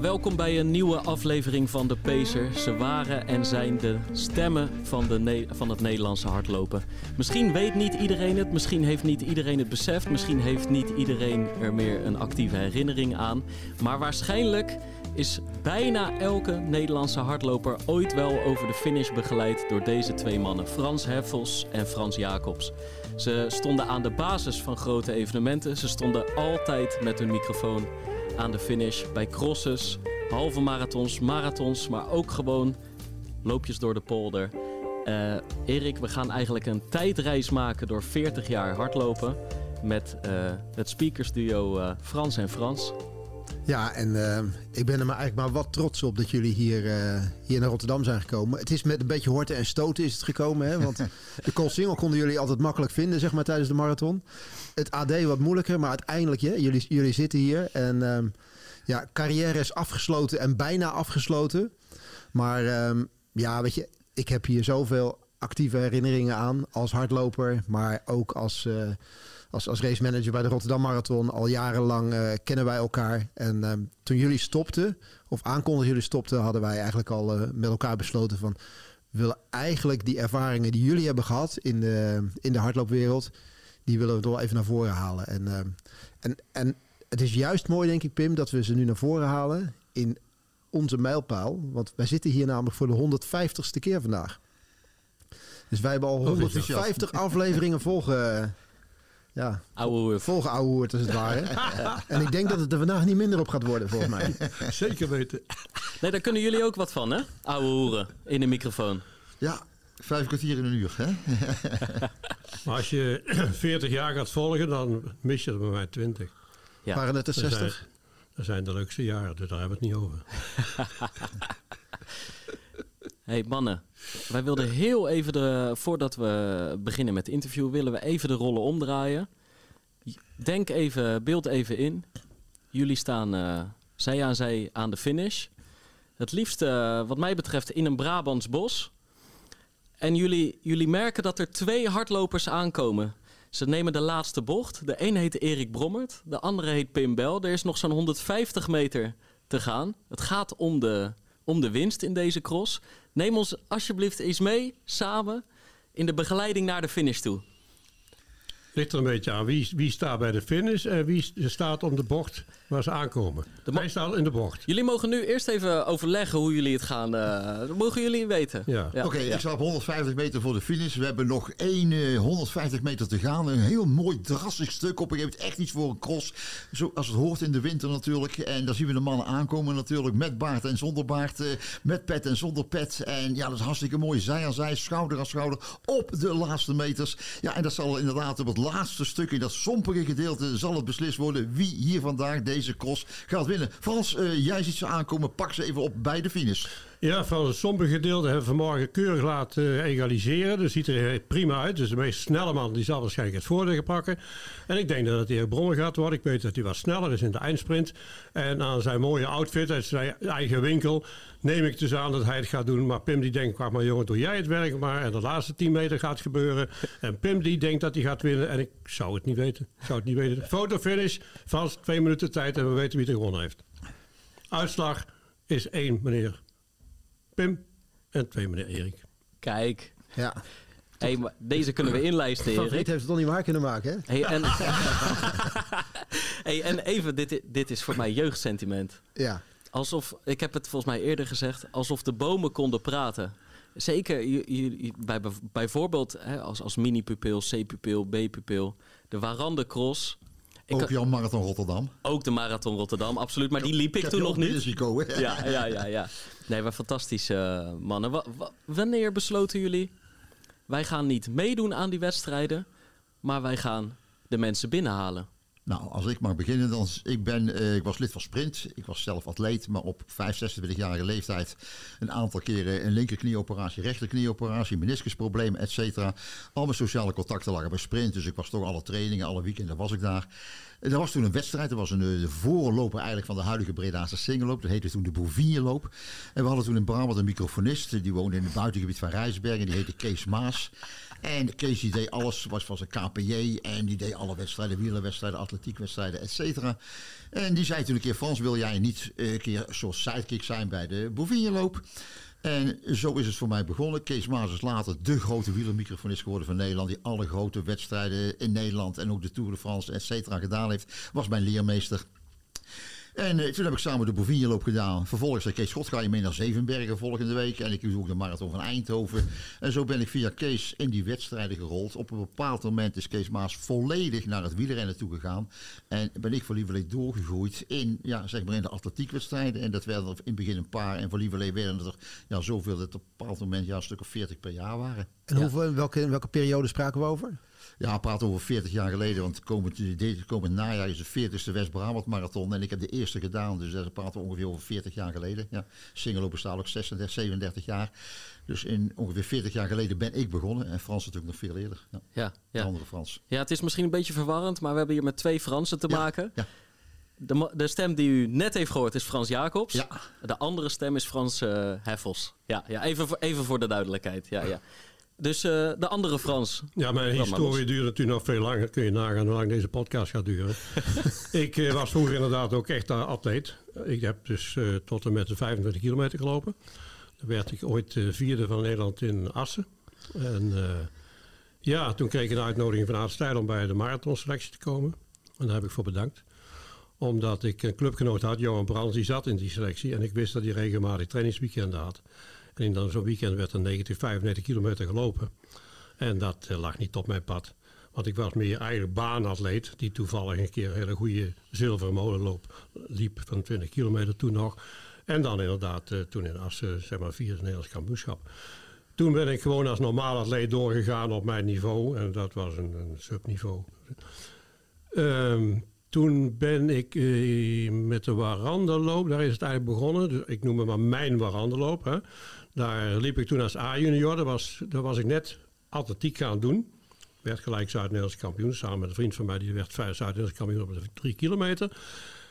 Ja, welkom bij een nieuwe aflevering van De Pacer. Ze waren en zijn de stemmen van, de van het Nederlandse hardlopen. Misschien weet niet iedereen het, misschien heeft niet iedereen het beseft, misschien heeft niet iedereen er meer een actieve herinnering aan. Maar waarschijnlijk is bijna elke Nederlandse hardloper ooit wel over de finish begeleid door deze twee mannen, Frans Heffels en Frans Jacobs. Ze stonden aan de basis van grote evenementen, ze stonden altijd met hun microfoon aan de finish bij crosses, halve marathons, marathons, maar ook gewoon loopjes door de polder. Eh Erik, we gaan eigenlijk een tijdreis maken door 40 jaar hardlopen met eh, het speakersduo eh, Frans en Frans. Ja, en eh, ik ben er maar eigenlijk maar wat trots op dat jullie hier, eh, hier naar Rotterdam zijn gekomen. Het is met een beetje horten en stoten is het gekomen. Hè? Want de Coolsingel konden jullie altijd makkelijk vinden zeg maar, tijdens de marathon. Het AD wat moeilijker, maar uiteindelijk, ja, jullie, jullie zitten hier. En ehm, ja, carrière is afgesloten en bijna afgesloten. Maar ehm, ja, weet je, ik heb hier zoveel actieve herinneringen aan als hardloper, maar ook als... eh, als, als race manager bij de Rotterdam Marathon. Al jarenlang eh, kennen wij elkaar. En ehm, toen jullie stopten, of aankondigden jullie stopten, hadden wij eigenlijk al eh, met elkaar besloten van we willen eigenlijk die ervaringen die jullie hebben gehad in de, in de hardloopwereld, die willen we toch wel even naar voren halen. En, ehm, en, en het is juist mooi, denk ik, Pim, dat we ze nu naar voren halen in onze mijlpaal. Want wij zitten hier namelijk voor de 150ste keer vandaag. Dus wij hebben al 150 afleveringen volgen. Ja, Oude volgeouwehoerd als het ware. en ik denk dat het er vandaag niet minder op gaat worden, volgens mij. Zeker weten. Nee, daar kunnen jullie ook wat van, hè? Oude hoeren in de microfoon. Ja, vijf kwartier in een uur. Hè? Maar als je 40 jaar gaat volgen, dan mis je er bij mij 20. Ja. Waren het er Dat zijn, 60? dat zijn de leukste jaren, dus daar hebben we het niet over. hey, mannen. Wij wilden heel even, voordat we beginnen met het interview, willen we even de rollen omdraaien. Denk even, beeld even in. Jullie staan eh, zij aan zij aan de finish. Het liefst, eh, wat mij betreft, in een Brabants bos. En jullie, jullie merken dat er twee hardlopers aankomen. Ze nemen de laatste bocht. De een heet Erik Brommert, de andere heet Pim Bel. Er is nog zo'n 150 meter te gaan. Het gaat om de, om de winst in deze cross. Neem ons alsjeblieft eens mee, samen, in de begeleiding naar de finish toe. Ligt er een beetje aan wie, wie staat bij de finish en wie staat om de bocht waar ze aankomen. De Hij staat in de bocht. Jullie mogen nu eerst even overleggen hoe jullie het gaan. eh, dat mogen jullie weten. Ja. Oké, ja. ik sta op 150 meter voor de finish. We hebben nog één eh, 150 meter te gaan. Een heel mooi drastisch stuk op. Ik heb het echt iets voor een cross. Zoals het hoort in de winter natuurlijk. En daar zien we de mannen aankomen natuurlijk. Met baard en zonder baard. eh, met pet en zonder pet. En ja, dat is hartstikke mooi. Zij aan zij, schouder aan schouder. Op de laatste meters. Ja, en dat zal inderdaad op het laatste stuk. In dat sompige gedeelte zal het beslist worden. Wie hier vandaag deze cross gaat winnen. Frans, eh, jij ziet ze aankomen. Pak ze even op bij de finish. Ja, het sommige gedeelte hebben we vanmorgen keurig laten eh, egaliseren. Dat ziet er eh, prima uit. Dus de meest snelle man die zal waarschijnlijk het voordeel gaan pakken. En ik denk dat het Erik Bronner gaat worden. Ik weet dat hij wat sneller is in de eindsprint. En aan zijn mooie outfit uit zijn eigen winkel neem ik dus aan dat hij het gaat doen. Maar Pim die denkt, maar jongen, doe jij het werk maar. En de laatste 10 meter gaat gebeuren. En Pim die denkt dat hij gaat winnen. En ik zou het niet weten. Ik zou het niet weten. Fotofinish, vast twee minuten tijd en we weten wie er gewonnen heeft. Uitslag is één meneer Pim en twee meneer Erik. Kijk. Ja. Hey, maar deze kunnen we inlijsten, Favoriet Erik. heeft het toch niet waar kunnen maken, hè? Hey, en, hey, en even, dit, dit is voor mij jeugdsentiment. Ja. Alsof, ik heb het volgens mij eerder gezegd, alsof de bomen konden praten. Zeker je, je- je- bij, bijvoorbeeld hè, als, als mini-pupil, C-pupil, B-pupil, de Warande Cross. Ook Jan Marathon Rotterdam. ook de Marathon Rotterdam, absoluut. Maar die liep ik toen nog niet. risico, hè? Ja, ja, ja, ja. Nee, maar fantastische eh, mannen. Wa- wa- wanneer besloten jullie? Wij gaan niet meedoen aan die wedstrijden, maar wij gaan de mensen binnenhalen. Nou, als ik mag beginnen, dan ik ben, eh, ik was lid van Sprint. Ik was zelf atleet, maar op 5, 26-jarige leeftijd een aantal keren een linkerknieoperatie, rechterknieoperatie, meniscusprobleem, et cetera. Al mijn sociale contacten lagen bij Sprint, dus ik was toch alle trainingen, alle weekenden was ik daar. Er was toen een wedstrijd, er was een eh, de voorloper eigenlijk van de huidige Bredaanse singelloop. Dat heette toen de Bouvigne-loop. En we hadden toen in Brabant een microfonist, die woonde in het buitengebied van Rijsbergen, die heette Kees Maas. En Kees deed alles, was van zijn KPJ en die deed alle wedstrijden, wielerwedstrijden, atletiekwedstrijden, et cetera. En die zei toen een keer, Frans, wil jij niet een keer zoals sidekick zijn bij de Bouvigne-loop? En zo is het voor mij begonnen. Kees Maas is later de grote wielermicrofonist geworden van Nederland. Die alle grote wedstrijden in Nederland en ook de Tour de France, et cetera, gedaan heeft. Was mijn leermeester. En eh, toen heb ik samen de Bouvigne-loop gedaan. Vervolgens zei Kees Schot, ga je mee naar Zevenbergen volgende week. En ik doe ook de marathon van Eindhoven. En zo ben ik via Kees in die wedstrijden gerold. Op een bepaald moment is Kees Maas volledig naar het wielrennen toe gegaan. En ben ik voor Lieverlee doorgegroeid in, ja, zeg maar in de atletiekwedstrijden. En dat werden er in het begin een paar. En voor Lieverlee werden er ja, zoveel dat op een bepaald moment ja, een stuk of 40 per jaar waren. En hoeveel, welke, welke periode spraken we over? Ja, praat over 40 jaar geleden, want komend, deze komend najaar is de 40ste West-Brabant Marathon. En ik heb de eerste gedaan, dus daar praten we ongeveer over 40 jaar geleden. Ja, Singeloop bestaat ook 36, 37 jaar. Dus in ongeveer 40 jaar geleden ben ik begonnen. En Frans natuurlijk nog veel eerder. Ja, Ja, de andere Frans. ja, het is misschien een beetje verwarrend, maar we hebben hier met twee Fransen te Ja, maken. ja. De, de stem die u net heeft gehoord is Frans Jacobs. Ja. De andere stem is Frans eh, Heffels. Ja, ja even, voor, even voor de duidelijkheid. Ja, ja. Dus eh, de andere Frans. Ja, mijn historie duurt natuurlijk nog veel langer. Kun je nagaan hoe lang deze podcast gaat duren. ik eh, was vroeger inderdaad ook echt een atleet. Ik heb dus eh, tot en met de 25 kilometer gelopen. Dan werd ik ooit eh, vierde van Nederland in Assen. En eh, ja, toen kreeg ik een uitnodiging van Aad Stijl om bij de marathonselectie te komen. En daar heb ik voor bedankt. Omdat ik een clubgenoot had, Johan Brands, die zat in die selectie. En ik wist dat hij regelmatig trainingsweekenden had. En dan zo'n weekend werd er 90, 95 kilometer gelopen. En dat eh, lag niet op mijn pad. Want ik was meer eigenlijk baanatleet. Die toevallig een keer een hele goede zilveren molenloop liep van 20 kilometer toen nog. En dan inderdaad eh, toen in Assen, zeg maar, vierde Nederlands kampioenschap. Toen ben ik gewoon als normaal atleet doorgegaan op mijn niveau. En dat was een, subniveau. Ehm, toen ben ik eh, met de Waranderloop, daar is het eigenlijk begonnen. Dus ik noem het maar mijn Waranderloop. Hè. Daar liep ik toen als A-junior. Daar was, was ik net atletiek gaan doen. Werd gelijk Zuid-Nederlands kampioen. Samen met een vriend van mij, die werd Zuid-Nederlands kampioen op de drie kilometer.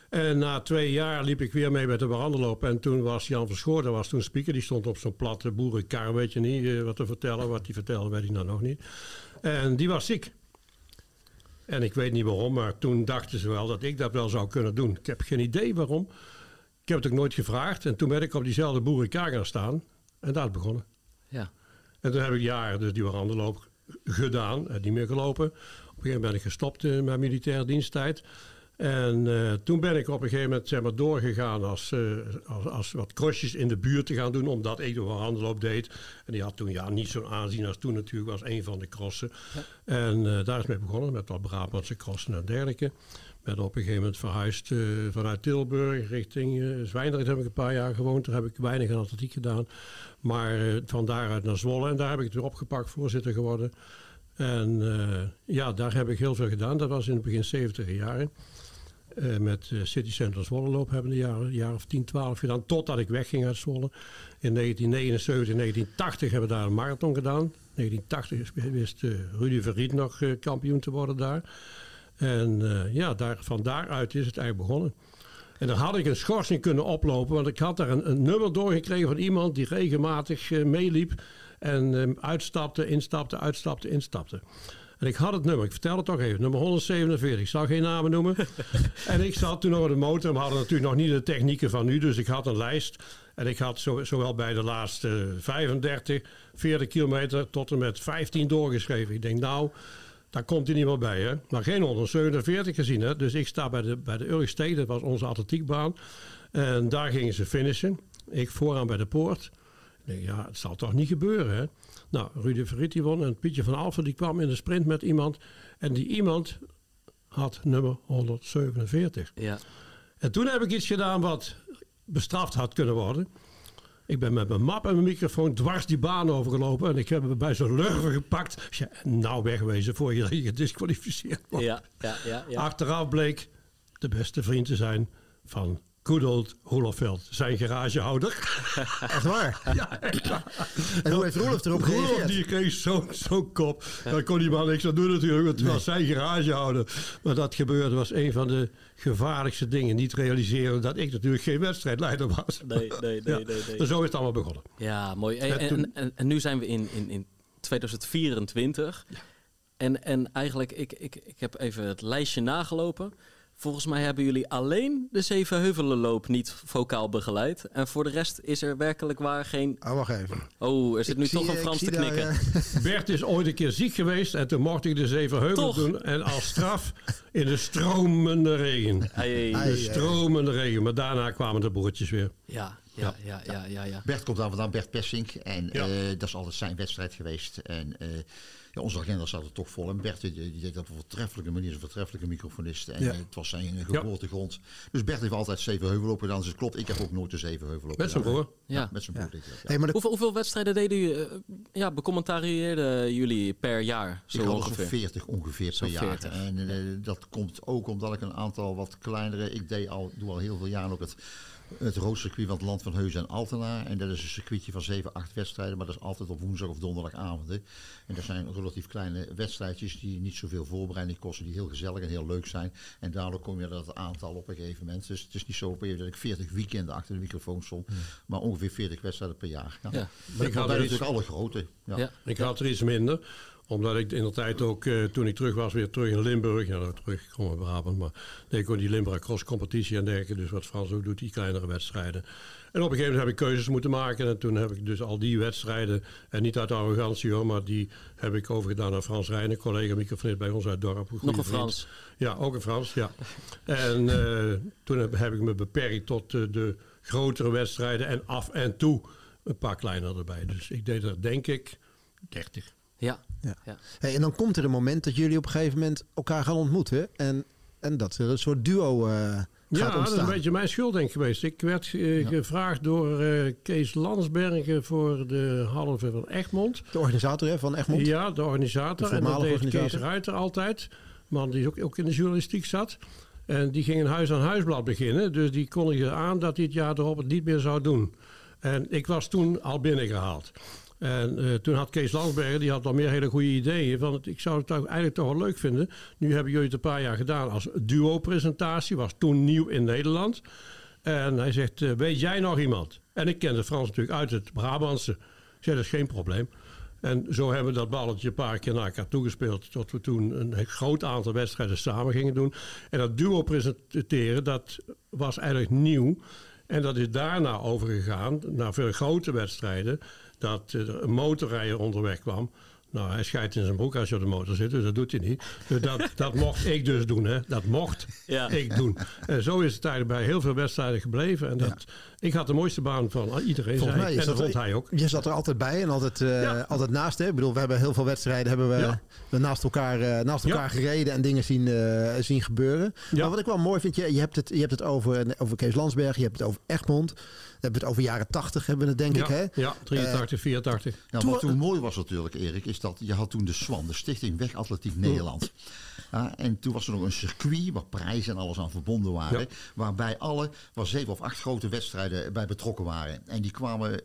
En na twee jaar liep ik weer mee met de Waranderloop. En toen was Jan Verschoor, dat was toen speaker. Die stond op zo'n platte boerenkar, weet je niet eh, wat te vertellen. Wat hij vertelde, weet ik nou nog niet. En die was ziek. En ik weet niet waarom, maar toen dachten ze wel dat ik dat wel zou kunnen doen. Ik heb geen idee waarom. Ik heb het ook nooit gevraagd. En toen ben ik op diezelfde boerenkar gaan staan. En daar is het begonnen. Ja. En toen heb ik jaren dus die waranderloop gedaan en niet meer gelopen. Op een gegeven moment ben ik gestopt in mijn militaire diensttijd. En eh, toen ben ik op een gegeven moment zeg maar, doorgegaan als, eh, als, als wat crossjes in de buurt te gaan doen, omdat ik de waranderloop deed. En die had toen ja, niet zo'n aanzien als toen natuurlijk, was een van de crossen. En eh, daar is mee begonnen, met wat Brabantse crossen en dergelijke. Ben op een gegeven moment verhuisd eh, vanuit Tilburg richting eh Zwijndrecht heb ik een paar jaar gewoond. Daar heb ik weinig aan atletiek gedaan. Maar eh, van daaruit naar Zwolle en daar heb ik het weer opgepakt, voorzitter geworden. En ja, daar heb ik heel veel gedaan. Dat was in het begin 70 jaren. Met City Center Zwolle loop hebben we een jaar, of 10, 12 gedaan. Totdat ik wegging uit Zwolle. In 1979, 1980 hebben we daar een marathon gedaan. 1980 is- wist Rudy Verriet nog kampioen te worden daar. En eh, ja, daar, van daaruit is het eigenlijk begonnen. En dan had ik een schorsing kunnen oplopen, want ik had daar een, een nummer doorgekregen van iemand die regelmatig eh, meeliep. En eh, uitstapte, instapte, uitstapte, instapte. En ik had het nummer, ik vertel het toch even, nummer 147. Ik zal geen namen noemen. en ik zat toen nog op de motor. We hadden natuurlijk nog niet de technieken van nu, dus ik had een lijst. En ik had zo, zowel bij de laatste 35, 40 kilometer tot en met 15 doorgeschreven. Ik denk, nou, daar komt hij niet meer bij, hè. Maar geen 147 gezien, hè. Dus ik sta bij de, bij de dat was onze atletiekbaan. En daar gingen ze finishen. Ik vooraan bij de poort. Ik denk, ja, het zal toch niet gebeuren, hè. Nou, Rudy Verriet won en Pietje van Alphen die kwam in de sprint met iemand. En die iemand had nummer 147. Ja. En toen heb ik iets gedaan wat bestraft had kunnen worden. Ik ben met mijn map en mijn microfoon dwars die baan overgelopen. En ik heb hem bij zo'n lurven gepakt. Nou wegwezen voor je gedisqualificeerd wordt. Ja, ja, ja. ja. Achteraf bleek de beste vriend te zijn van good old Roelofveld. Zijn garagehouder. Echt waar? ja, echt waar. En hoe heeft Roelof erop Roelof gereageerd? die kreeg zo'n zo'n kop. Daar kon die man niks aan doen natuurlijk. want Het was zijn garagehouder. Maar dat gebeurde was een van de gevaarlijkste dingen. Niet realiseren dat ik natuurlijk geen wedstrijdleider was. Nee, nee, nee, Ja. nee, nee. Dus zo is het allemaal begonnen. Ja, mooi. En, En en, toen- en, en nu zijn we in, in, in 2024. En, en eigenlijk, ik, ik, ik heb even het lijstje nagelopen. Volgens mij hebben jullie alleen de Zevenheuvelenloop niet vocaal begeleid. En voor de rest is er werkelijk waar geen... Oh, wacht even. Oh, er zit nu toch een Frans te daar, knikken. eh, Bert is ooit een keer ziek geweest. En toen mocht ik de zeven heuvels Toch? doen. En als straf in de stromende regen. Ai, Ai. De stromende regen. Maar daarna kwamen de broertjes weer. ja, ja, ja, ja, ja, ja. Bert komt daar vandaan, Bert Persink. En Ja. eh, dat is altijd zijn wedstrijd geweest. En eh, ja, onze agenda zat er toch vol. En Bert die, die deed dat op een voortreffelijke manier. is een voortreffelijke microfonist. En Ja. eh, het was zijn geboortegrond. Dus Bert heeft altijd Zevenheuvel op gedaan. Dus het klopt, ik heb ook nooit de Zevenheuvel op Met zijn broer. Ja. Met zijn broer. deed hij dat, ja. Hey, maar de, Hoeveel, hoeveel wedstrijden deden jullie, eh, ja, becommentarieerden jullie per jaar? Zo ik had er ongeveer. zo'n 40 ongeveer per jaar. 40. En eh, dat komt ook omdat ik een aantal wat kleinere... Ik deed al, doe al heel veel jaren ook het, het roodcircuit van het Land van Heus en Altena. En dat is een circuitje van 7, 8 wedstrijden. Maar dat is altijd op woensdag of donderdagavonden. En dat zijn relatief kleine wedstrijdjes die niet zoveel voorbereiding kosten. Die heel gezellig en heel leuk zijn. En daardoor kom je dat aantal op een gegeven moment. Dus het is niet zo dat ik 40 weekenden achter de microfoon stond. Maar ongeveer 40 wedstrijden per jaar. Ja. Ja. Maar Ik had had er iets- natuurlijk alle grote. Ja. Ja. Ik had er iets minder. Omdat ik in de tijd ook, eh, toen ik terug was, weer terug in Limburg. Ja, nou, terug, ik kom uit Brabant. Maar deed ik ook die Limburg Cross competitie en dergelijke. Dus wat Frans ook doet, die kleinere wedstrijden. En op een gegeven moment heb ik keuzes moeten maken. En toen heb ik dus al die wedstrijden, en niet uit arrogantie hoor, maar die heb ik overgedaan aan Frans Rijnen, collega microfonist bij ons uit het dorp. Nog een vriend. Frans. Ja, ook een Frans, ja. En eh, toen heb, heb ik me beperkt tot de grotere wedstrijden en af en toe een paar kleinere erbij. Dus ik deed er denk ik 30. Ja. Ja. Ja. hey, en dan komt er een moment dat jullie op een gegeven moment elkaar gaan ontmoeten. En, en dat er een soort duo eh, gaat Ja, dat is een beetje mijn schuld denk ik geweest. Ik werd eh, gevraagd door eh, Kees Landsbergen voor de halve van Egmond. De organisator hè, van Egmond. Ja, de organisator. De en dat deed Kees organisator. Ruiter altijd. Man die ook, ook in de journalistiek zat. En die ging een huis-aan-huisblad beginnen. Dus die kondigde aan dat hij het jaar erop het niet meer zou doen. En ik was toen al binnengehaald. En eh, toen had Kees Landsbergen, die had al meer hele goede ideeën. Van ik zou het eigenlijk toch wel leuk vinden. Nu hebben jullie het een paar jaar gedaan als duo-presentatie. Was toen nieuw in Nederland. En hij zegt, eh, weet jij nog iemand? En ik kende Frans natuurlijk uit het Brabantse. Ik dat is geen probleem. En zo hebben we dat balletje een paar keer naar elkaar toegespeeld. Tot we toen een groot aantal wedstrijden samen gingen doen. En dat duo presenteren, dat was eigenlijk nieuw. En dat is daarna overgegaan naar veel grote wedstrijden. Dat eh, er een motorrijder onderweg kwam. Nou, hij scheidt in zijn broek als je op de motor zit, dus dat doet hij niet. Dus dat, dat mocht ik dus doen, hè. Dat mocht Ja. ik doen. En zo is het eigenlijk bij heel veel wedstrijden gebleven. En dat, ik had de mooiste baan van iedereen, Volgens zei mij En dat vond hij ook. Je zat er altijd bij en altijd, eh, Ja. altijd naast. Hè? Ik bedoel, we hebben heel veel wedstrijden hebben we, naast elkaar, eh, naast Ja. elkaar gereden en dingen zien, eh, zien gebeuren. Ja. Maar wat ik wel mooi vind, je, je hebt het, je hebt het over, over Kees Landsberg, je hebt het over Egmond. We hebben het over jaren 80, hebben we het denk ja, ik. Hè? ja, 83, 84. Ja, Toen- wat toen mooi was natuurlijk, Erik, is dat je had toen de SWAN, de Stichting Weg Atletiek Nederland. Ja, en toen was er nog een circuit waar prijzen en alles aan verbonden waren. Ja. Waarbij alle, waar zeven of acht grote wedstrijden bij betrokken waren. En die kwamen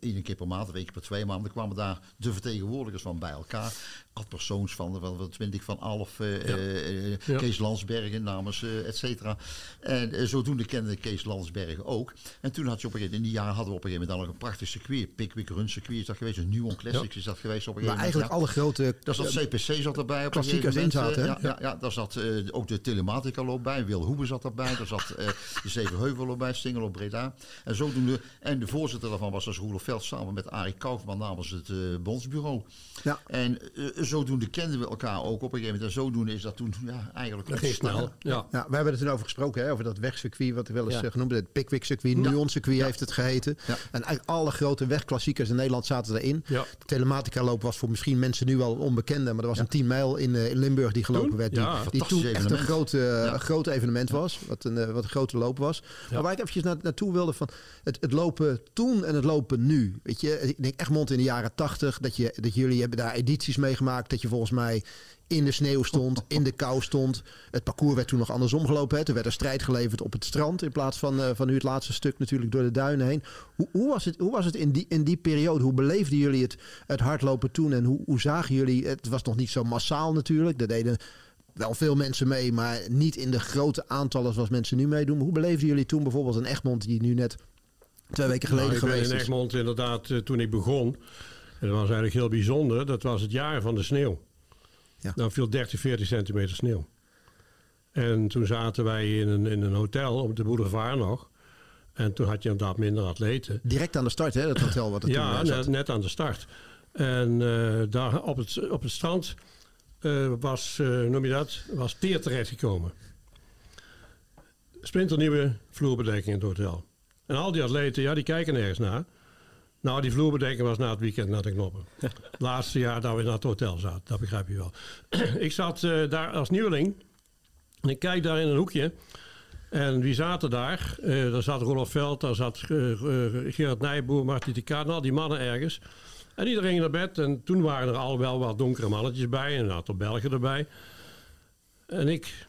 één keer per maand, een keer per twee maanden, kwamen daar de vertegenwoordigers van bij elkaar. Ad persoons van, van, van twintig van Alf, eh, Ja. Kees Landsbergen namens, eh et cetera. En zodoende kende Kees Landsbergen ook. En toen had je op een gegeven moment, in die jaren hadden we op een gegeven moment dan nog een prachtig circuit. Pickwick Run circuit is dat geweest, een Nuon Classics is dat geweest op een Maar gegeven eigenlijk moment. ja. alle grote... Daar zat CPC zat erbij. Op een Klassiekers gegeven moment, in zaten? Ja, ja, ja, daar zat ook de telematica loop bij. Wil Hoebe zat erbij. Daar zat de Zevenheuvel bij. Stingel op Breda. En zodoende. En de voorzitter daarvan was dus Roelof Veld samen met Arie Kaufman namens het eh, bondsbureau. Ja. En eh, zodoende kenden we elkaar ook op een gegeven moment. En zodoende is dat toen ja, eigenlijk Dat snel. Ja. Ja, we hebben het er over gesproken, hè, over dat wegcircuit, wat wel eens Ja. eh, genoemd Het Pickwick-circuit, Nuon-circuit heeft het geheten. Ja. En eigenlijk alle grote wegklassiekers in Nederland zaten erin. Ja. De Telematica-loop was voor misschien mensen nu al onbekende, maar er was een 10 mijl in, eh, in Limburg die gelopen Toen? werd. Die, Ja, die toen echt een evenement. groot, Ja. een groot evenement was, wat een, wat een grote loop was. Maar waar ik eventjes na, naartoe wilde van het, het lopen toen en het lopen nu. Weet je, ik denk Egmond in de jaren 80, dat, je, dat jullie hebben daar edities meegemaakt, dat je volgens mij in de sneeuw stond, in de kou stond. Het parcours werd toen nog andersom gelopen. Hè. Er werd een strijd geleverd op het strand in plaats van, eh, van nu het laatste stuk natuurlijk door de duinen heen. Hoe, hoe was het, hoe was het in, die, in die periode? Hoe beleefden jullie het, het hardlopen toen en hoe, hoe zagen jullie? Het was nog niet zo massaal natuurlijk. Daar deden wel veel mensen mee, maar niet in de grote aantallen zoals mensen nu meedoen. Hoe beleefden jullie toen bijvoorbeeld een Egmond die nu net twee weken geleden Nou, ik ben geweest in is? Egmond inderdaad, eh, toen ik begon, en dat was eigenlijk heel bijzonder, dat was het jaar van de sneeuw. Ja. Dan viel 30, 40 centimeter sneeuw. En toen zaten wij in een, in een hotel op de boulevard nog. En toen had je inderdaad minder atleten. Direct aan de start, hè, dat hotel wat toen Ja, net, net aan de start. En eh, daar op het, op het strand eh, was, noem je dat, was teer terechtgekomen. Splinternieuwe vloerbedekking in het hotel. En al die atleten, ja, die kijken nergens naar. Nou, die vloerbedekking was na het weekend naar de knoppen. Laatste jaar dat we naar het hotel zaten, dat begrijp je wel. ik zat eh, daar als nieuweling. En ik kijk daar in een hoekje. En wie zaten daar? Eh daar zat Rolof Veld, daar zat eh, Gerard Nijboer, Martin de Kaart, al die mannen ergens. En iedereen ging naar bed. En toen waren er al wel wat donkere mannetjes bij. En een aantal Belgen erbij. En ik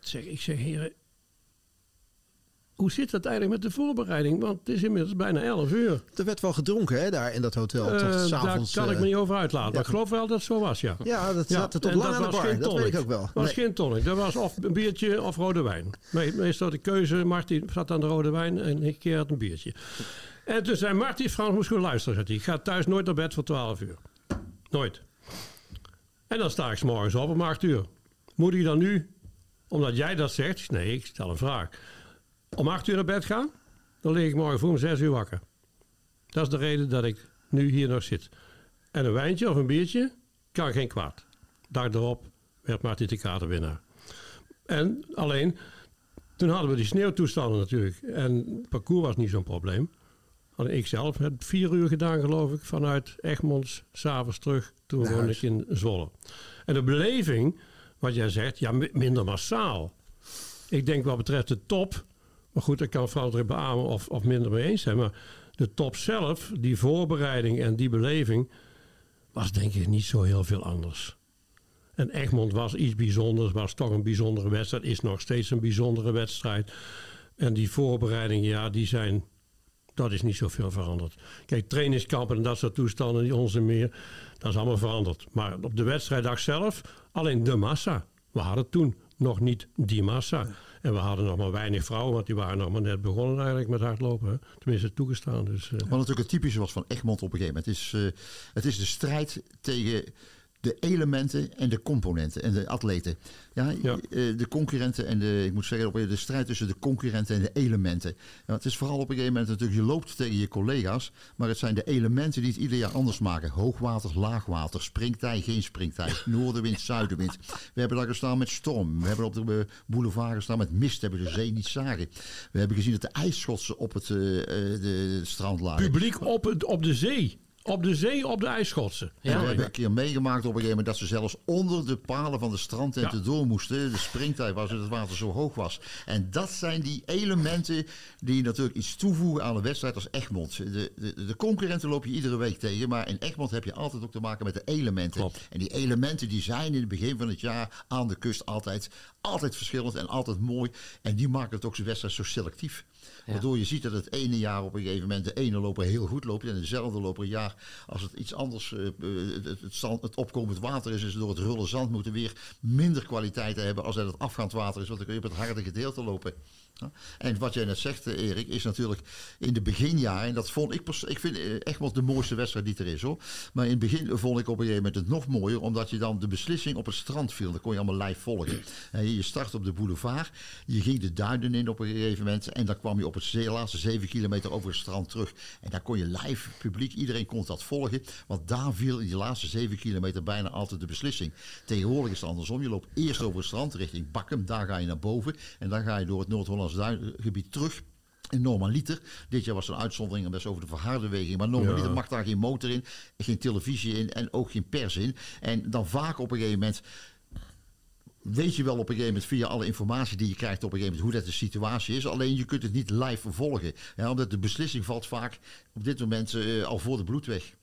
zeg, ik zeg, heren, hoe zit het eigenlijk met de voorbereiding? Want het is inmiddels bijna 11 uur. Er werd wel gedronken hè, daar in dat hotel. Eh, tot daar 's avonds, kan ik eh, me niet over uitlaten. Maar ik geloof wel dat het zo was, ja. Ja, dat Ja, zat er tot lang aan de bar. Dat weet ik ook wel. Dat was Nee. geen tonic. Dat was of een biertje of rode wijn. Me- Meestal de keuze, Martin zat aan de rode wijn en ik keer had een biertje. En toen zei Martin, Frans moest gewoon luisteren. Hij. Ik ga thuis nooit naar bed voor 12 uur. Nooit. En dan sta ik 's morgens op om 8 uur. Moet ik dan nu, omdat jij dat zegt, nee, ik stel een vraag. Om 8 uur naar bed gaan? Dan lig ik morgen vroeg om 6 uur wakker. Dat is de reden dat ik nu hier nog zit. En een wijntje of een biertje kan geen kwaad. Dag erop werd Martin de Kater winnaar. En alleen, toen hadden we die sneeuwtoestanden natuurlijk. En het parcours was niet zo'n probleem. Alleen ik zelf heb vier uur gedaan, geloof ik, vanuit Egmonds, s'avonds terug. Toen Naar woonde huis. ik in Zwolle. En de beleving, wat jij zegt, ja, mi- minder massaal. Ik denk wat betreft de top, maar goed, daar kan Frans er beamen of, of minder mee eens zijn. Maar de top zelf, die voorbereiding en die beleving, was denk ik niet zo heel veel anders. En Egmond was iets bijzonders, was toch een bijzondere wedstrijd, is nog steeds een bijzondere wedstrijd. En die voorbereidingen, ja, die zijn, dat is niet zoveel veranderd. Kijk, trainingskampen en dat soort toestanden, die ons en meer, dat is allemaal veranderd. Maar op de wedstrijddag zelf, alleen de massa. We hadden toen nog niet die massa. En we hadden nog maar weinig vrouwen, want die waren nog maar net begonnen eigenlijk met hardlopen. Tenminste, toegestaan. Dus, eh, Wat natuurlijk het typische was van Egmond op een gegeven moment. is, eh, het is de strijd tegen de elementen en de componenten en de atleten. Ja, Ja. eh, de concurrenten en de, ik moet zeggen, de strijd tussen de concurrenten en de elementen. Ja, het is vooral op een gegeven moment natuurlijk, je loopt tegen je collega's, maar het zijn de elementen die het ieder jaar anders maken. Hoogwater, laagwater, springtij, geen springtij, noordenwind, zuidenwind. We hebben daar gestaan met storm. We hebben op de boulevard gestaan met mist, hebben de zee niet zagen. We hebben gezien dat de ijsschotsen op het eh, eh, de, het strand lagen. publiek op, het, op de zee. Op de zee, op de ijsschotsen. En we hebben een keer meegemaakt op een gegeven moment dat ze zelfs onder de palen van de strandtenten Ja. door moesten. De springtijd was het water zo hoog was. En dat zijn die elementen die natuurlijk iets toevoegen aan een wedstrijd als Egmond. De, de, de concurrenten loop je iedere week tegen, maar in Egmond heb je altijd ook te maken met de elementen. Klopt. En die elementen die zijn in het begin van het jaar aan de kust altijd, altijd verschillend en altijd mooi. En die maken het ook zijn wedstrijd zo selectief. Waardoor je ziet dat het ene jaar op een gegeven moment de ene loper heel goed loopt. En dezelfde loper jaar, als het iets anders, eh, het, het, opkomend water is, is door het rullen zand moeten weer minder kwaliteiten hebben als dat het afgaand water is. Want dan kun je op het harde gedeelte lopen. En wat jij net zegt, eh, Erik, is natuurlijk in de beginjaren, en dat vond ik, ik vind eh, Egmond de mooiste wedstrijd die er is hoor. Maar in het begin vond ik op een gegeven moment het nog mooier, omdat je dan de beslissing op het strand viel. Dan kon je allemaal live volgen. En je start op de boulevard, je ging de duinen in op een gegeven moment en dan kwam je op het laatste zeven kilometer over het strand terug. En daar kon je live, publiek, iedereen kon dat volgen, want daar viel in die laatste zeven kilometer bijna altijd de beslissing. Tegenwoordig is het andersom, je loopt eerst over het strand richting Bakkum, daar ga je naar boven en dan ga je door het Noord-Hollands duingebied terug. En normaliter, dit jaar was een uitzondering en best over de verhaardeweging, maar normaliter Ja. mag daar geen motor in, geen televisie in en ook geen pers in. En dan vaak op een gegeven moment weet je wel op een gegeven moment via alle informatie die je krijgt op een gegeven moment hoe dat de situatie is. Alleen je kunt het niet live volgen. Ja, omdat de beslissing valt vaak op dit moment eh, al voor de bloedweg.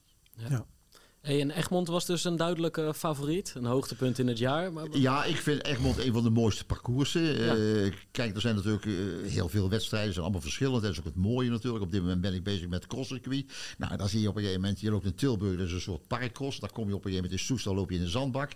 Hey, en Egmond was dus een duidelijke favoriet. Een hoogtepunt in het jaar. Maar... Ja, ik vind Egmond een van de mooiste parcoursen. Ja. Eh, kijk, er zijn natuurlijk eh, heel veel wedstrijden. Zijn allemaal verschillend. Dat is ook het mooie natuurlijk. Op dit moment ben ik bezig met crosscircuit. Nou, dan zie je op een gegeven moment... Je loopt in Tilburg, dat is een soort parkcross. Daar kom je op een gegeven moment in Soestal loop je in een zandbak.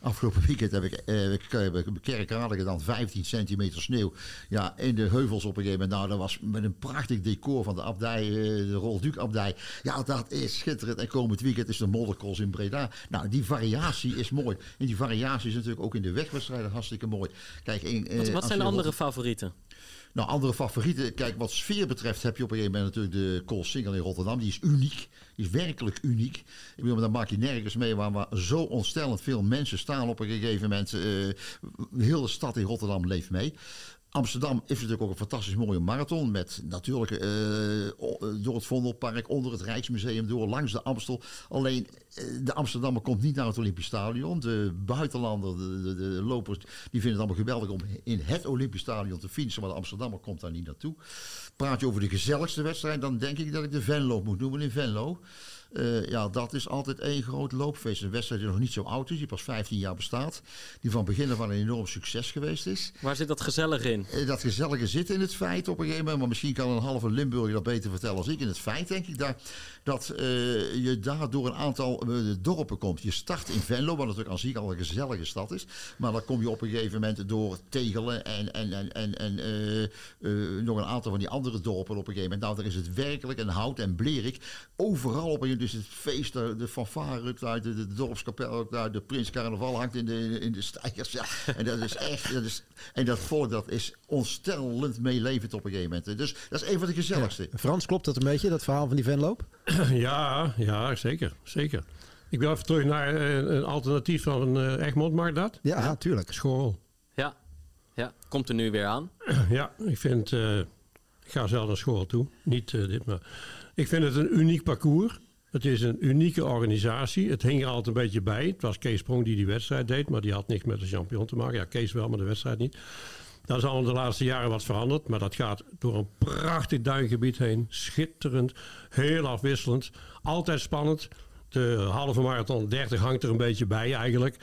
Afgelopen weekend heb ik ik, eh, Kerkrade gedaan. 15 centimeter sneeuw. Ja, in de heuvels op een gegeven moment. Nou, dat was met een prachtig decor van de abdij, eh, de Rolduc abdij. Ja, dat is schitterend. En komend weekend is de in Breda. Nou, die variatie is mooi. En die variatie is natuurlijk ook in de wegwedstrijden hartstikke mooi. Kijk, in, eh, Wat, wat als zijn andere favorieten? nou, andere favorieten. Kijk, wat sfeer betreft heb je op een gegeven moment natuurlijk de Koolsingel in Rotterdam. Die is uniek. Die is werkelijk uniek. Ik bedoel, daar maak je nergens mee waar, waar zo ontstellend veel mensen staan op een gegeven moment. eh, heel de stad in Rotterdam leeft mee. Amsterdam is natuurlijk ook een fantastisch mooie marathon. Met natuurlijk eh, o- door het Vondelpark, onder het Rijksmuseum, door langs de Amstel. Alleen eh, de Amsterdammer komt niet naar het Olympisch Stadion. De buitenlander, de, de, de lopers, die vinden het allemaal geweldig om in het Olympisch Stadion te finishen. Maar de Amsterdammer komt daar niet naartoe. Praat je over de gezelligste wedstrijd, dan denk ik dat ik de Venlo moet noemen in Venlo. Eh, ja, dat is altijd één groot loopfeest. Een wedstrijd die nog niet zo oud is, die pas 15 jaar bestaat. Die van begin af aan een enorm succes geweest is. Waar zit dat gezellig in? Eh, Dat gezellige zit in het feit op een gegeven moment. Maar misschien kan een halve Limburger dat beter vertellen als ik. In het feit denk ik daar, dat eh, je daar door een aantal eh, dorpen komt. Je start in Venlo, wat natuurlijk aan zich al een gezellige stad is. Maar dan kom je op een gegeven moment door Tegelen en, en, en, en, en eh, eh, nog een aantal van die andere dorpen op een gegeven moment. Nou, daar is het werkelijk een hout en blerik. Overal op een is het feest. De, fanfare rukt uit, de, de dorpskapel rukt uit, de prins carnaval hangt in de, in de stijgers. Ja. En dat is echt, dat is, en dat volk dat is ontstellend meelevend op een gegeven moment. Dus dat is een van de gezelligste. Frans, klopt dat een beetje, dat verhaal van die venloop? Ja, ja, zeker. zeker. Ik wil even terug naar eh, een alternatief van eh, Egmond, mag dat? Ja, tuurlijk. School. Ja. ja, komt er nu weer aan. Ja, ik vind... eh, ik ga zelf naar school toe. Niet dit, maar... Ik vind het een uniek parcours. Het is een unieke organisatie. Het hing er altijd een beetje bij. Het was Kees Sprong die die wedstrijd deed, maar die had niks met de champion te maken. Ja, Kees wel, maar de wedstrijd niet. Dat is al de laatste jaren wat veranderd, maar dat gaat door een prachtig duingebied heen. Schitterend, heel afwisselend, altijd spannend. De halve marathon 30 hangt er een beetje bij eigenlijk.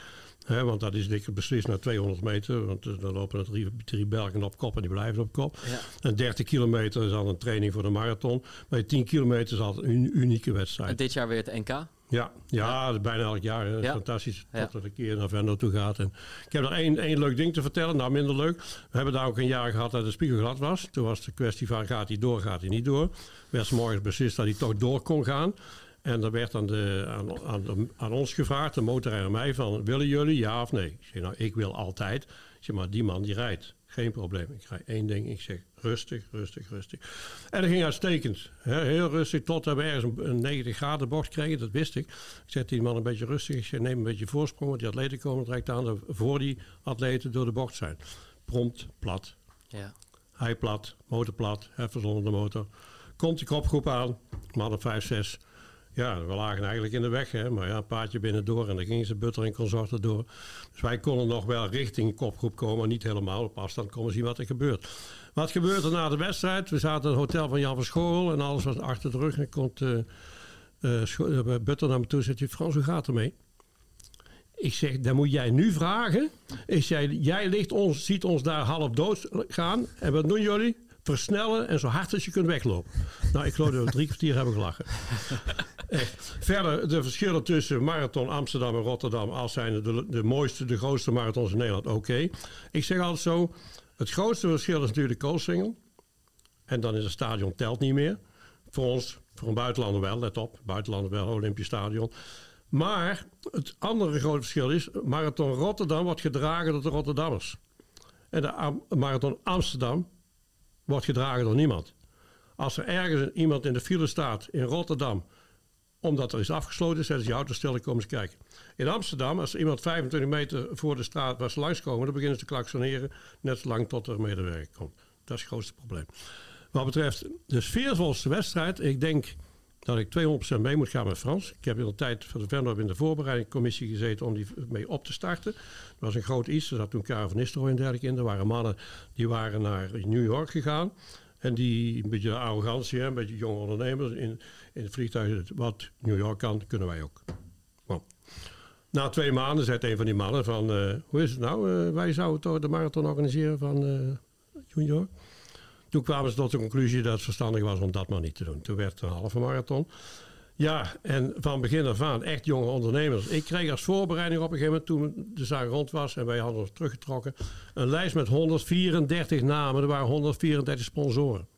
Want dat is dik beslist naar 200 meter. Want eh, dan lopen er drie, drie Belgen op kop en die blijven op kop. Ja. En 30 kilometer is al een training voor de marathon. Maar 10 kilometer is altijd een unieke wedstrijd. En dit jaar weer het NK. Ja, ja, bijna elk jaar. Hè. Ja. Fantastisch dat het een keer naar Venlo toe gaat. En ik heb nog één, één leuk ding te vertellen. Nou, minder leuk. We hebben daar ook een jaar gehad dat de spiegel glad was. Toen was de kwestie van gaat hij door, gaat hij niet door. Werd morgens beslist dat hij toch door kon gaan. En er werd aan, de, aan, aan, de- aan ons gevraagd, de motorrijder en mij, van willen jullie ja of nee? Ik zeg, nou, ik wil altijd. Ik zeg, maar die man die rijdt. Geen probleem. Ik ga één ding. Ik zeg rustig, rustig, rustig. En dat ging uitstekend. Heel rustig. Tot we ergens een, een 90 graden bocht kregen. Dat wist ik. Ik zeg die man een beetje rustig. Ik zeg neem een beetje voorsprong. Want die atleten komen direct aan. de- Voor die atleten door de bocht zijn. Prompt, plat. Ja. Hij plat, motor plat, heffers onder de motor. Komt die kopgroep aan, mannen 5, 6. Ja, we lagen eigenlijk in de weg, hè? maar ja, een paardje binnendoor en dan gingen ze Butter en consorten door. Dus wij konden nog wel richting kopgroep komen, niet helemaal op afstand komen zien wat er gebeurt. Wat gebeurt er na de wedstrijd? We zaten in het hotel van Jan van School en alles was achter de rug. En komt eh eh, eh, Butter naar me toe en zegt, Frans, hoe gaat het ermee? Ik zeg, dan moet jij nu vragen. Ik zeg, jij ligt ons, ziet ons daar half dood gaan. En wat doen jullie? Versnellen en zo hard als je kunt weglopen. Nou, ik geloof dat we drie kwartier hebben gelachen. Echt. Verder, de verschillen tussen marathon Amsterdam en Rotterdam... als zijn de, de mooiste, de grootste marathons in Nederland, oké. Ik zeg altijd zo... Het grootste verschil is natuurlijk de koolsingel. En dan is het stadion telt niet meer. Voor ons, voor een buitenlander wel, let op. Buitenlander wel, Olympisch Stadion. Maar het andere grote verschil is... Marathon Rotterdam wordt gedragen door de Rotterdammers. En de Am- Marathon Amsterdam wordt gedragen door niemand. Als er ergens iemand in de file staat in Rotterdam... omdat er is afgesloten, zetten ze je auto stil en komen ze kijken. In Amsterdam, als iemand 25 meter voor de straat waar ze langskomen... dan beginnen ze te klaksoneren, net zolang tot er medewerker komt. Dat is het grootste probleem. Wat betreft de sfeervolste wedstrijd, ik denk dat ik 200% mee moet gaan met Frans. Ik heb in de tijd van de Venlo in de voorbereidingscommissie gezeten om die mee op te starten. Dat was een groot iets. Er zat toen Karel van Nistelrooy en dergelijke in. Er waren mannen die waren naar New York gegaan. En die een beetje arrogantie, een beetje jonge ondernemers in, in het vliegtuig. Wat New York kan, kunnen wij ook. Nou, na twee maanden zei een van die mannen van... eh, hoe is het nou? Eh, wij zouden toch de marathon organiseren van eh Junior. Toen kwamen ze tot de conclusie dat het verstandig was om dat maar niet te doen. Toen werd het een halve marathon. Ja, en van begin af aan echt jonge ondernemers. Ik kreeg als voorbereiding op een gegeven moment toen de zaak rond was en wij hadden ons teruggetrokken, een lijst met 134 namen. Er waren 134 sponsoren.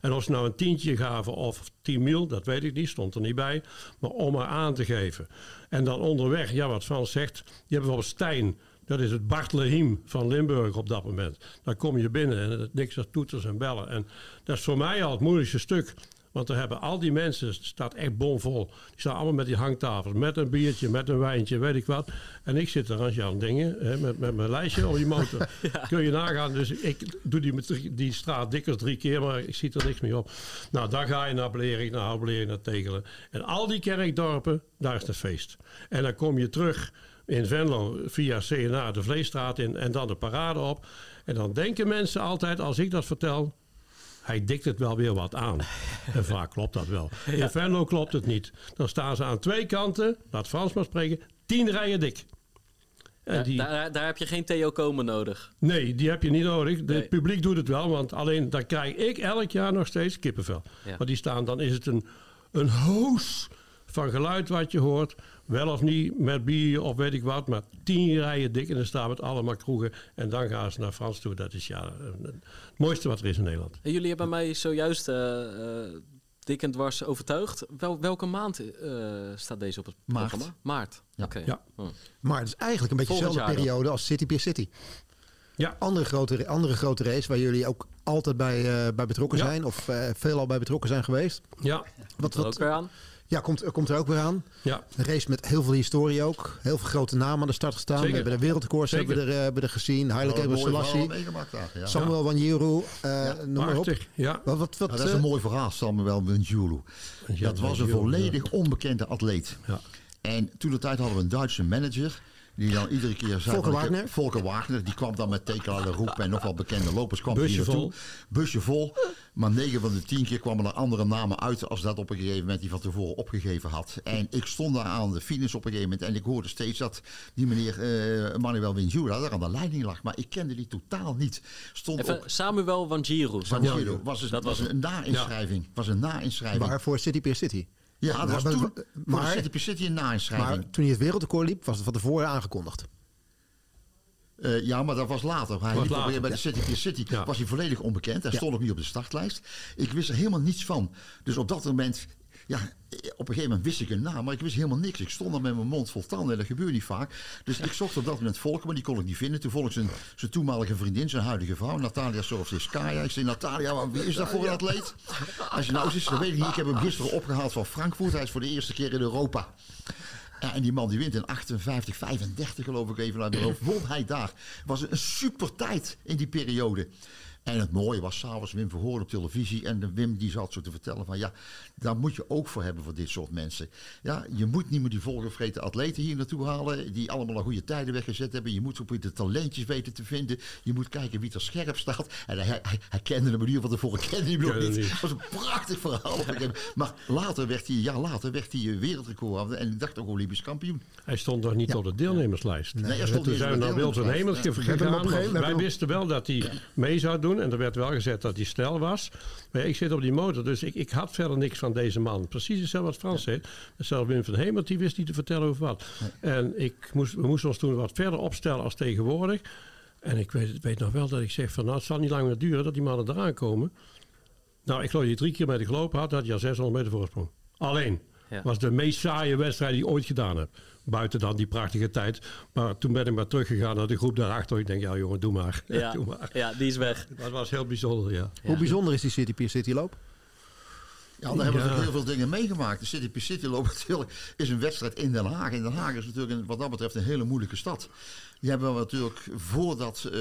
En of ze nou een tientje gaven of 10 mil, dat weet ik niet, stond er niet bij. Maar om maar aan te geven. En dan onderweg, ja, wat Frans zegt, je hebt bijvoorbeeld Stijn. Dat is het Bartleheim van Limburg op dat moment. Daar kom je binnen en het niks als toeters en bellen. En dat is voor mij al het moeilijkste stuk. Want er hebben al die mensen, het staat echt bomvol. Die staan allemaal met die hangtafels, met een biertje, met een wijntje, weet ik wat. En ik zit er aan Jan Dingen, hè, met, met mijn lijstje op die motor. Kun je nagaan. Dus ik doe die, die straat dikwijls drie keer, maar ik zie er niks meer op. Nou, dan ga je naar Blerik, naar Blerik, naar Tegelen. En al die kerkdorpen, daar is het feest. En dan kom je terug in Venlo via CNA de Vleestraat in en dan de parade op. En dan denken mensen altijd, als ik dat vertel, hij dikt het wel weer wat aan. En vaak klopt dat wel. In Venlo klopt het niet. Dan staan ze aan twee kanten, laat Frans maar spreken, tien rijen dik. En Ja, die, daar, daar heb je geen Theo Komen nodig. nee, die heb je niet nodig. Het Nee. publiek doet het wel, want alleen dan krijg ik elk jaar nog steeds kippenvel. Ja. Maar die staan, dan is het een, een hoos van geluid wat je hoort. Wel of niet met bier of weet ik wat, maar tien rijen dik en dan staan met allemaal kroegen. En dan gaan ze naar Frans toe. Dat is ja, het mooiste wat er is in Nederland. En jullie hebben mij zojuist eh, eh, dik en dwars overtuigd. Wel, welke maand eh, staat deze op het Maart. programma? Maart. Ja. Oké. Ja. Hm. Maar het is eigenlijk een beetje dezelfde dan. periode als City Pier City. Ja. Andere grote, andere grote race waar jullie ook altijd bij, eh, bij betrokken Ja. zijn. Of eh, veelal bij betrokken zijn geweest. Ja, Wat, Er ook wat, weer aan. Ja, komt, komt er ook weer aan. ja. Een race met heel veel historie ook. Heel veel grote namen aan de start gestaan. Zeker. We hebben de wereldrecords hebben we er, eh, hebben we er gezien. Haile mooi verhaal Selassie. Ja. Samuel Wanjiru. eh noem maar op. Ja. Wat, wat, wat, Nou, dat is een eh, mooi verhaal, Samuel. Ja, Dat was een volledig onbekende atleet. Ja. En toen de tijd hadden we een Duitse manager. Die dan iedere keer. Volker Wagner? Volker Wagner. Die kwam dan met Tekela de Roep en nog wel bekende lopers. Kwam Busje hier naartoe. vol. Busje vol. Maar 9 van de 10 keer kwamen er andere namen uit... als dat op een gegeven moment die van tevoren opgegeven had. En ik stond daar aan de finish op een gegeven moment... en ik hoorde steeds dat die meneer eh, Manuel Winjura daar aan de leiding lag. Maar ik kende die totaal niet. Stond Even op... Samuel Giro. was, een, Dat was was een na-inschrijving. Was een na-inschrijving. waar voor City Pier City. Ja, dat was maar- toen maar- de City per City een na-inschrijving. Maar toen hij het wereldrecord liep, was het van tevoren aangekondigd. Eh, ja, maar dat was later. Hij Was liep later, alweer bij de City Pier City. Ja. Was hij volledig onbekend. Hij Ja. stond ook niet op de startlijst. Ik wist er helemaal niets van. Dus op dat moment... Ja, op een gegeven moment wist ik een naam, maar ik wist helemaal niks. Ik stond er met mijn mond vol tanden en dat gebeurt niet vaak. Dus ik zocht op dat moment Volker, maar die kon ik niet vinden. Toen ik zijn, toenmalige vriendin, zijn huidige vrouw, Natalia Sorofskaya. Ik zei, Natalia, wie is dat voor een atleet? Als je nou eens, dan weet ik niet. Ik heb hem gisteren opgehaald van Frankfurt. Hij is voor de eerste keer in Europa. En die man die wint in 58, 35 geloof ik even uit mijn hoofd. Won hij daar. Was een super tijd in die periode. En het mooie was s'avonds Wim Verhoorn op televisie. En de Wim die zat zo te vertellen van ja, daar moet je ook voor hebben voor dit soort mensen. Ja, je moet niet meer die volgevreten atleten hier naartoe halen. Die allemaal een goede tijden weggezet hebben. Je moet weer de talentjes weten te vinden. Je moet kijken wie er scherp staat. En hij, hij, hij kende hem in ieder geval tevoren kende hem nog niet. Het was een prachtig verhaal. op. Maar later werd hij, ja, later werd hij eh, wereldrecord. En ik dacht ook Olympisch kampioen. Hij stond nog niet op de deelnemerslijst. Nee, hij stond Toen niet zijn op we de naar Wilson. Hemels gegaan. Wij wisten wel dat hij mee zou doen. En er werd wel gezegd dat hij snel was. Maar ja, ik zit op die motor, dus ik, ik had verder niks van deze man. Precies hetzelfde wat Frans zei. Zelfs Wim van Hemert, die wist niet te vertellen over wat. En ik moest, we moesten ons toen wat verder opstellen als tegenwoordig. En ik weet, weet nog wel dat ik zeg van nou, het zal niet lang meer duren dat die mannen eraan komen. Nou, ik geloof dat hij drie keer met gelopen had, had hij al 600 meter voorsprong. Alleen. Ja. Was de meest saaie wedstrijd die ik ooit gedaan heb. Buiten dan die prachtige tijd. Maar toen ben ik maar teruggegaan naar de groep daarachter. Ik denk, ja jongen, doe maar. Ja, doe maar. ja, die is weg. Dat was heel bijzonder, ja. Hoe bijzonder is die City Pier City loop? Ja, daar hebben we Ja. natuurlijk heel veel dingen meegemaakt. De City Pier City loop natuurlijk is een wedstrijd in Den Haag. En Den Haag is natuurlijk een- wat dat betreft een hele moeilijke stad. Die hebben we natuurlijk voordat eh,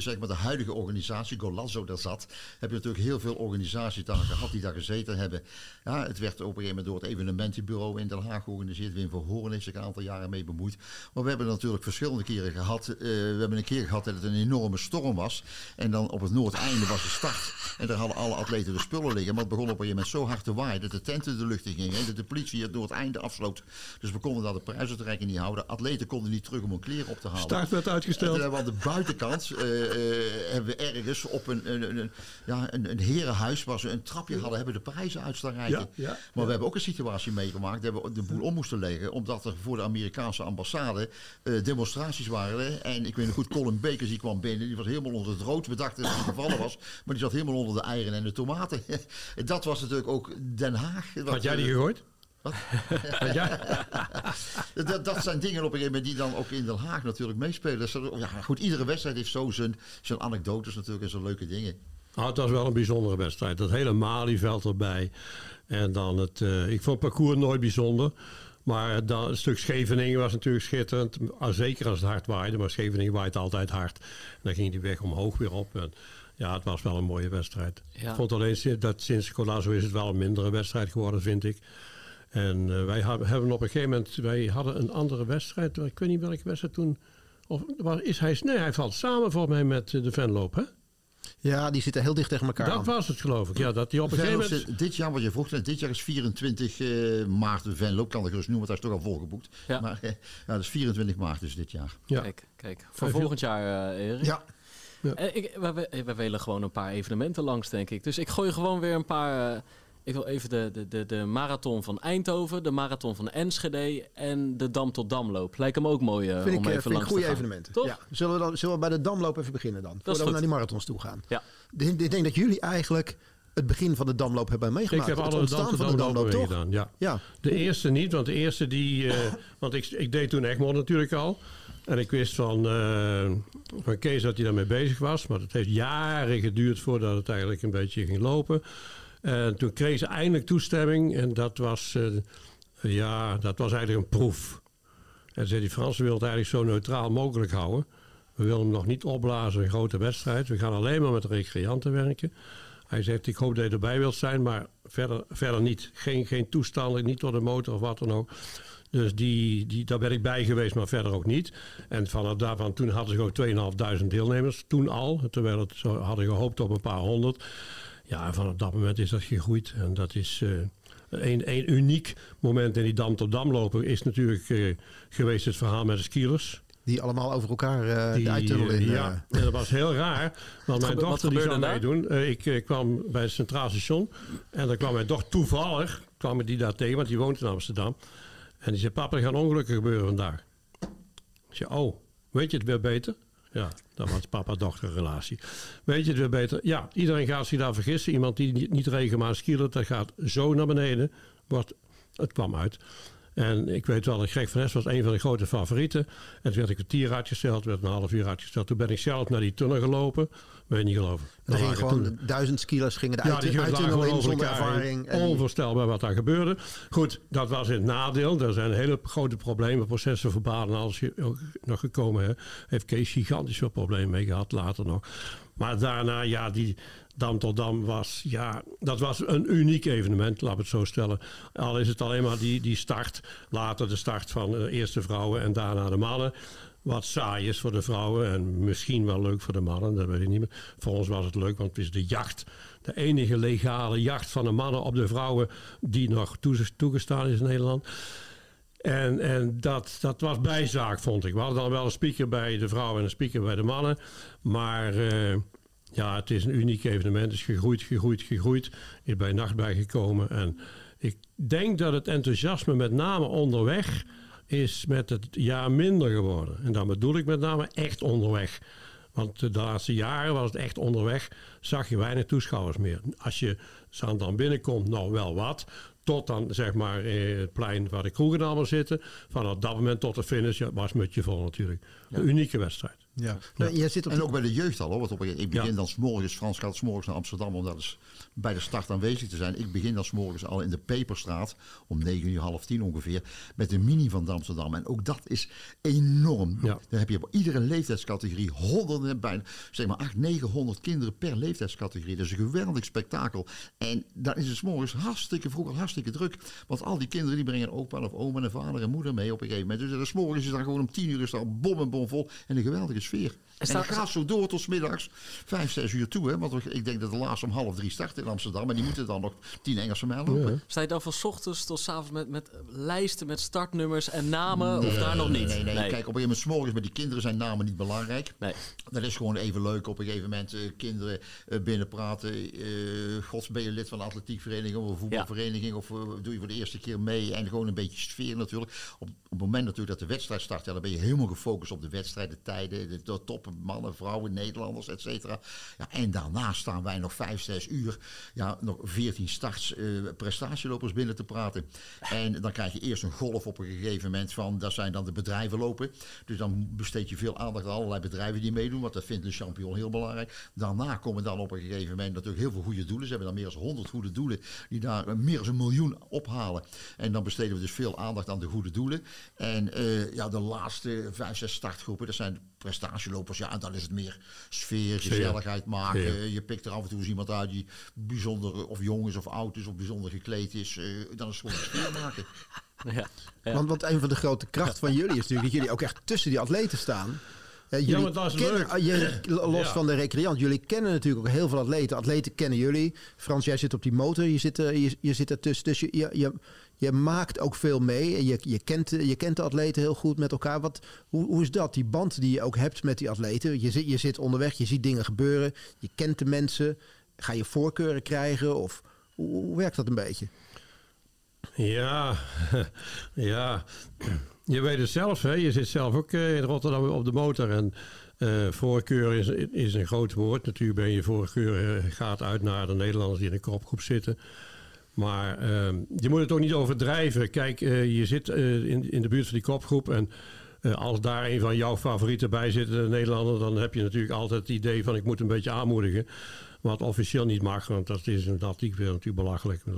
zeg maar de huidige organisatie Golazzo daar zat, heb je natuurlijk heel veel organisaties gehad die daar gezeten hebben. Ja, het werd op een gegeven moment door het evenementenbureau in Den Haag georganiseerd. Wim van Hoorn heeft zich een aantal jaren mee bemoeid. Maar we hebben natuurlijk verschillende keren gehad. eh, we hebben een keer gehad dat het een enorme storm was. En dan op het noordeinde was de start. En daar hadden alle atleten de spullen liggen. Maar het begon op een gegeven moment zo hard te waaien dat de tenten de lucht in gingen. En dat de politie het noordeinde afsloot. Dus we konden daar de prijsuitreiking niet houden. Atleten konden niet terug om hun kleren op te halen. Start werd uitgesteld. aan de buitenkant eh, eh, hebben we ergens op een, een, ja, een, een herenhuis waar ze een trapje hadden, hebben de prijzen uit staan ja, maar we hebben ook een situatie meegemaakt dat we de boel om moesten leggen, omdat er voor de Amerikaanse ambassade eh, demonstraties waren. En ik weet nog goed, Colin Bakers die kwam binnen, die was helemaal onder het rood. We dachten dat hij gevallen was, maar die zat helemaal onder de eieren en de tomaten. En dat was natuurlijk ook Den Haag. Had jij die gegooid? Wat? Jij? Dat, dat zijn dingen op een gegeven moment die dan ook in Den Haag natuurlijk meespelen. Dus dat- ja, goed, iedere wedstrijd heeft zo zijn, zijn anekdotes natuurlijk en zijn leuke dingen. Nou, het was wel een bijzondere wedstrijd. Dat hele Malieveld erbij. En dan het... eh, ik vond het parcours nooit bijzonder. Maar dan, het stuk Scheveningen was natuurlijk schitterend. Ah, Zeker als het hard waaide. Maar Scheveningen waait altijd hard. En dan ging die weg omhoog weer op. En ja, het was wel een mooie wedstrijd. Ja. Ik vond alleen dat sinds Colazo is het wel een mindere wedstrijd geworden, vind ik. En eh, wij hebben, hebben op een gegeven moment... Wij hadden een andere wedstrijd. Ik weet niet welke wedstrijd toen... Of was- is hij... Nee, hij valt samen voor mij met eh, de Venloop, hè? Ja, die zitten heel dicht tegen elkaar Dat aan. was het, geloof ik. Ja, dat die op een gegeven moment... zit- dit jaar, wat je vroeg, dit jaar is 24 eh, maart de Venlo. Ik kan het gerust noemen, want hij is toch al volgeboekt. Ja. Maar ja, dus 24 maart is dit jaar. Ja. Kijk, kijk. Voor volgend jaar, eh Erik. Ja, Eh, ik, we, we, we willen gewoon een paar evenementen langs, denk ik. Dus ik gooi gewoon weer een paar... ik wil even de, de, de, de marathon van Eindhoven, de marathon van Enschede en de Dam tot Damloop. Lijkt hem ook mooi eh, vind om ik, eh, even vind ik langs goede te gaan. evenementen. Toch? Ja. Zullen, we dan, zullen we bij de Damloop even beginnen dan? Voordat we goed. naar die marathons toe gaan. Ja. Ik ik denk dat jullie eigenlijk het begin van de Damloop hebben Ik meegemaakt. heb het alle ontstaan Dam van de Damloop, toch? gedaan, ja. Ja, De eerste niet, want de eerste die... eh, want ik, ik deed toen Egmond natuurlijk al. En ik wist van, eh, van Kees dat hij daarmee bezig was. Maar het heeft jaren geduurd voordat het eigenlijk een beetje ging lopen. En toen kreeg ze eindelijk toestemming. En dat was, eh, ja, dat was eigenlijk een proef. En zei die Fransen willen het eigenlijk zo neutraal mogelijk houden. We willen hem nog niet opblazen, een grote wedstrijd. We gaan alleen maar met recreanten werken. Hij zegt, ik hoop dat je erbij wilt zijn, maar verder, verder niet. Geen, geen toestanden, niet door de motor of wat dan ook. Dus die, die, daar ben ik bij geweest, maar verder ook niet. En vanaf daarvan, toen hadden ze ook 2.500 deelnemers. Toen al, terwijl het hadden gehoopt op een paar honderd. Ja, en vanaf dat moment is dat gegroeid. En dat is eh, een, een uniek moment in die Dam tot Dam lopen. Is natuurlijk eh, geweest het verhaal met de skielers. die allemaal over elkaar eh Die, de eitunnel in. ja, en dat was heel raar. Want mijn dochter die zou meedoen. Ik kwam bij het Centraal Station. En dan kwam mijn dochter toevallig. kwam die daar tegen, want die woont in Amsterdam. En die zei: Papa, er gaan ongelukken gebeuren vandaag. Ik zei: Oh, weet je het weer beter? Ja, dat was papa-dochter relatie. Weet je het weer beter? Ja, iedereen gaat zich daar vergissen. Iemand die niet, regelmatig skilert, dat gaat zo naar beneden. Wordt, het kwam uit. En ik weet wel, Greg van Es was een van de grote favorieten. En toen werd een kwartier uitgesteld, werd een half uur uitgesteld. Toen ben ik zelf naar die tunnel gelopen. Wil je niet geloven. En er gingen gewoon duizend skiers gingen de ja, uit, eitunnel gewoon in zonder ervaring. En Onvoorstelbaar wat daar gebeurde. Goed, dat was het nadeel. Er zijn hele grote problemen, processen alles ge- ook nog gekomen. Hè. Heeft Kees gigantisch veel problemen mee gehad, later nog. Maar daarna, ja, die Dam tot Dam was, ja, dat was een uniek evenement, laat ik het zo stellen. Al is het alleen maar die, die start, later de start van de eerste vrouwen en daarna de mannen. Wat saai is voor de vrouwen en misschien wel leuk voor de mannen, dat weet ik niet meer. Voor ons was het leuk, want het is de jacht. De enige legale jacht van de mannen op de vrouwen die nog toege- toegestaan is in Nederland. En, en dat, dat was bijzaak, vond ik. We hadden dan wel een speaker bij de vrouwen en een speaker bij de mannen. Maar eh, ja, het is een uniek evenement. Het is gegroeid, gegroeid, gegroeid. Is bij nacht bijgekomen. En ik denk dat het enthousiasme met name onderweg is met het jaar minder geworden. En dan bedoel ik met name echt onderweg. Want de laatste jaren was het echt onderweg, zag je weinig toeschouwers meer. Als je dan binnenkomt, nou wel wat. Tot dan zeg maar eh, het plein waar de kroegen allemaal zitten. Vanaf dat moment tot de finish ja, was mutje vol natuurlijk. Een unieke wedstrijd. Ja. Nou, jij zit op En ook bij de jeugd al hoor. Want op, een- ik begin Ja. dan s'morgens, Frans gaat s'morgens naar Amsterdam om daar dus bij de start aanwezig te zijn. Ik begin dan s'morgens al in de Peperstraat om 9 uur, half 10 ongeveer. Met de mini van Amsterdam. En ook dat is enorm. Ja. Dan heb je op iedere leeftijdscategorie honderden, bijna zeg maar 800, 900 kinderen per leeftijdscategorie. Dat is een geweldig spektakel. En daar is het 's morgens hartstikke vroeg al hartstikke druk. Want al die kinderen die brengen opa of oma en vader en moeder mee op een gegeven moment. Dus er 's morgens is dan gewoon om 10 uur is daar bom en bom vol. En een geweldige sfeer. En, staat- dat gaat zo door tot middags 5, 6 uur toe. Hè? Want ik denk dat de laatste om half drie start in Amsterdam. En die moeten dan nog 10 Engelse mijl lopen. Sta je dan van 's ochtends tot 's avonds met, met lijsten met startnummers en namen? of daar nog niet? Nee, nee, Kijk, op een gegeven moment, 's morgens met die kinderen zijn namen niet belangrijk. Nee. Dat is gewoon even leuk op een gegeven moment. eh, kinderen eh, binnenpraten. eh gods, ben je lid van een atletiekvereniging of een voetbalvereniging? Of doe je voor de eerste keer mee? En gewoon een beetje sfeer natuurlijk. Op, op het moment natuurlijk dat de wedstrijd start, ja, dan ben je helemaal gefocust op de wedstrijd, de tijden, de, de toppen, mannen, vrouwen, Nederlanders, et cetera. Ja, en daarna staan wij nog vijf, zes uur, ja, nog veertien starts, eh, binnen te praten. En dan krijg je eerst een golf op een gegeven moment van, dat zijn dan de bedrijven lopen. Dus dan besteed je veel aandacht aan allerlei bedrijven die meedoen, want dat vindt de champion heel belangrijk. Daarna komen dan op een gegeven moment natuurlijk heel veel goede doelen. Ze hebben dan meer dan 100 goede doelen die daar eh, meer dan een miljoen ophalen. En dan besteden we dus veel aandacht aan de goede doelen. En eh, ja, de laatste vijf, zes startgroepen, dat zijn prestatielopers. Ja, en dan is het meer sfeer, gezelligheid maken. Sfeer. Je pikt er af en toe eens iemand uit die bijzonder of jong is of oud is of bijzonder gekleed is. Eh, dan is het gewoon sfeer maken. Ja. Ja. Want, want een van de grote krachten van jullie is natuurlijk dat jullie ook echt tussen die atleten staan. Ja, jullie maar dat is kennen, leuk. je- los Ja. van de recreant, jullie kennen natuurlijk ook heel veel atleten. Atleten kennen jullie. Frans, jij zit op die motor, je zit, er- je, je zit ertussen. Dus je, je, je, je maakt ook veel mee. En je, je, kent, je kent de atleten heel goed met elkaar. Wat, hoe, hoe is dat, die band die je ook hebt met die atleten? Je zit, je zit onderweg, je ziet dingen gebeuren. Je kent de mensen. Ga je voorkeuren krijgen? Of hoe, hoe werkt dat een beetje? Ja, ja. Je weet het zelf, hè? je zit zelf ook eh, in Rotterdam op de motor. En eh, voorkeur is, is een groot woord. Natuurlijk ben je voorkeur eh, gaat uit naar de Nederlanders die in de kopgroep zitten. Maar ehm, je moet het ook niet overdrijven. Kijk, eh, je zit eh, in, in de buurt van die kopgroep en eh, als daar een van jouw favorieten bij zit, de Nederlander, dan heb je natuurlijk altijd het idee van ik moet een beetje aanmoedigen. Wat officieel niet mag, want dat is in de atletiek weer natuurlijk belachelijk. Ik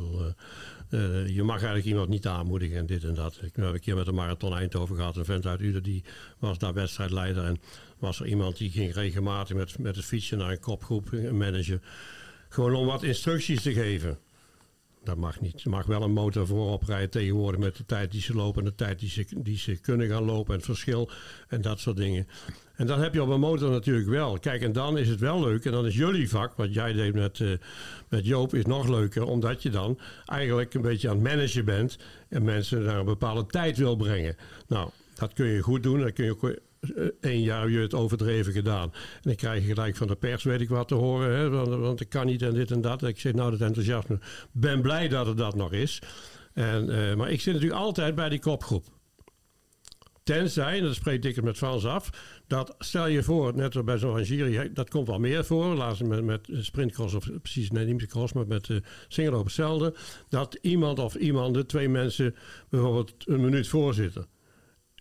je mag eigenlijk iemand niet aanmoedigen en dit en dat. Ik heb een keer met de Marathon Eindhoven gehad. Een vent uit Uden die was daar wedstrijdleider. En was er iemand die ging regelmatig met, met het fietsje naar een kopgroep, een manager. Gewoon om wat instructies te geven. Dat mag niet. Je mag wel een motor voorop rijden tegenwoordig met de tijd die ze lopen en de tijd die ze, die ze kunnen gaan lopen en het verschil en dat soort dingen. En dat heb je op een motor natuurlijk wel. Kijk, en dan is het wel leuk en dan is jullie vak, wat jij deed met, eh, met Joop, is nog leuker, omdat je dan eigenlijk een beetje aan het managen bent en mensen naar een bepaalde tijd wil brengen. Nou, dat kun je goed doen. Dat kun je één jaar heb je het overdreven gedaan. En dan krijg je gelijk van de pers, weet ik wat te horen. Hè, want, want ik kan niet en dit en dat. Ik zeg nou, dat enthousiasme. Ben blij dat het dat nog is. En, eh, maar ik zit natuurlijk altijd bij die kopgroep. Tenzij, en dat spreekt ik het met Frans af, dat stel je voor, net bij zo'n Giri, dat komt wel meer voor. Laatst met, met sprintcross, of precies, nee, niet met cross, maar met uh, single hetzelfde. Dat iemand of iemand, twee mensen, bijvoorbeeld een minuut voorzitten.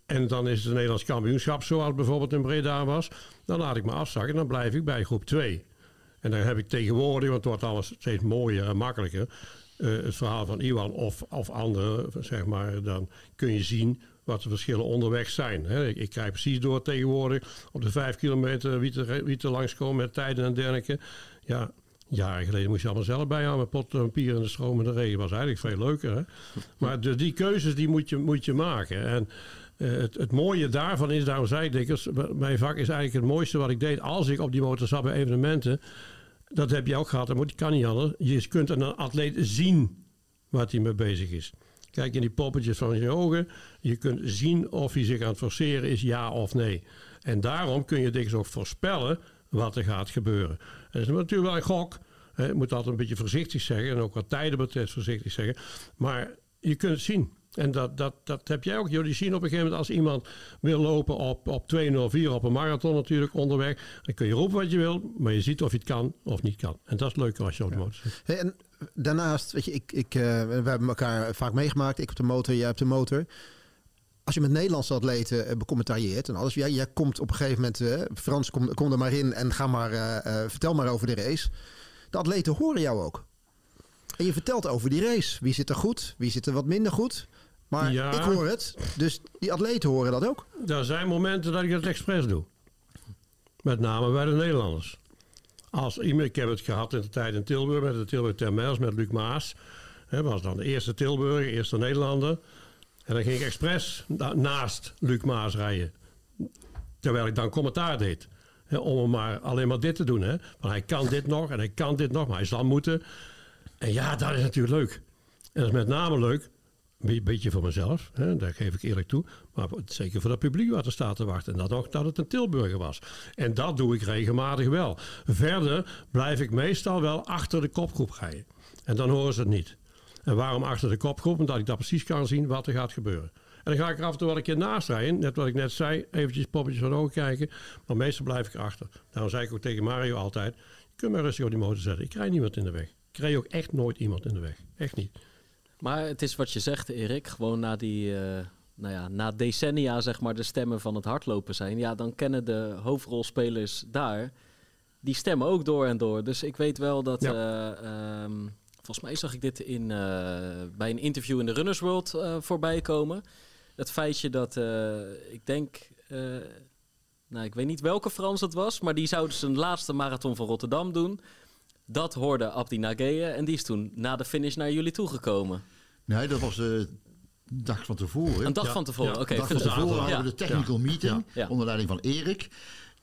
En dan is het Nederlands kampioenschap, zoals bijvoorbeeld in Breda was. Dan laat ik me afzakken en dan blijf ik bij groep 2. En dan heb ik tegenwoordig, want het wordt alles steeds mooier en makkelijker. Uh, het verhaal van Iwan of, of anderen, zeg maar, dan kun je zien wat de verschillen onderweg zijn. Hè. Ik, ik krijg precies door tegenwoordig op de vijf kilometer wie te, wie te langskomen met tijden en dergelijke. Ja, jaren geleden moest je allemaal zelf bijhouden met pot en pier in de stromende regen. was eigenlijk veel leuker. Hè? Maar dus die keuzes die moet je, moet je maken. En uh, het, het mooie daarvan is, daarom zei ik mijn vak is eigenlijk het mooiste wat ik deed als ik op die motor zat bij evenementen. Dat heb je ook gehad, dat kan niet anders. Je kunt een atleet zien wat hij mee bezig is. Kijk in die poppetjes van je ogen. Je kunt zien of hij zich aan het forceren is, ja of nee. En daarom kun je dikwijls ook voorspellen wat er gaat gebeuren. En dat is natuurlijk wel een gok. Je moet altijd een beetje voorzichtig zeggen. En ook wat tijden betreft voorzichtig zeggen. Maar je kunt het zien. En dat, dat, dat heb jij ook. Jullie zien op een gegeven moment als iemand wil lopen op, op 204 op een marathon natuurlijk onderweg. Dan kun je roepen wat je wil, maar je ziet of je het kan of niet kan. En dat is leuker als je op de motor zit. Hey, en daarnaast, weet je, ik, ik, eh, we hebben elkaar vaak meegemaakt. Ik op de motor, jij op de motor. Als je met Nederlandse atleten uh, becommentarieert en alles. Jij, jij komt op een gegeven moment, uh, Frans, kom, kom er maar in en ga maar, uh, vertel maar over de race. De atleten horen jou ook. En je vertelt over die race. Wie zit er goed, wie zit er wat minder goed. Maar Ja. ik hoor het, dus die atleten horen dat ook. Er zijn momenten dat ik het expres doe. Met name bij de Nederlanders. Als ik heb het gehad in de tijd in Tilburg met de Tilburg Termels met Luc Maas. Hij was dan de eerste Tilburger, eerste Nederlander. En dan ging ik expres na- naast Luc Maas rijden. Terwijl ik dan commentaar deed. Om hem maar alleen maar dit te doen. Hè. Want hij kan dit nog en hij kan dit nog, maar hij zal moeten. En ja, dat is natuurlijk leuk. En dat is met name leuk, een beetje voor mezelf, hè, daar geef ik eerlijk toe. Maar zeker voor het publiek wat er staat te wachten. En dat ook dat het een Tilburger was. En dat doe ik regelmatig wel. Verder blijf ik meestal wel achter de kopgroep rijden. En dan horen ze het niet. En waarom achter de kopgroep? Omdat ik daar precies kan zien wat er gaat gebeuren. En dan ga ik er af en toe wel een keer naast rijden. Net wat ik net zei, eventjes poppetjes van ogen kijken. Maar meestal blijf ik erachter. Daarom zei ik ook tegen Mario altijd... je kunt mij rustig op die motor zetten. Ik krijg niemand in de weg. Ik krijg ook echt nooit iemand in de weg. Echt niet. Maar het is wat je zegt, Erik. Gewoon na die, eh, nou ja, na decennia zeg maar de stemmen van het hardlopen zijn. Ja, dan kennen de hoofdrolspelers daar die stemmen ook door en door. Dus ik weet wel dat. eh, ehm, volgens mij zag ik dit in, eh, bij een interview in de Runners World voorbij komen. Het feitje dat ik denk. nou, ik weet niet welke Frans het was, maar die zou zijn laatste marathon van Rotterdam doen. Dat hoorde Abdi Nageye en die is toen na de finish naar jullie toegekomen. Nee, dat was de dag van tevoren. Een dag Ja, van tevoren, ja, oké. de dag van tevoren hadden we de technical meeting Ja. onder leiding van Erik.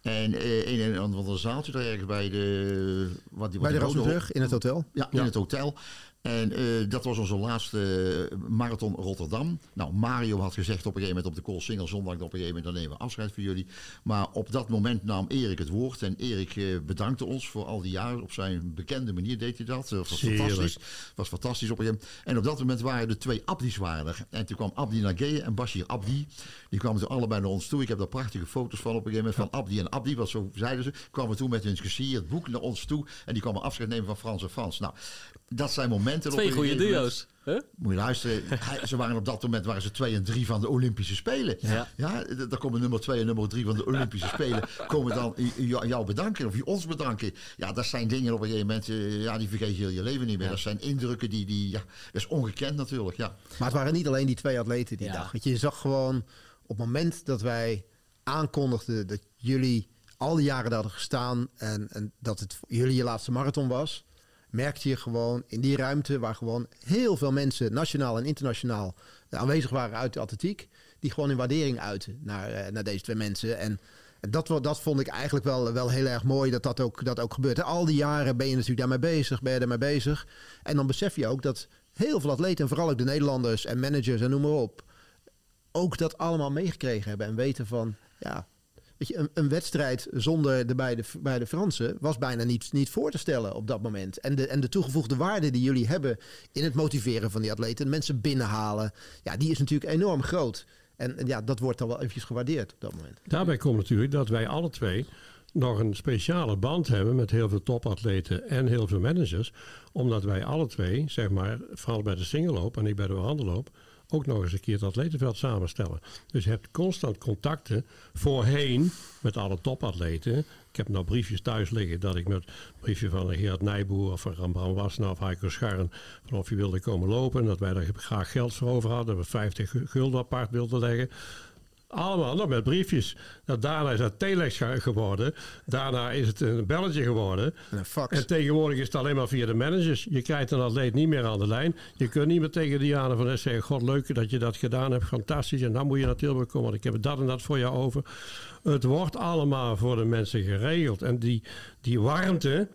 En eh, in een ander zaaltje daar ergens bij de... Wat, die- wat Bij de Rozenbrug in het hotel. Ja, in Ja. het hotel. En eh, dat was onze laatste marathon Rotterdam. Nou, Mario had gezegd op een gegeven moment op de Koolsingel zondag... op een gegeven moment dan nemen we afscheid van jullie. Maar op dat moment nam Erik het woord. En Erik eh, bedankte ons voor al die jaren. Op zijn bekende manier deed hij dat. Dat was Heerlijk. fantastisch. was fantastisch op een gegeven moment. En op dat moment waren de twee Abdi's er. En toen kwam Abdi Nageye en Bashir Abdi. Die kwamen toen allebei naar ons toe. Ik heb daar prachtige foto's van op een gegeven moment. Van Abdi en Abdi, wat zo zeiden ze. Kwamen toen met hun gesierd boek naar ons toe. En die kwamen afscheid nemen van Frans en Frans. Nou, dat zijn momenten. op Twee goede duo's. Huh? moet je luisteren, hij- ze waren op dat moment waren ze twee en drie van de Olympische Spelen. Ja. Ja, d- dan komen nummer twee en nummer drie van de Olympische Spelen. Komen dan jou bedanken of je ons bedanken. Ja, dat zijn dingen op een gegeven moment, eh, ja, die vergeet je heel je leven niet meer. Dat zijn indrukken die, die ja, dat is ongekend natuurlijk. Ja. Maar het waren niet alleen die twee atleten die Ja. dag. Want je zag gewoon op het moment dat wij aankondigden dat jullie al die jaren daar hadden gestaan en, en dat het voor jullie je laatste marathon was, merkte je gewoon in die ruimte waar gewoon heel veel mensen, nationaal en internationaal, aanwezig waren uit de atletiek, die gewoon hun waardering uiten naar, eh, naar deze twee mensen. En dat, dat vond ik eigenlijk wel, wel heel erg mooi dat dat ook, dat ook gebeurt. Al die jaren ben je natuurlijk daarmee bezig, ben je daarmee bezig. En dan besef je ook dat heel veel atleten, en vooral ook de Nederlanders en managers en noem maar op, ook dat allemaal meegekregen hebben en weten van, ja, een, wedstrijd zonder de beide, beide Fransen was bijna niet, niet voor te stellen op dat moment. En de, en de toegevoegde waarde die jullie hebben in het motiveren van die atleten, mensen binnenhalen, ja, die is natuurlijk enorm groot. En, en ja, dat wordt dan wel eventjes gewaardeerd op dat moment. Daarbij komt natuurlijk dat wij alle twee nog een speciale band hebben met heel veel topatleten en heel veel managers. Omdat wij alle twee, zeg maar, vooral bij de singelloop en ik bij de wandelloop, ook nog eens een keer het atletenveld samenstellen. Dus je hebt constant contacten voorheen met alle topatleten. Ik heb nou briefjes thuis liggen dat ik met briefje van Gerard Nijboer of van Rambram Wasna of Heiko Scharren van of je wilde komen lopen. En dat wij daar graag geld voor over hadden. Dat we 50 gulden apart wilden leggen. Allemaal nog met briefjes. Nou, daarna is dat telex ge- geworden. Daarna is het een belletje geworden. En een fax. En tegenwoordig is het alleen maar via de managers. Je krijgt een atleet niet meer aan de lijn. Je kunt niet meer tegen Diana van S zeggen... God, leuk dat je dat gedaan hebt. Fantastisch. En dan moet je naar Tilburg komen. Want ik heb dat en dat voor jou over. Het wordt allemaal voor de mensen geregeld. En die, die warmte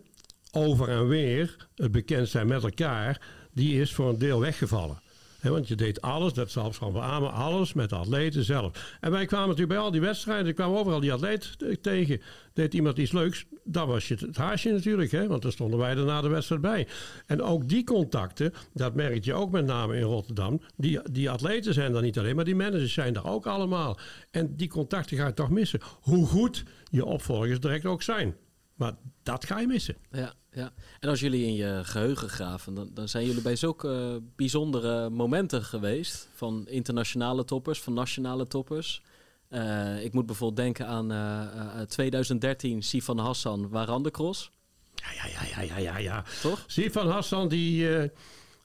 over en weer... het bekend zijn met elkaar... die is voor een deel weggevallen. Want je deed alles, dat zal van beamen, alles met de atleten zelf. En wij kwamen natuurlijk bij al die wedstrijden, kwamen overal die atleet tegen. Deed iemand iets leuks, dan was je het haasje natuurlijk. Want dan stonden wij er na de wedstrijd bij. En ook die contacten, dat merk je ook met name in Rotterdam. Die, die atleten zijn er niet alleen, maar die managers zijn er ook allemaal. En die contacten ga je toch missen. Hoe goed je opvolgers direct ook zijn. Maar dat ga je missen. Ja, ja. En als jullie in je geheugen graven, dan, dan zijn jullie bij zulke eh, bijzondere momenten geweest. Van internationale toppers, van nationale toppers. Eh, ik moet bijvoorbeeld denken aan eh, eh, 2013 Sifan Hassan Warandecross. Ja, ja, ja, ja, ja, ja. ja. Toch? Sifan Hassan, die,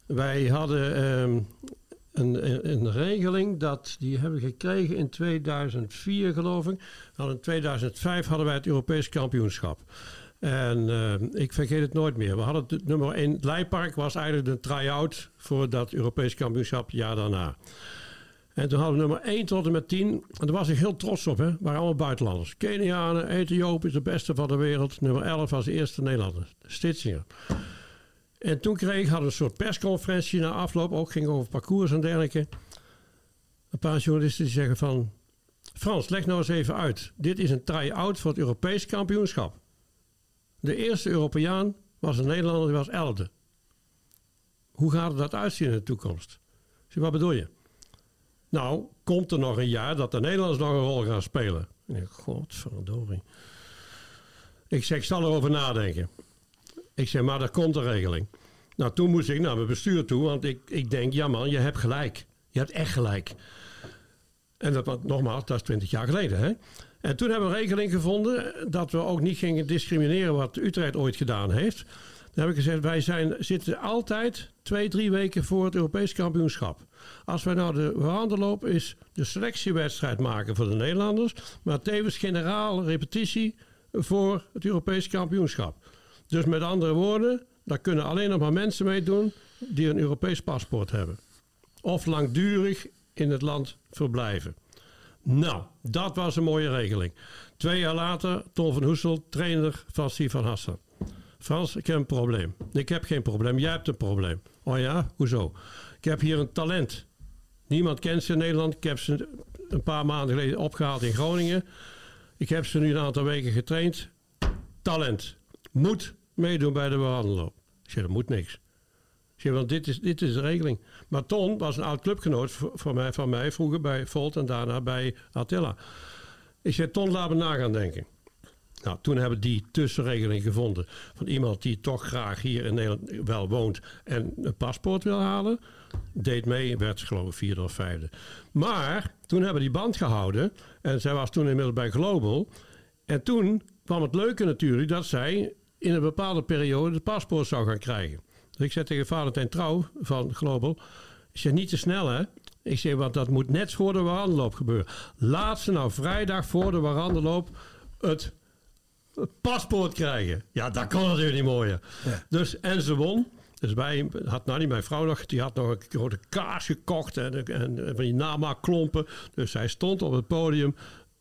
wij hadden ehm, een, een, regeling dat die hebben gekregen in 2004 geloof ik. En in 2005 hadden wij het Europees kampioenschap. En eh, ik vergeet het nooit meer. We hadden nummer 1. Het Leipark was eigenlijk de try-out voor dat Europees kampioenschap jaar daarna. En toen hadden we nummer 1 tot en met 10. En daar was ik heel trots op. Hè. Waren allemaal buitenlanders. Kenianen, Ethiopië de beste van de wereld. Nummer 11 was de eerste Nederlander. Stitsinger. En toen kreeg, we een soort persconferentie na afloop. Ook ging over parcours en dergelijke. Een paar journalisten die zeggen van... Frans, leg nou eens even uit. Dit is een try-out voor het Europees kampioenschap. De eerste Europeaan was een Nederlander, die was elfde. Hoe gaat dat uitzien in de toekomst? Wat bedoel je? Nou, komt er nog een jaar dat de Nederlanders nog een rol gaan spelen? Ik. Ik zeg, ik zal erover nadenken. Ik zeg, maar er komt een regeling. Nou, toen moest ik naar mijn bestuur toe, want ik, ik denk, ja man, je hebt gelijk. Je hebt echt gelijk. En dat nogmaals, dat is twintig jaar geleden. Hè? En toen hebben we een regeling gevonden dat we ook niet gingen discrimineren wat Utrecht ooit gedaan heeft. Dan heb ik gezegd, wij zijn, zitten altijd twee, drie weken voor het Europees kampioenschap. Als wij nou de wandelloop is de selectiewedstrijd maken voor de Nederlanders, maar tevens generaal repetitie voor het Europees kampioenschap. Dus met andere woorden, daar kunnen alleen nog maar mensen meedoen die een Europees paspoort hebben. Of langdurig in het land verblijven. Nou, dat was een mooie regeling. Twee jaar later, Tom van Hoesel, trainer van Sivan Hassan. Frans, ik heb een probleem. Ik heb geen probleem, jij hebt een probleem. Oh ja, hoezo? Ik heb hier een talent. Niemand kent ze in Nederland. Ik heb ze een paar maanden geleden opgehaald in Groningen. Ik heb ze nu een aantal weken getraind. Talent. Moet meedoen bij de wandelloop. Ik zeg, dat moet niks. Ik zeg, want dit is, dit is de regeling. Maar Ton was een oud clubgenoot van mij, van mij vroeger bij Volt en daarna bij Attila. Ik zei, Ton, laat me na gaan denken. Nou, toen hebben die tussenregeling gevonden van iemand die toch graag hier in Nederland wel woont en een paspoort wil halen. Deed mee, werd geloof ik vierde of vijfde. Maar toen hebben die band gehouden en zij was toen inmiddels bij Global. En toen kwam het leuke natuurlijk dat zij in een bepaalde periode het paspoort zou gaan krijgen. Dus ik zei tegen Valentijn Trouw van Global, ik zeg niet te snel hè. Ik zeg, want dat moet net voor de warandeloop gebeuren. Laat ze nou vrijdag voor de warandeloop het paspoort krijgen. Ja, dat kon natuurlijk niet mooier. Dus, en ze won. Dus wij had nou niet mijn vrouw nog, die had nog een grote kaas gekocht en, en, en van die namaakklompen. Dus zij stond op het podium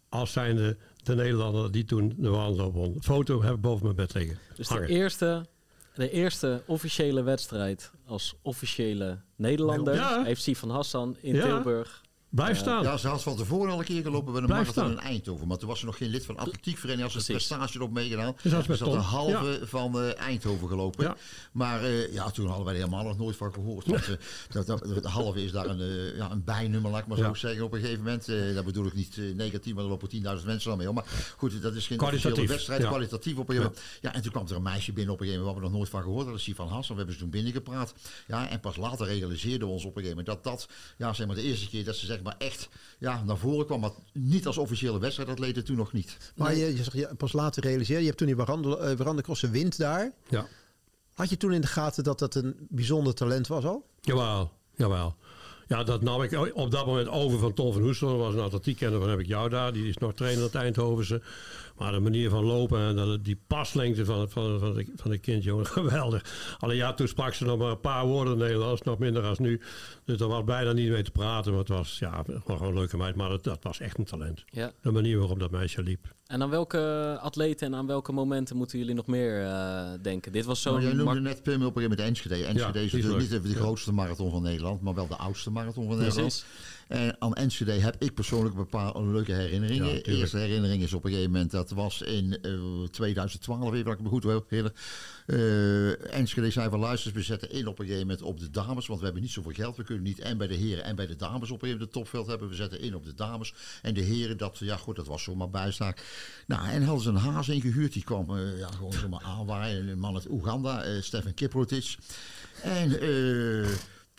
als zijnde de Nederlander die toen de wandelloop won. Foto heb ik boven mijn bed liggen. Dus de eerste, de eerste officiële wedstrijd als officiële Nederlander Ja. heeft Sifan Hassan in Ja. Tilburg. Blijf staan. Ja, ze had van tevoren al een keer gelopen bij een Blijf marathon in. Eindhoven. Maar toen was ze nog geen lid van de atletiekvereniging. Als een Precies. prestatie erop meegedaan. Dus met ze had Tom. een halve van eh, Eindhoven gelopen. Ja. Maar eh, ja, toen hadden wij er helemaal nog nooit van gehoord. Want, eh, dat, dat, de halve is daar een, eh, ja, een bijnummer, laat ik maar zo Ja. zeggen. Op een gegeven moment. Eh, dat bedoel ik niet eh, negatief, maar er lopen 10.000 mensen al mee. hoor. Maar goed, dat is geen Kwalitatief. officiële wedstrijd. Ja. Kwalitatief op een gegeven moment. Ja, en toen kwam er een meisje binnen op een gegeven moment waar we nog nooit van gehoord hadden. Dat is Sivan Hassan. We hebben ze toen binnengepraat. Ja, en pas later realiseerden we ons op een gegeven moment dat dat, ja, zeg maar de eerste keer dat ze zeg maar echt ja, naar voren kwam. Maar niet als officiële wedstrijd, dat leed het toen nog niet. Maar je, je zegt je pas later realiseer. Je hebt toen die Warandel- eh, Warandecrossen wint daar. Ja. Had je toen in de gaten dat dat een bijzonder talent was al? Jawel, jawel. Ja, dat nam ik op dat moment over van Tom van Hoestel. Dat was een atletiekkenner, dan heb ik jou daar. Die is nog trainer aan het Eindhovense. Maar de manier van lopen en dat, die paslengte van, van, van, de, van de kind, jongen, geweldig. Alleen ja, toen sprak ze nog maar een paar woorden Nederlands, nog minder als nu. Dus er was bijna niet mee te praten. Maar het was ja, gewoon een leuke meid. Maar dat, dat was echt een talent. Ja. De manier waarop dat meisje liep. En aan welke atleten en aan welke momenten moeten jullie nog meer eh, denken? Dit was Nou, zo'n... jij noemde net Pim op een gegeven moment Enschede. Enschede is natuurlijk leuk. niet even de grootste marathon van Nederland, maar wel de oudste marathon van Nederland. Precies. En aan Enschede heb ik persoonlijk een paar leuke herinneringen. Ja, eerste herinnering is op een gegeven moment, dat was in eh, 2012, even dat ik me goed wil herinneren. Eh, Enschede zei van luister, we zetten in op een gegeven moment op de dames, want we hebben niet zoveel geld. We kunnen niet en bij de heren en bij de dames op een gegeven moment het topveld hebben. We zetten in op de dames. En de heren, dat, ja goed, dat was zomaar bijzaak. Nou, en hadden ze een haas ingehuurd, die kwam eh, ja, gewoon zomaar aanwaaien. Een man uit Oeganda, eh Stefan Kiprotic. En...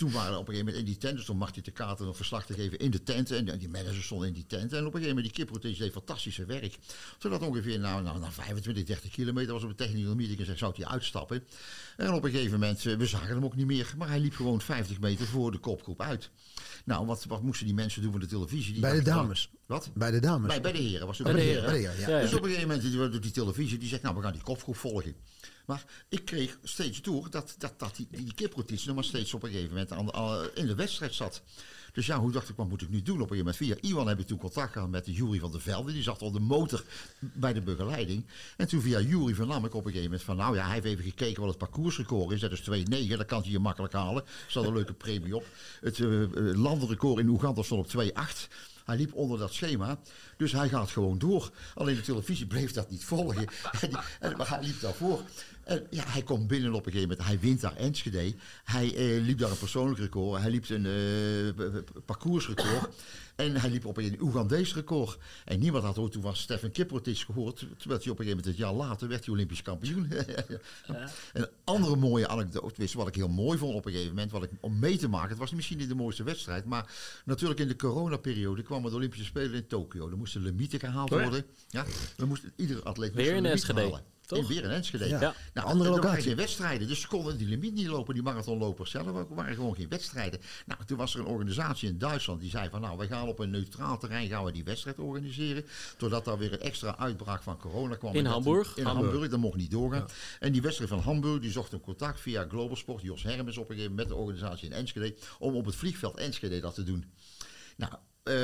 toen waren op een gegeven moment in die tent, dus toen mag je de kaarten nog verslag te geven in de tent. En die managers stonden in die tent. En op een gegeven moment, die Kiprotis deed fantastische werk. Zodat ongeveer nou, nou, na 25, 30 kilometer was op een technical meeting en zei, zou hij uitstappen. En op een gegeven moment, eh, we zagen hem ook niet meer. Maar hij liep gewoon 50 meter voor de kopgroep uit. Nou, wat, wat moesten die mensen doen voor de televisie? Die Bij de dames. Wat? Bij de dames. Bij, bij de heren was het Bij de bij heren. Bij de heren, ja. Ja, ja. dus op een gegeven moment die, die, die televisie die zegt, nou we gaan die kopgroep volgen. Maar ik kreeg steeds door dat, dat, dat die, die nog maar steeds op een gegeven moment aan, aan- in de wedstrijd zat. Dus ja, hoe dacht ik, wat moet ik nu doen? Op een gegeven moment via Iwan heb ik toen contact gehad met de Jury van der Velde. Die zat al de motor bij de begeleiding. En toen via Jury vernam ik op een gegeven moment van, nou ja, hij heeft even gekeken wat het parcoursrecord is. Dat is 2,9, dat kan hij je makkelijk halen. Er staat een leuke premie op. Het eh, eh, landenrecord in Oeganda stond op 2,8. Hij liep onder dat schema, dus hij gaat gewoon door. Alleen de televisie bleef dat niet volgen. En- maar hij liep daarvoor. En ja, hij komt binnen op een gegeven moment. Hij wint daar Enschede. Hij eh, liep daar een persoonlijk record. Hij liep een eh, parcoursrecord. En hij liep op een Oegandees record. En niemand had ooit toen was Stefan Kiprotic gehoord. Terwijl hij op een gegeven moment het jaar later werd hij Olympisch kampioen. Een andere mooie anekdote, wat ik heel mooi vond op een gegeven moment, wat ik, om mee te maken. Het was misschien niet de mooiste wedstrijd, maar natuurlijk in de coronaperiode kwamen de Olympische Spelen in Tokio. Er moesten limieten gehaald Oh ja. worden. Ja, we moesten, iedere atleet Weer moest in een limiet Enschede. Toch? In, weer in Enschede. Ja. Ja. Nou, Andere er waren locatie. geen wedstrijden, dus ze konden die limiet niet lopen, die marathonlopers zelf. Er waren gewoon geen wedstrijden. Nou, toen was er een organisatie in Duitsland die zei van nou, wij gaan op een neutraal terrein gaan we die wedstrijd organiseren. Doordat daar weer een extra uitbraak van corona kwam. In Hamburg? In Hamburg, dat mocht niet doorgaan. En die wedstrijd van Hamburg, die zocht een contact via Global Sport, Jos Hermes op een gegeven moment met de organisatie in Enschede, om op het vliegveld Enschede dat te doen. Nou, eh,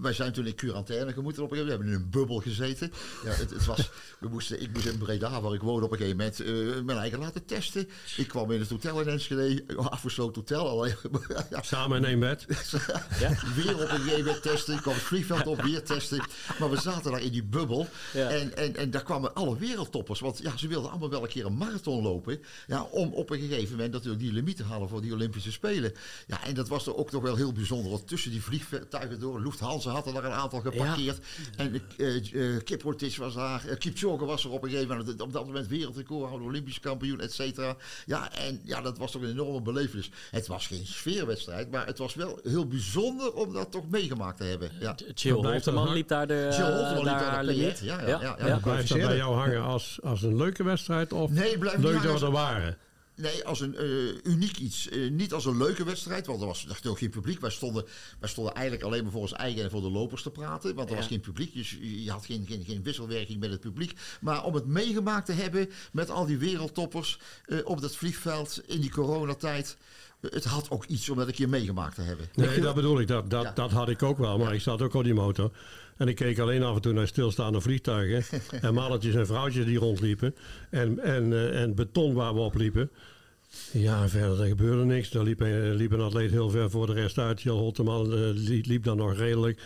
wij zijn toen in quarantaine gemoeten op een gegeven moment. We hebben in een bubbel gezeten. Ja, het, het was, we moesten, ik moest in Breda, waar ik woonde, op een gegeven moment eh, mijn eigen laten testen. Ik kwam in het hotel in Enschede, een afgesloten hotel. Alleen, ja, Samen in één bed. weer op een gegeven moment testen. Ik kwam het vliegveld op, weer testen. Maar we zaten daar in die bubbel. Ja. En, en, en daar kwamen alle wereldtoppers. Want ja, ze wilden allemaal wel een keer een marathon lopen. Ja, om op een gegeven moment natuurlijk die limiet te halen voor die Olympische Spelen. Ja, en dat was er ook nog wel heel bijzonder. Want tussen die vliegtuigen door, Lufthansa had er daar een aantal geparkeerd. En uh, Kiprotis was daar, uh, Kipchoge was er op een gegeven moment. Op dat moment wereldrecordhouder, Olympisch kampioen, et cetera. Ja, en ja, dat was toch een enorme belevenis. Het was geen sfeerwedstrijd, maar het was wel heel bijzonder om dat toch meegemaakt te hebben. Ja. Chill Holteman liep daar de, Holteman liep daar de limiet. Ja, ja, ja, ja. Blijft dat bij jou hangen als, als een leuke wedstrijd of Nee, leuk dat we er waren? Nee, als een eh, uniek iets. Eh, niet als een leuke wedstrijd, want er was natuurlijk geen publiek. Wij stonden, wij stonden eigenlijk alleen maar voor ons eigen en voor de lopers te praten. Want er Ja. was geen publiek, dus je had geen, geen, geen wisselwerking met het publiek. Maar om het meegemaakt te hebben met al die wereldtoppers eh, op dat vliegveld in die coronatijd. het had ook iets om dat een keer meegemaakt te hebben. Nee, dat bedoel ik. Dat, dat, Ja. dat had ik ook wel. Maar ik zat ook op die motor. En ik keek alleen af en toe naar stilstaande vliegtuigen. en mannetjes en vrouwtjes die rondliepen. En, en, eh, en beton waar we op liepen. Ja, verder er gebeurde niks. Daar liep, een- liep een atleet heel ver voor de rest uit. Jan Holteman eh, liep, liep dan nog redelijk.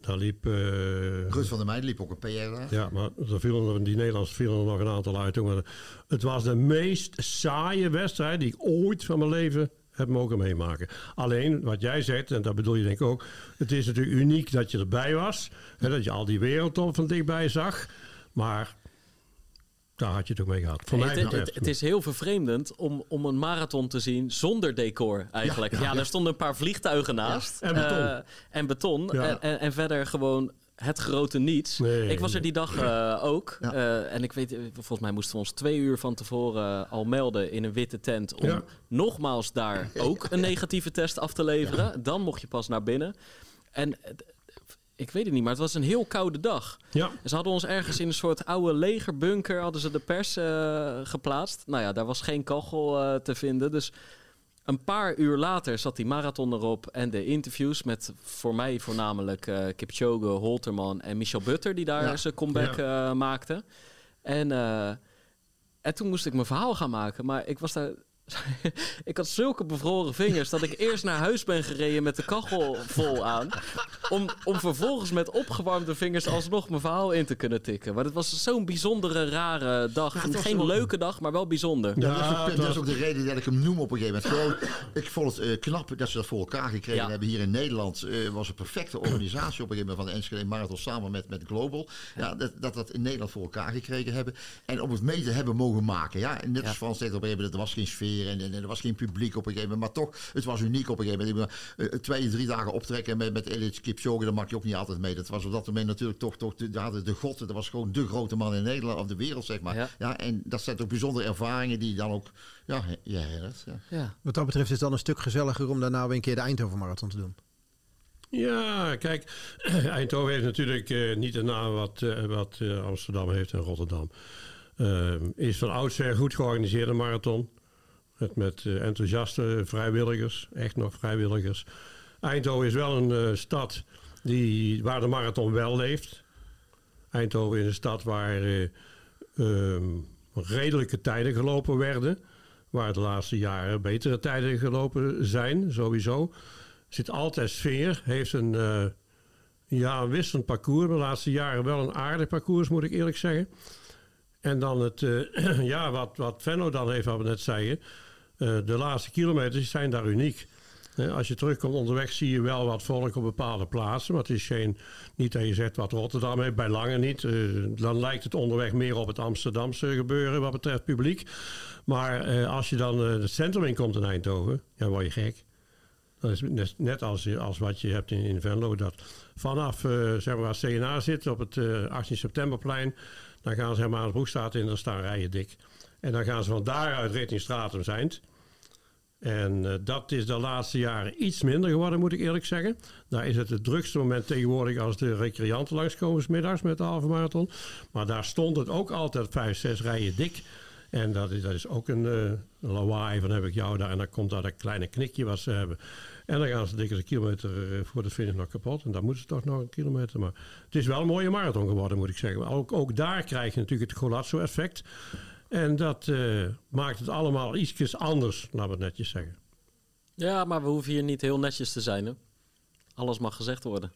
Daar liep... eh, Rut van der Meijden liep ook een PR ja, maar er vielen er, die Nederlanders vielen er nog een aantal uit. Maar het was de meest saaie wedstrijd die ik ooit van mijn leven heb mogen meemaken. Alleen, wat jij zegt, en dat bedoel je denk ik ook... het is natuurlijk uniek dat je erbij was. En dat je al die wereldtop van dichtbij zag. Maar daar had je het ook mee gehad. Voor mij het, het, is heel vervreemdend om, om een marathon te zien zonder decor eigenlijk. Ja, ja, ja. daar stonden een paar vliegtuigen naast. En beton. Eh, en beton. En, en verder gewoon het grote niets. Nee. ik was er die dag eh, ook. Ja. Eh, en ik weet, eh, volgens mij moesten we ons twee uur van tevoren al melden in een witte tent. Om Ja. nogmaals daar ook een negatieve test af te leveren. Dan mocht je pas naar binnen. En ik weet het niet, maar het was een heel koude dag. Ja, Ze hadden ons ergens in een soort oude legerbunker hadden ze de pers eh, geplaatst. Nou ja, daar was geen kachel eh, te vinden. Dus een paar uur later zat die marathon erop en de interviews met voor mij voornamelijk uh, Kipchoge, Holterman en Michel Butter die daar Ja. zijn comeback Ja. eh, maakten. En, eh, en toen moest ik mijn verhaal gaan maken, maar ik was daar. ik had zulke bevroren vingers dat ik eerst naar huis ben gereden met de kachel vol aan. Om, om vervolgens met opgewarmde vingers alsnog mijn verhaal in te kunnen tikken. Maar het was zo'n bijzondere, rare dag. Ja, Geen wel- leuke dag, maar wel bijzonder. Ja, dat, is ook, dat dat is was- ook de reden dat ik hem noem op een gegeven moment. Gewoon, ik vond het eh, knap dat ze dat voor elkaar gekregen Ja. hebben. Hier in Nederland eh, was een perfecte organisatie op een gegeven moment van de Enschede Marathon samen met, met Global. Ja, dat, dat dat in Nederland voor elkaar gekregen hebben. En om het mee te hebben mogen maken. Ja, en net Ja. als Frans zegt op een gegeven moment, er was geen sfeer en, en, er was geen publiek op een gegeven moment. Maar toch, het was uniek op een gegeven moment. Eh, twee, drie dagen optrekken met, met Elias Kipchoge, dat mag je ook niet altijd mee. Dat was op dat moment natuurlijk toch, toch de, de, de god. Dat was gewoon de grote man in Nederland, of de wereld zeg maar. Ja. Ja. en dat zijn toch bijzondere ervaringen die je dan ook ja, je herinnert. Ja. Ja. Wat dat betreft is het dan een stuk gezelliger om daarna weer een keer de Eindhoven Marathon te doen. Ja, kijk, Eindhoven heeft natuurlijk eh, niet de naam wat, eh, wat eh, Amsterdam heeft en Rotterdam. Eh, is van oudsher goed georganiseerde marathon. Met, met eh, enthousiaste vrijwilligers, echt nog vrijwilligers. Eindhoven is wel een eh, stad die, waar de marathon wel leeft. Eindhoven is een stad waar eh, ehm, redelijke tijden gelopen werden. Waar de laatste jaren betere tijden gelopen zijn, sowieso. Zit altijd sfeer. Heeft een, eh, ja, wisselend parcours. De laatste jaren wel een aardig parcours, moet ik eerlijk zeggen. En dan het, ja, wat, wat Venlo dan heeft, we net zeiden. Eh, de laatste kilometers zijn daar uniek. Als je terugkomt onderweg zie je wel wat volk op bepaalde plaatsen. Maar het is geen, niet dat je zegt wat Rotterdam heeft, bij lange niet. Eh, dan lijkt het onderweg meer op het Amsterdamse gebeuren wat betreft publiek. Maar eh, als je dan het centrum in komt in Eindhoven, ja, word je gek. Dat is net, als, als wat je hebt in, Venlo. Dat vanaf zeg maar, CNA zit op het eh, 18 septemberplein. Dan gaan ze helemaal aan de Broekstraat in. Dan staan rijen dik. En dan gaan ze van daaruit richting Stratum Zijnd. En eh, dat is de laatste jaren iets minder geworden, moet ik eerlijk zeggen. Daar is het het drukste moment tegenwoordig als de recreanten langskomen middags met de halve marathon. Maar daar stond het ook altijd vijf, zes rijen dik. En dat is, dat is ook een eh, lawaai van heb ik jou daar. En dan komt daar dat kleine knikje wat ze hebben. En dan gaan ze dikke een kilometer eh, voor de finish nog kapot. En dan moeten ze toch nog een kilometer. Maar het is wel een mooie marathon geworden, moet ik zeggen. Ook, ook daar krijg je natuurlijk het Golazzo-effect. En dat eh, maakt het allemaal ietsjes anders, laten we het netjes zeggen. ja, maar we hoeven hier niet heel netjes te zijn. Hè? Alles mag gezegd worden.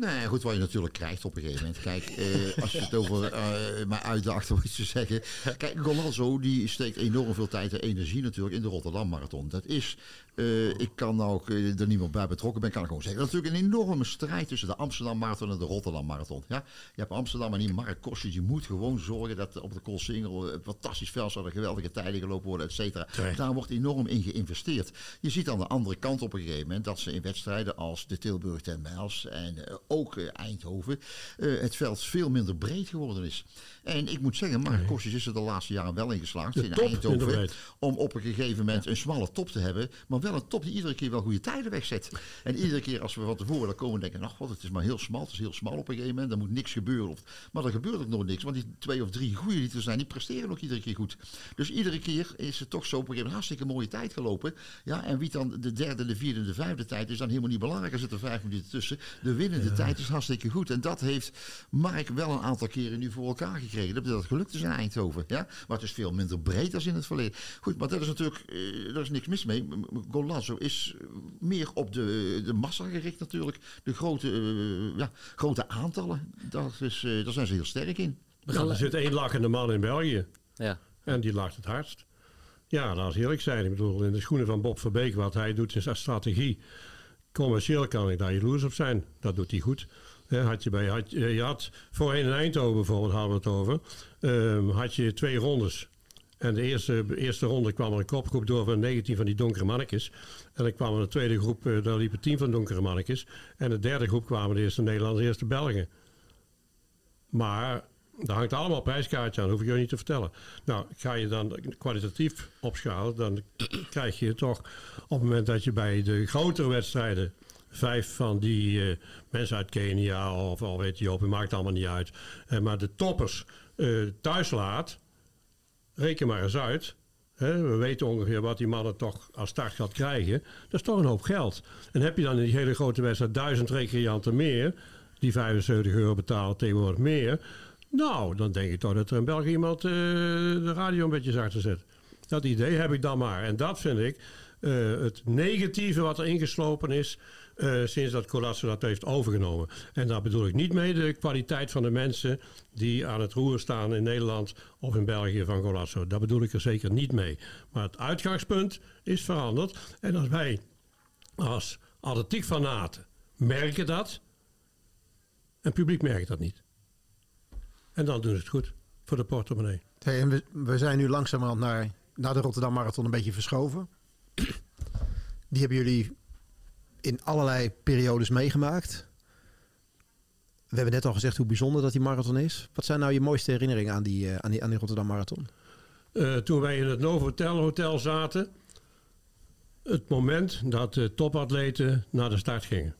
Nee, goed, wat je natuurlijk krijgt op een gegeven moment. Kijk, eh, als je het over eh mij uitdacht om iets te zeggen. Kijk, Golazzo die steekt enorm veel tijd en energie natuurlijk in de Rotterdam Marathon. Dat is, eh, ik kan nou ook eh, er niet meer bij betrokken ben, kan ik gewoon zeggen. Dat is natuurlijk een enorme strijd tussen de Amsterdam Marathon en de Rotterdam Marathon. Ja? Je hebt Amsterdam en die Mark Kostjes, die moet gewoon zorgen dat op de Koolsingel een fantastisch veld zouden geweldige tijden gelopen worden, et cetera. Daar wordt enorm in geïnvesteerd. Je ziet aan de andere kant op een gegeven moment dat ze in wedstrijden als de Tilburg 10 Mijls en eh, ook eh, Eindhoven eh, het veld veel minder breed geworden is. En ik moet zeggen, Mark Kostjes is er de laatste jaren wel in geslaagd De in top Eindhoven om op een gegeven moment een smalle top te hebben, maar wel een top die iedere keer wel goede tijden wegzet. En iedere keer als we van tevoren dan komen denken, nou god, het is maar heel smal, het is heel smal op een gegeven moment, er moet niks gebeuren. Of, maar er gebeurt ook nog niks, want die twee of drie goede die er zijn, die presteren ook iedere keer goed. Dus iedere keer is het toch zo op een gegeven moment hartstikke mooie tijd gelopen. Ja, en wie dan de derde, de vierde, de vijfde tijd is dan helemaal niet belangrijk. Er zitten vijf minuten tussen. De winnende tijd is hartstikke goed. En dat heeft Mark wel een aantal keren nu voor elkaar gekregen. Dat dat gelukt is in Eindhoven. Ja? Maar het is veel minder breed als in het verleden. Goed, maar dat is natuurlijk, eh, daar is niks mis mee. Golazzo is eh, meer op de, de massa gericht natuurlijk. De grote, eh, ja, grote aantallen. Dat is, eh, daar zijn ze heel sterk in. Ja, er zit één lachende man in België. Ja. En die lacht het hardst. Ja, laat ik eerlijk zijn. Ik bedoel, in de schoenen van Bob Verbeek, wat hij doet in zijn strategie. Commercieel kan ik daar jaloers op zijn. Dat doet hij goed. Had je, bij, had, je had voorheen in Eindhoven bijvoorbeeld, hadden over. ehm, had je twee rondes. En de eerste, eerste ronde kwam er een kopgroep door van 19 van die donkere mannetjes. En dan kwam er een tweede groep, eh, daar liepen 10 van donkere mannetjes. En de derde groep kwamen de eerste Nederlanders, de eerste Belgen. Maar daar hangt allemaal prijskaartje aan, hoef ik je niet te vertellen. Nou, ga je dan kwalitatief opschalen, dan krijg je toch op het moment dat je bij de grotere wedstrijden vijf van die eh, mensen uit Kenia of al Ethiopië, maakt allemaal niet uit. Eh, maar de toppers eh, thuis laat, reken maar eens uit. We weten ongeveer wat die mannen toch als startgeld krijgen. Dat is toch een hoop geld. En heb je dan in die hele grote wedstrijd duizend recreanten meer... die 75 euro betalen tegenwoordig meer... nou, dan denk ik toch dat er in België iemand de radio een beetje zachter zet. Dat idee heb ik dan maar. En dat vind ik het negatieve wat er ingeslopen is... eh, sinds dat Colasso dat heeft overgenomen. En daar bedoel ik niet mee de kwaliteit van de mensen... die aan het roer staan in Nederland of in België van Colasso. Daar bedoel ik er zeker niet mee. Maar het uitgangspunt is veranderd. En als wij als atletiekfanaten merken dat... en publiek merkt dat niet. En dan doen ze het goed voor de portemonnee. En we, we zijn nu langzamerhand naar, naar de Rotterdam Marathon een beetje verschoven. Die hebben jullie in allerlei periodes meegemaakt. We hebben net al gezegd hoe bijzonder dat die marathon is. Wat zijn nou je mooiste herinneringen aan die, eh, aan die, aan die Rotterdam Marathon? Eh, toen wij in het Novotel Hotel zaten... het moment dat de topatleten naar de start gingen.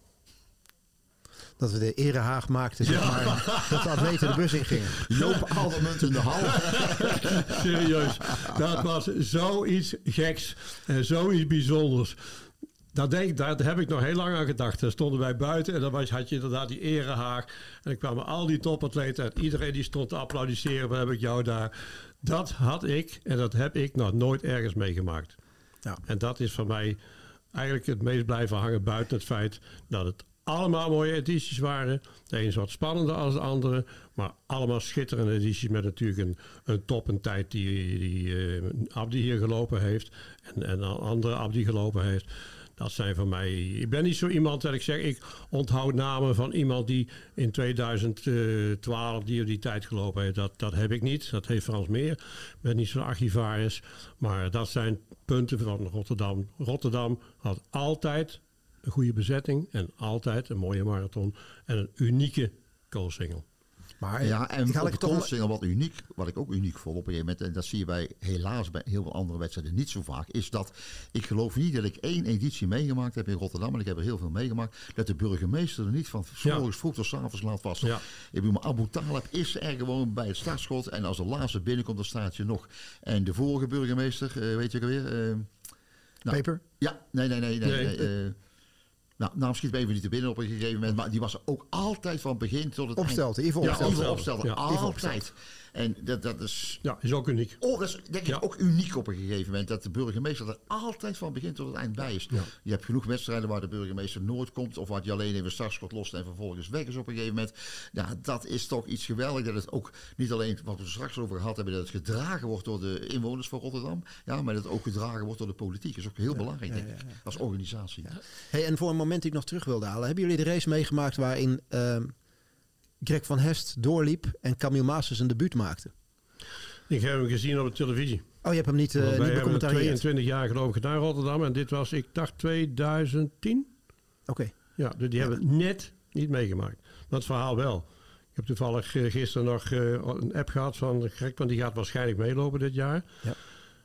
Dat we de erehaag maakten, zeg maar. Dat de atleten de bus in gingen. Joop Aldermunt in de hal. Serieus, dat was zoiets geks en zoiets bijzonders. Dat denk, daar heb ik nog heel lang aan gedacht. Daar stonden wij buiten en dan was, had je inderdaad die erehaag. En dan kwamen al die topatleten en iedereen die stond te applaudisseren. Wat heb ik jou daar? Dat had ik en dat heb ik nog nooit ergens meegemaakt. Ja. En dat is voor mij eigenlijk het meest blijven hangen buiten het feit dat het allemaal mooie edities waren. De een is wat spannender als de andere. Maar allemaal schitterende edities met natuurlijk een, een top en tijd die, die eh, Abdi hier gelopen heeft. En, en een andere Abdi gelopen heeft. Dat zijn voor mij. Ik ben niet zo iemand dat ik zeg. Ik onthoud namen van iemand die in 2012 die die tijd gelopen heeft. Dat, dat heb ik niet. Dat heeft Frans meer. Ik ben niet zo'n archivaris. Maar dat zijn punten van Rotterdam. Rotterdam had altijd een goede bezetting. En altijd een mooie marathon. En een unieke koolsingel. Maar Ja, en ik ga de toch... wat uniek, wat ik ook uniek vond op een gegeven moment, en dat zie je bij helaas bij heel veel andere wedstrijden niet zo vaak, is dat ik geloof niet dat ik één editie meegemaakt heb in Rotterdam, en ik heb er heel veel meegemaakt, dat de burgemeester er niet van s Ja. morgens vroeg tot s avonds laat was. Ja. Ik bedoel, maar Abu Talib is er gewoon bij het startschot, en als de laatste binnenkomt, dan staat je nog. En de vorige burgemeester, eh, weet je ook alweer? eh, nou, Peper? Ja, nee, nee, nee. nee, Nee. nee, eh, nou, naam schiet me even niet te binnen op een gegeven moment. Maar die was er ook altijd van begin tot het Opstelt, eind. Ivo Ja, opstelt. Ivo opstelde. Ja, altijd. En dat, dat is... Ja, is ook uniek. Oh, dat is denk ik Ja. ook uniek op een gegeven moment. Dat de burgemeester er altijd van begin tot het eind bij is. Ja. Je hebt genoeg wedstrijden waar de burgemeester nooit komt. Of waar hij alleen even startschot lost en vervolgens weg is op een gegeven moment. Ja, dat is toch iets geweldigs. Dat het ook niet alleen wat we er straks over gehad hebben. Dat het gedragen wordt door de inwoners van Rotterdam. Ja, maar dat het ook gedragen wordt door de politiek. Dat is ook heel belangrijk, denk ik. Als organisatie. Hey, en voor een moment die ik nog terug wilde halen. Hebben jullie de race meegemaakt waarin ehm, Greg van Hest doorliep en Camille Maas een debuut maakte? Ik heb hem gezien op de televisie. Oh, je hebt hem niet, wij niet becommentarieerd? 22 jaar geloof ik gedaan in Rotterdam. En dit was, ik dacht 2010. Oké. Ja, dus die hebben het net niet meegemaakt. Maar het verhaal wel. Ik heb toevallig eh, gisteren nog eh, een app gehad van Greg, want die gaat waarschijnlijk meelopen dit jaar. Ja.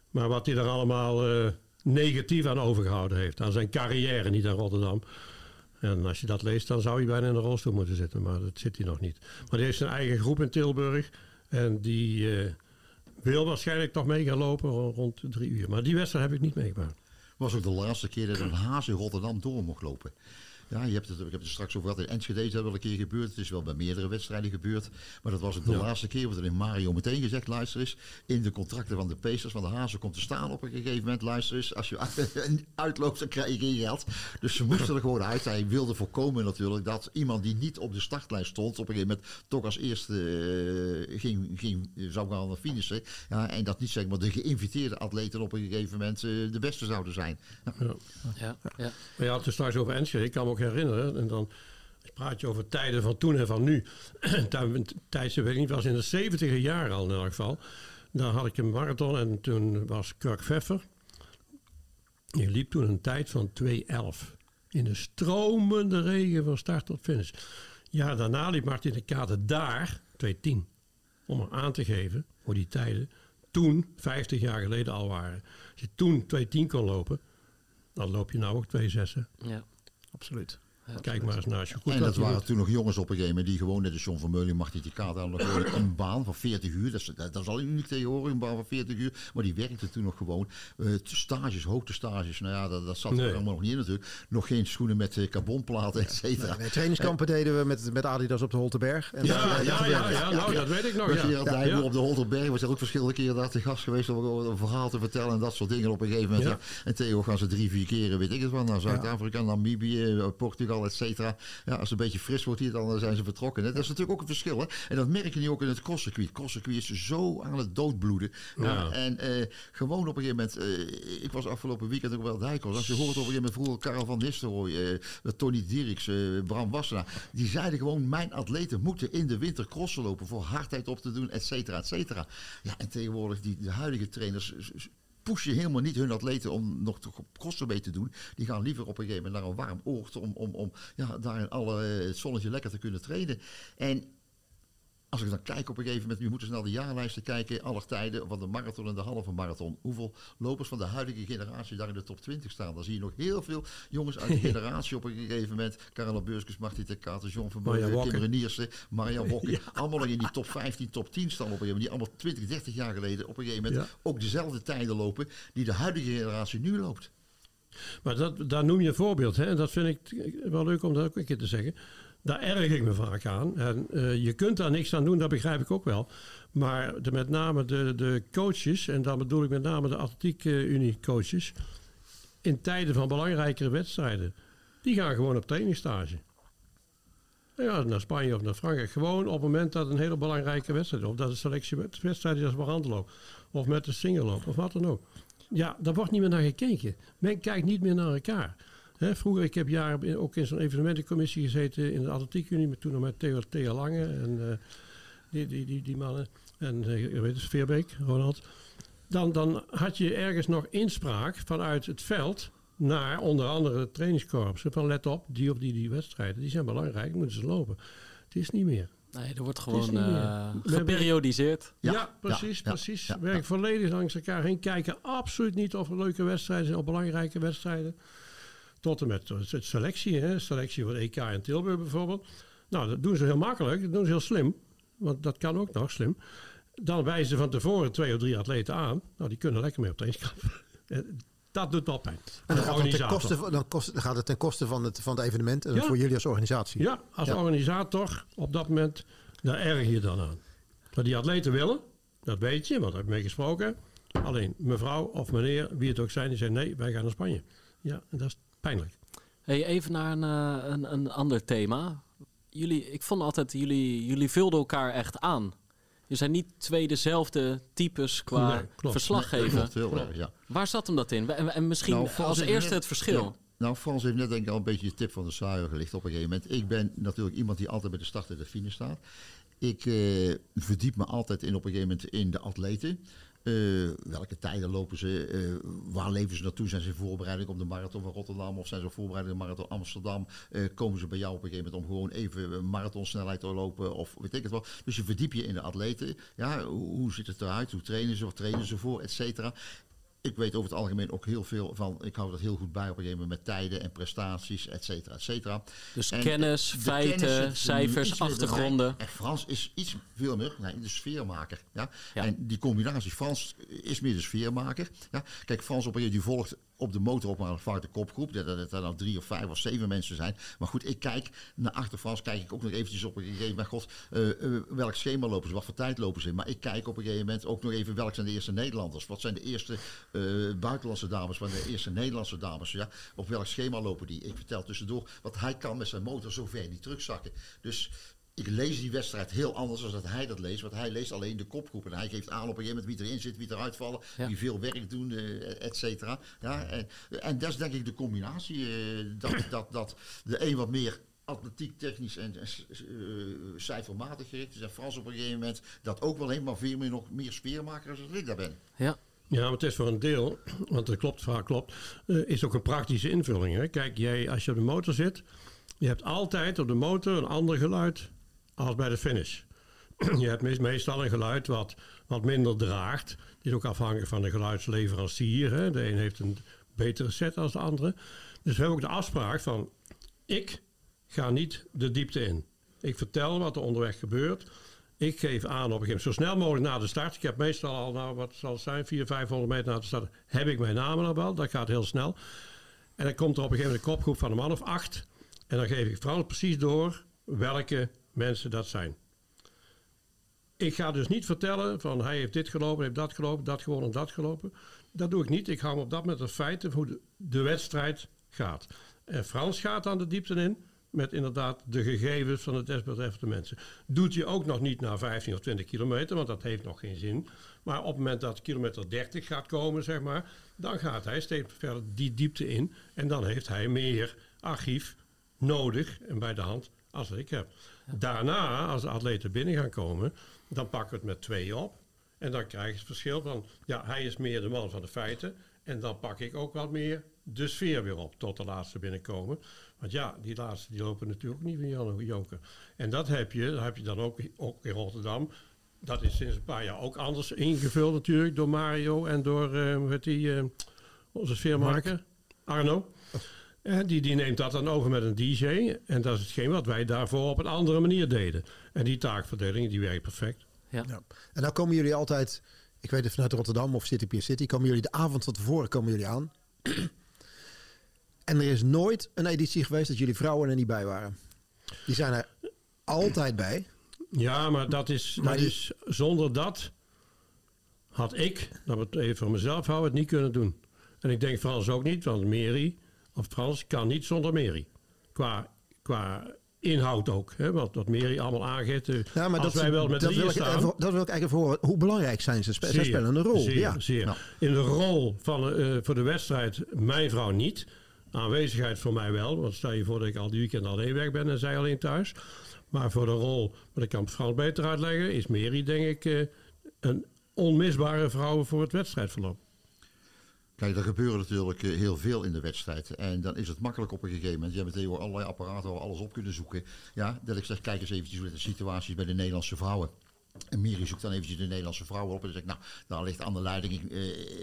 Maar wat hij er allemaal negatief aan overgehouden heeft. Aan zijn carrière, niet aan Rotterdam. En als je dat leest, dan zou hij bijna in de rolstoel moeten zitten. Maar dat zit hij nog niet. Maar die heeft zijn eigen groep in Tilburg. En die eh, wil waarschijnlijk toch mee gaan lopen rond drie uur. Maar die wedstrijd heb ik niet meegemaakt. was ook de laatste keer dat een haas in Rotterdam door mocht lopen. Ja, je hebt het, ik heb het er straks over gehad. In Enschede is dat wel een keer gebeurd. Het is wel bij meerdere wedstrijden gebeurd. Maar dat was ook de Ja. laatste keer. Wat er in Mario meteen gezegd, luister eens. In de contracten van de Pacers, van de Hazen komt te staan op een gegeven moment. Luister eens, als je uitloopt, dan krijg je geen geld. Dus ze moesten er gewoon uit. Hij wilde voorkomen natuurlijk dat iemand die niet op de startlijst stond... op een gegeven moment toch als eerste eh, ging, ging, zou gaan naar finishen. Ja, en dat niet zeg maar de geïnviteerde atleten op een gegeven moment eh, de beste zouden zijn. Ja, ja. Maar je had het straks over Enschede. Ik kan ook herinneren. En dan praat je over tijden van toen en van nu. Tijdens, weet ik was in de 70 jaren al in elk geval. Daar had ik een marathon en toen was Kirk Pfeffer. Die liep toen een tijd van 2.11. In de stromende regen van start tot finish. Ja, daarna liep Martin de Kade daar 2.10. Om er aan te geven hoe die tijden toen, 50 jaar geleden al waren. Als je toen 2.10 kon lopen, dan loop je nou ook 2.6. ja. Absoluut. Kijk maar eens naar je goed en dat waren doet. toen nog jongens op een gegeven moment die gewoon, net als John van Meulen, mag die die kaart aan, een baan van 40 uur. Dat is, dat, dat is al uniek tegenwoordig, een baan van 40 uur. Maar die werkte toen nog gewoon. Eh, stages, hoogtestages, nou ja, dat, dat zat Nee. er allemaal nog niet in natuurlijk. Nog geen schoenen met eh, carbonplaten, et cetera. Nee, trainingskampen deden we met, met Adidas op de Holterberg. En Ja, ja, ja, ja, nou dat weet ik nog. Met Ja. Gerard Dijmen Ja. op de Holterberg was er ook verschillende keren daar te gast geweest om een verhaal te vertellen en dat soort dingen op een gegeven moment. Ja. Ja. En Theo gaan ze drie, vier keren, weet ik het wel, naar Zuid-Afrika, Namibië, eh, Portugal, et cetera. Ja, als het een beetje fris wordt hier, dan zijn ze vertrokken. hè. Dat is natuurlijk ook een verschil. Hè? En dat merk je nu ook in het crosscircuit. Crosscircuit is zo aan het doodbloeden. Ja. En eh, gewoon op een gegeven moment, eh, ik was afgelopen weekend ook wel Dijkels. Als je hoort op een gegeven moment vroeger Karel van Nistelrooy, eh, Tony Dierks, eh, Bram Wassenaar. Die zeiden gewoon, mijn atleten moeten in de winter crossen lopen voor hardheid op te doen, et cetera, et cetera. Ja, en tegenwoordig die de huidige trainers pushen helemaal niet hun atleten om nog te crossen mee te doen. Die gaan liever op een gegeven moment naar een warm oord om, om, om ja, daar in alle eh, zonnetje lekker te kunnen trainen. En als ik dan kijk op een gegeven moment, we moeten eens naar de jaarlijsten kijken, aller tijden van de marathon en de halve marathon. Hoeveel lopers van de huidige generatie daar in de top 20 staan. Dan zie je nog heel veel jongens uit die generatie op een gegeven moment. Karel Beurskes, Martin de Kater, John van Marjan Meulen, Wokke. Kim Reniersen, Marjan Wokke. Allemaal nog in die top 15, top 10 staan op een gegeven moment. Die allemaal 20, 30 jaar geleden op een gegeven moment Ja. ook dezelfde tijden lopen die de huidige generatie nu loopt. Maar dat, daar noem je een voorbeeld. Hè? En dat vind ik wel leuk om dat ook een keer te zeggen. Daar erg ik me vaak aan. En eh, je kunt daar niks aan doen, dat begrijp ik ook wel. Maar de, met name de, de coaches, en dan bedoel ik met name de Atletiek Unie coaches. In tijden van belangrijkere wedstrijden. Die gaan gewoon op trainingsstage. Ja, naar Spanje of naar Frankrijk. Gewoon op het moment dat een hele belangrijke wedstrijd is. Of dat een selectiewedstrijd is als we handlopen. Of met de single. Of wat dan ook. Ja, daar wordt niet meer naar gekeken. Men kijkt niet meer naar elkaar. Hè, vroeger, ik heb jaren in- ook in zo'n evenementencommissie gezeten in de Atletiek Unie. met- Toen nog met Theo, Theo Lange en eh, die, die, die, die mannen. En je weet het, Veerbeek, Ronald. Dan, dan had je ergens nog inspraak vanuit het veld naar onder andere het trainingskorpsen. Van let op, die of die, die wedstrijden, die zijn belangrijk, moeten ze lopen. Het is niet meer. Nee, er wordt gewoon eh, geperiodiseerd. Ja, Ja, precies, ja, ja, precies. ja, Werk ja. volledig langs elkaar heen. Kijken absoluut niet of er leuke wedstrijden zijn of belangrijke wedstrijden. Tot en met selectie, hè. selectie voor EK in Tilburg bijvoorbeeld. Nou, dat doen ze heel makkelijk, dat doen ze heel slim. Want dat kan ook nog slim. Dan wijzen ze van tevoren twee of drie atleten aan. Nou, die kunnen lekker mee op trainingskamp. Eh, Dat doet al pijn. En dan gaat, het ten koste, van- dan kost, dan gaat het ten koste van het, van het evenement en Ja. voor jullie als organisatie. Ja, als Ja. organisator op dat moment, daar erg je dan aan. Dat die atleten willen, dat weet je, want daar heb ik mee gesproken. Alleen mevrouw of meneer, wie het ook zijn, die zeggen nee, wij gaan naar Spanje. Ja, en dat is pijnlijk. Hey, even naar een, eh, een, een ander thema. Jullie, ik vond altijd, jullie, jullie vulden elkaar echt aan. Je zijn niet twee dezelfde types qua Nee, ja. Waar zat hem dat in? En, en misschien Nou, als eerste net- het verschil. Ja. Nou, Frans heeft net denk ik al een beetje de tip van de sluier gelicht op een gegeven moment. Ik ben natuurlijk iemand die altijd bij de start en de finish staat. Ik eh, verdiep me altijd in op een gegeven moment in de atleten. Eh, welke tijden lopen ze? Eh, waar leven ze naartoe? Zijn ze in voorbereiding op de marathon van Rotterdam? Of zijn ze in voorbereiding op de marathon Amsterdam? Eh, komen ze bij jou op een gegeven moment om gewoon even marathonsnelheid te lopen? Of weet ik het wel. Dus je verdiep je in de atleten. Ja, hoe, hoe ziet het eruit? Hoe trainen ze? Wat trainen ze voor? Et cetera. Ik weet over het algemeen ook heel veel van. Ik hou dat heel goed bij op een gegeven moment met tijden en prestaties, et cetera, et cetera. Dus En kennis, feiten, kennis er cijfers, achtergronden. En Frans is iets veel meer nee, de sfeermaker. Ja? Ja. En die combinatie, Frans is meer de sfeermaker. Ja? Kijk, Frans op een gegeven moment die volgt op de motor op vaak de kopgroep. Dat dat er nou drie of vijf of zeven mensen zijn. Maar goed, ik kijk naar achter Frans, kijk ik ook nog eventjes op een gegeven moment. God, eh, eh, welk schema lopen ze, wat voor tijd lopen ze. Maar ik kijk op een gegeven moment ook nog even welk zijn de eerste Nederlanders. Wat zijn de eerste eh, buitenlandse dames, zijn de eerste Nederlandse dames. Ja? Op welk schema lopen die? Ik vertel tussendoor wat hij kan met zijn motor zover niet terugzakken. Dus ik lees die wedstrijd heel anders dan dat hij dat leest. Want hij leest alleen de kopgroep. En hij geeft aan op een gegeven moment wie erin zit, wie eruit vallen. Ja. Wie veel werk doen, eh, et cetera. Ja, en, en dat is denk ik de combinatie. eh, dat, dat, dat de een wat meer atletiek, technisch en eh, cijfermatig gericht is. En Frans op een gegeven moment dat ook wel heeft. Maar veel meer nog meer sfeermaker als ik daar ben. Ja. Ja, maar het is voor een deel, want het klopt, vaak klopt, eh, is ook een praktische invulling. Hè? Kijk, jij, als je op de motor zit, je hebt altijd op de motor een ander geluid als bij de finish. Je hebt meest- meestal een geluid wat, wat minder draagt. Die is ook afhankelijk van de geluidsleverancier. Hè? De een heeft een betere set dan de andere. Dus we hebben ook de afspraak van... ik ga niet de diepte in. Ik vertel wat er onderweg gebeurt. Ik geef aan op een gegeven moment, zo snel mogelijk na de start. Ik heb meestal al, nou, wat zal het zijn, 400, 500 meter na de start, heb ik mijn namen al wel. Dat gaat heel snel. En dan komt er op een gegeven moment een kopgroep van een man of acht. En dan geef ik vooral precies door welke mensen dat zijn. Ik ga dus niet vertellen van hij heeft dit gelopen, heeft dat gelopen, dat gewonnen, dat gelopen. Dat doe ik niet. Ik hou me op dat moment de feiten hoe de, de wedstrijd gaat. En Frans gaat dan de diepte in met inderdaad de gegevens van het desbetreffende mensen. Doet hij ook nog niet na 15 of 20 kilometer, want dat heeft nog geen zin. Maar op het moment dat kilometer 30 gaat komen, zeg maar, dan gaat hij steeds verder die diepte in. En dan heeft hij meer archief nodig en bij de hand als ik heb. Daarna, als de atleten binnen gaan komen, dan pakken we het met twee op. En dan krijg je het verschil van, ja, hij is meer de man van de feiten. En dan pak ik ook wat meer de sfeer weer op tot de laatste binnenkomen. Want ja, die laatste die lopen natuurlijk niet van Jan Joker. En dat heb je, dat heb je dan ook, ook in Rotterdam. Dat is sinds een paar jaar ook anders ingevuld natuurlijk door Mario en door uh, die, uh, onze sfeermaker, Arno. En die, die neemt dat dan over met een DJ. En dat is hetgeen wat wij daarvoor op een andere manier deden. En die taakverdeling die werkt perfect. Ja. ja. En dan komen jullie altijd, ik weet het vanuit Rotterdam of City Pier City, komen jullie de avond van tevoren komen jullie aan. en er is nooit een editie geweest dat jullie vrouwen er niet bij waren. Die zijn er altijd bij. Ja, maar dat is, maar dat die... is zonder dat had ik, dat we het even voor mezelf houden, het niet kunnen doen. En ik denk Frans ook niet, want Mary of Frans kan niet zonder Mary. Qua, qua inhoud ook. Hè? Wat, wat Mary allemaal aangeeft. Ja, maar als dat, wij wel met dat wil, staan, even, dat wil ik eigenlijk horen. Hoe belangrijk zijn ze? Zeer, spelen een rol. Zeer, ja. zeer. Nou. In de rol van, uh, voor de wedstrijd, mijn vrouw niet. Aanwezigheid voor mij wel. Want stel je voor dat ik al die weekend alleen weg ben en zij alleen thuis. Maar voor de rol, maar ik kan Frans beter uitleggen, is Mary denk ik uh, een onmisbare vrouw voor het wedstrijdverloop. Kijk, er gebeuren natuurlijk heel veel in de wedstrijd. En dan is het makkelijk op een gegeven moment. Je hebt tegenwoordig allerlei apparaten waar we alles op kunnen zoeken. Ja, dat ik zeg, kijk eens eventjes hoe de situatie bij de Nederlandse vrouwen. En Miri zoekt dan eventjes de Nederlandse vrouwen op en zegt, nou, daar ligt aan de leiding ik,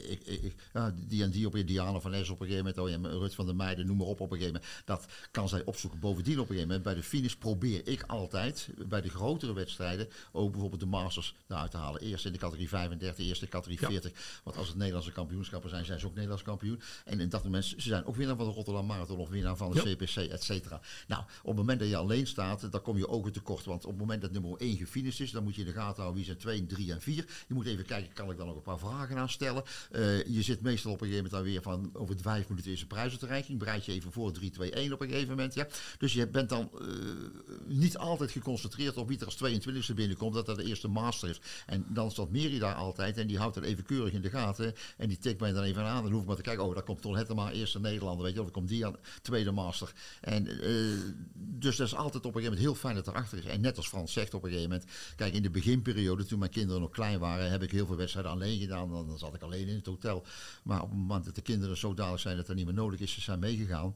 ik, ik, ja, die en die op, Diana van Es op een gegeven moment, oh ja, Rut van der Meijden, noem maar op op een gegeven moment. Dat kan zij opzoeken. Bovendien op een gegeven moment, bij de finish probeer ik altijd, bij de grotere wedstrijden, ook bijvoorbeeld de Masters eruit te halen. Eerst in de categorie 35, eerst in de categorie 40. Ja. Want als het Nederlandse kampioenschappen zijn, zijn ze ook Nederlands kampioen. En in dat moment, ze zijn ook winnaar van de Rotterdam Marathon of winnaar van de ja. CPC, et cetera. Nou, op het moment dat je alleen staat, dan kom je ook tekort. Want op het moment dat nummer 1 gefinished is, dan moet je in de gaten houden wie zijn 2 3 en 4. Je moet even kijken, kan ik dan nog een paar vragen aan stellen? Uh, je zit meestal op een gegeven moment dan weer van over vijf minuten is een prijsuitreiking. Bereid je even voor 3, 2, 1 op een gegeven moment. Ja. Dus je bent dan uh, niet altijd geconcentreerd op wie er als 22e binnenkomt, dat dat de eerste master is. En dan staat Meri daar altijd en die houdt dat even keurig in de gaten. En die tikt mij dan even aan. Dan hoef ik maar te kijken, oh, daar komt Ton Hettema, eerste Nederlander, weet je, of dan komt die aan, tweede master. En uh, dus dat is altijd op een gegeven moment heel fijn dat erachter is. En net als Frans zegt op een gegeven moment, kijk, in de beginperiode, toen mijn kinderen nog klein waren, heb ik heel veel wedstrijden alleen gedaan. Dan, dan zat ik alleen in het hotel. Maar op het moment dat de kinderen zodanig zijn dat er niet meer nodig is, ze zijn meegegaan.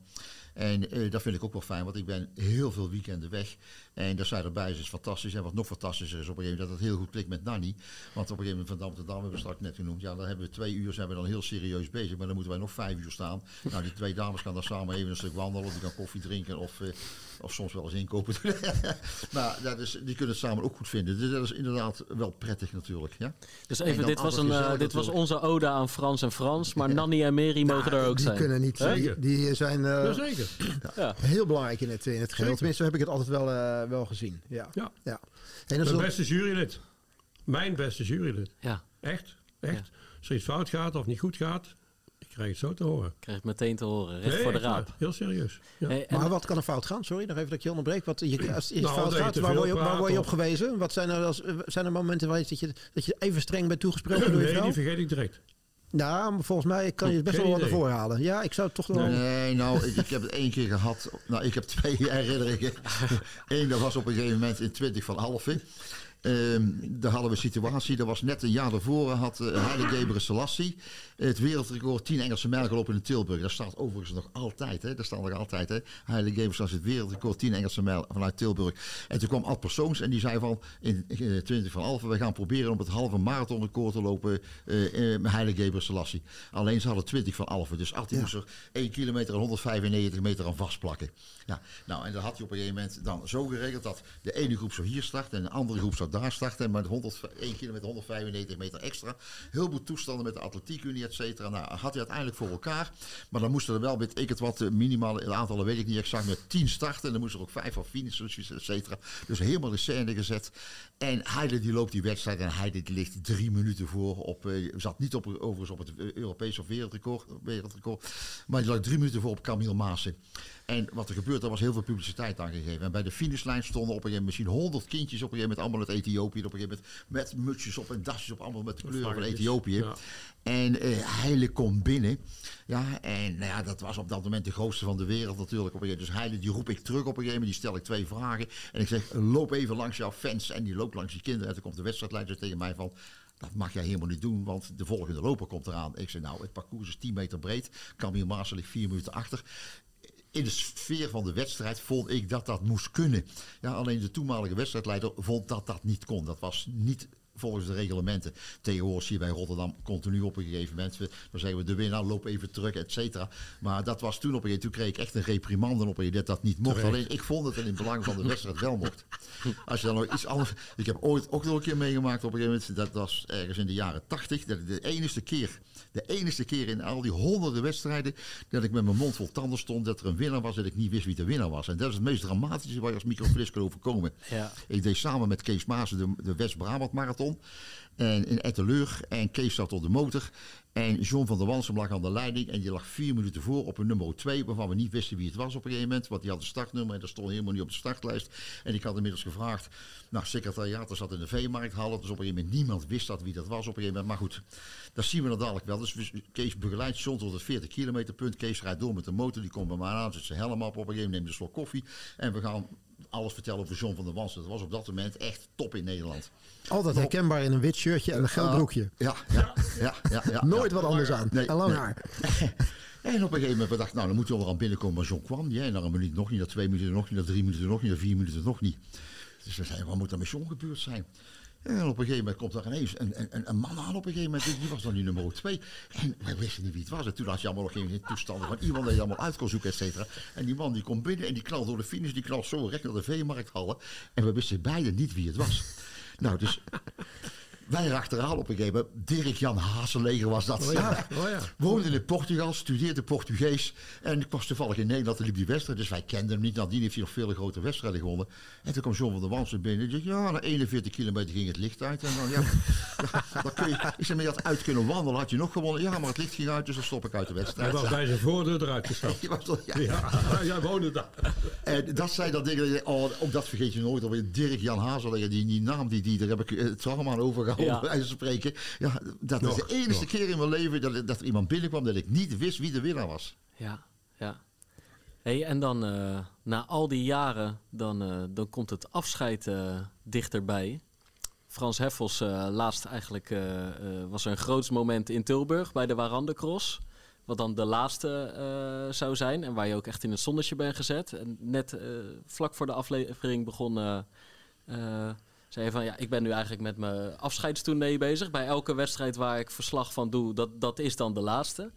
En uh, dat vind ik ook wel fijn, want ik ben heel veel weekenden weg. En dat zij erbij is, is fantastisch. En wat nog fantastischer is op een gegeven moment, dat het heel goed klikt met Nanny. Want op een gegeven moment van Dam tot Dam hebben we straks net genoemd. Ja, dan hebben we twee uur, zijn we dan heel serieus bezig. Maar dan moeten wij nog vijf uur staan. Nou, die twee dames gaan dan samen even een stuk wandelen. Die gaan koffie drinken of, uh, of soms wel eens inkopen. maar dat is, die kunnen het samen ook goed vinden. Dus dat is inderdaad wel prettig natuurlijk. Ja? Dus even, dit, was, een, uh, dit was onze ode aan Frans en Frans. Maar Nanny en Mary nou, mogen er ook die zijn. Kunnen niet, die, die zijn uh, zeker. Ja. heel belangrijk in het, in het geheel. Tenminste, heb ik het altijd wel, uh, wel gezien. Ja. Ja. ja. En dat beste jurylid. Mijn beste jurylid. Ja. Echt. Echt. Ja. Als er iets fout gaat of niet goed gaat, krijg het zo te horen. Krijg het meteen te horen, recht nee, voor de raap. Heel serieus. Ja. Hey, maar wat kan er fout gaan? Sorry, nog even dat ik je onderbreek. Wat, je, als iets nou, fout gaat, waar word, je, waar word je op gewezen? Wat zijn er, als, zijn er momenten waar je, dat, je, dat je even streng bent toegesproken door je vrouw? Nee, die vergeet ik direct. Nou, volgens mij kan je het best wel wat ervoor halen. Ja, ik zou het toch wel... Nee, nou, ik, ik, heb het één keer gehad. Nou, ik heb twee herinneringen. Eén, dat was op een gegeven moment in 20 van Alphen. Ehm, daar hadden we een situatie. Dat was net een jaar daarvoor had uh, Haile Gebre Selassie het wereldrecord 10 Engelse mijl gelopen in Tilburg. Dat staat overigens nog altijd. Hè? Dat staat nog altijd. Hè? Haile Gebre Selassie het wereldrecord 10 Engelse mijl vanuit Tilburg. En toen kwam Ad Persoons en die zei van in 20 van Alphen, we gaan proberen om het halve marathonrecord te lopen uh, met Haile Gebre Selassie. Alleen ze hadden 20 van Alphen. Dus Ad ja. moest er 1 kilometer en 195 meter aan vastplakken. Ja, nou, en dat had hij op een gegeven moment dan zo geregeld dat de ene groep zou hier starten en de andere groep daar starten. Maar 100, 1 kilometer, 195 meter extra. Heel veel toestanden met de atletiekunie, et cetera. Nou, had hij uiteindelijk voor elkaar. Maar dan moesten er wel, weet ik het wat, minimale aantallen weet ik niet exact, met 10 starten. En dan moesten er ook 5 van finishen, et cetera. Dus helemaal de scène gezet. En Heide die loopt die wedstrijd en Heide die ligt drie minuten voor. Op, uh, zat niet op, overigens op het Europese of wereldrecord, wereldrecord. Maar die lag drie minuten voor op Camille Maassen. En wat er gebeurt, er was heel veel publiciteit aangegeven. En bij de finishlijn stonden op een gegeven moment misschien honderd kindjes op een gegeven moment allemaal uit Ethiopië. Op een gegeven moment met mutsjes op en dasjes op, allemaal met de kleuren van Ethiopië. Ja. En uh, Heile komt binnen. Ja, en nou ja, dat was op dat moment de grootste van de wereld natuurlijk. Op een gegeven moment. Dus Heile, die roep ik terug op een gegeven moment. Die stel ik twee vragen. En ik zeg, loop even langs jouw fans. En die loopt langs die kinderen. En toen komt de wedstrijdleider tegen mij van... Dat mag jij helemaal niet doen, want de volgende loper komt eraan. Ik zei, nou, het parcours is 10 meter breed. Camille Maas ligt 4 minuten achter in de sfeer van de wedstrijd vond ik dat dat moest kunnen. Ja, alleen de toenmalige wedstrijdleider vond dat dat niet kon. Dat was niet volgens de reglementen. Tegenwoordig zie je bij Rotterdam continu op een gegeven moment. Dan zeggen we de winnaar, loop even terug, et cetera. Maar dat was toen op een gegeven moment. Toen kreeg ik echt een reprimande op een dat dat niet mocht. Alleen ik vond het in het belang van de wedstrijd wel mocht. Als je dan nog iets anders. Ik heb ooit ook nog een keer meegemaakt op een gegeven moment. Dat was ergens in de jaren tachtig. Dat ik de enige keer. De enige keer in al die honderden wedstrijden. dat ik met mijn mond vol tanden stond. dat er een winnaar was. dat ik niet wist wie de winnaar was. En dat is het meest dramatische waar je als microflis kan overkomen. Ja. Ik deed samen met Kees Maas de, de West-Brabant Marathon. En in Etteleur. En Kees zat op de motor. En John van der Wansum lag aan de leiding. En die lag vier minuten voor op een nummer 2. Waarvan we niet wisten wie het was op een gegeven moment. Want die had een startnummer. En dat stond helemaal niet op de startlijst. En ik had inmiddels gevraagd. Nou, secretariaat, er zat in de veemarkthal. Dus op een gegeven moment niemand wist dat wie dat was op een gegeven moment. Maar goed, dat zien we dan dadelijk wel. Dus Kees begeleidt John tot het 40 kilometer punt. Kees rijdt door met de motor. Die komt bij mij aan. Zet zijn helm op. Op een gegeven moment neemt een slok koffie. En we gaan alles vertellen over John van der Wansen. Dat was op dat moment echt top in Nederland. Altijd herkenbaar in een wit shirtje en een geel broekje. Ja, ja, ja. ja, ja Nooit wat anders aan. Nee, en lang nee. haar. En op een gegeven moment dacht nou dan moet je wel aan binnenkomen. Maar John kwam niet. En dan een minuut nog niet, na twee minuten nog niet, na drie minuten nog niet, na vier minuten nog niet. Dus we zeiden, wat moet er met John gebeurd zijn? En op een gegeven moment komt er ineens een, een, een man aan op een gegeven moment. Die was dan die nummer twee. En wij wisten niet wie het was. En toen had je allemaal nog geen toestanden van iemand die je allemaal uit kon zoeken, et cetera. En die man die komt binnen en die knalt door de finish. Die knalt zo recht naar de veemarkthallen. En we wisten beiden niet wie het was. nou, dus wij achteraan op een gegeven moment. Dirk-Jan Hazeleger was dat. Oh ja, oh ja. Woonde in Portugal, studeerde Portugees. En ik was toevallig in Nederland en liep die wedstrijd. Dus wij kenden hem niet. Nadien heeft hij nog vele grote wedstrijden gewonnen. En toen kwam John van der Wansen binnen. En zei, ja, na 41 kilometer ging het licht uit. En dan, ja, ja dan kun je, ik zei, maar je had uit kunnen wandelen. Had je nog gewonnen? Ja, maar het licht ging uit, dus dan stop ik uit de wedstrijd. Hij was bij zijn voordeur eruit gestapt. ja. ja, jij woonde daar. En dat zei dan dingen, oh, ook dat vergeet je nooit. Alweer Dirk-Jan Hazeleger, die, die naam, die, die, daar heb ik het trauma aan overgehouden. Ja. Bij spreken. Ja, dat nog, is de enige nog. keer in mijn leven dat, dat er iemand binnenkwam dat ik niet wist wie de winnaar was. Ja, ja. Hey, en dan uh, na al die jaren, dan, uh, dan komt het afscheid uh, dichterbij. Frans Heffels laatst eigenlijk was er een groots moment in Tilburg bij de Warande Cross. Wat dan de laatste zou zijn en waar je ook echt in het zonnetje bent gezet. En net vlak voor de aflevering begon zei van ja, ik ben nu eigenlijk met mijn afscheidstournee bezig. Bij elke wedstrijd waar ik verslag van doe, dat, dat is dan de laatste.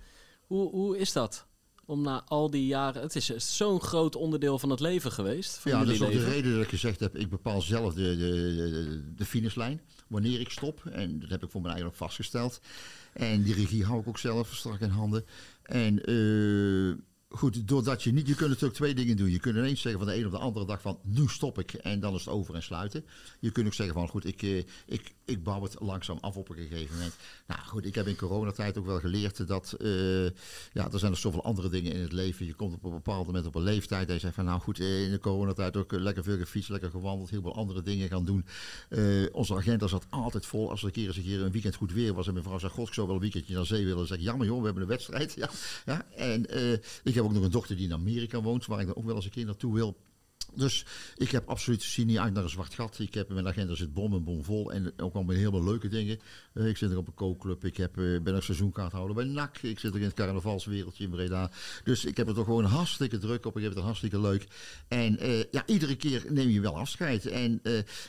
Hoe, hoe is dat? Om na al die jaren, het is zo'n groot onderdeel van het leven geweest. Van ja, dat is ook leven. de reden dat ik gezegd heb, ik bepaal zelf de, de, de, de finishlijn. Wanneer ik stop. En dat heb ik voor mijn eigen ook vastgesteld. En die regie hou ik ook zelf strak in handen. En uh, goed, doordat je niet, je kunt natuurlijk twee dingen doen. Je kunt ineens zeggen van de een op de andere dag van nu stop ik en dan is het over en sluiten. Je kunt ook zeggen van goed, ik, ik, ik bouw het langzaam af op een gegeven moment. Nou goed, ik heb in coronatijd ook wel geleerd dat uh, ja, er zijn er zoveel andere dingen in het leven. Je komt op een bepaald moment op een leeftijd en je zegt van nou goed, in de coronatijd ook lekker veel gefietst, lekker gewandeld, heel veel andere dingen gaan doen. Onze agenda zat altijd vol. Als er een keer eens een keer een weekend goed weer was en mijn vrouw zei god, ik wel een weekendje naar zee willen. Dan zeg ik jammer joh, we hebben een wedstrijd. Ja, ja. En uh, heb ook nog een dochter die in Amerika woont, waar ik dan ook wel eens een keer naartoe wil. Dus ik heb absoluut zie niet uit naar een zwart gat. Ik heb mijn agenda zit bom en bom vol. En ook al met heel veel leuke dingen. Eh, ik zit er op een kookclub. Ik heb, eh, ben een seizoenkaarthouder bij NAC. Ik zit er in het carnavalswereldje in Breda. Dus ik heb het toch gewoon hartstikke druk op. Ik heb het hartstikke leuk. En eh, ja, iedere keer neem je wel afscheid. En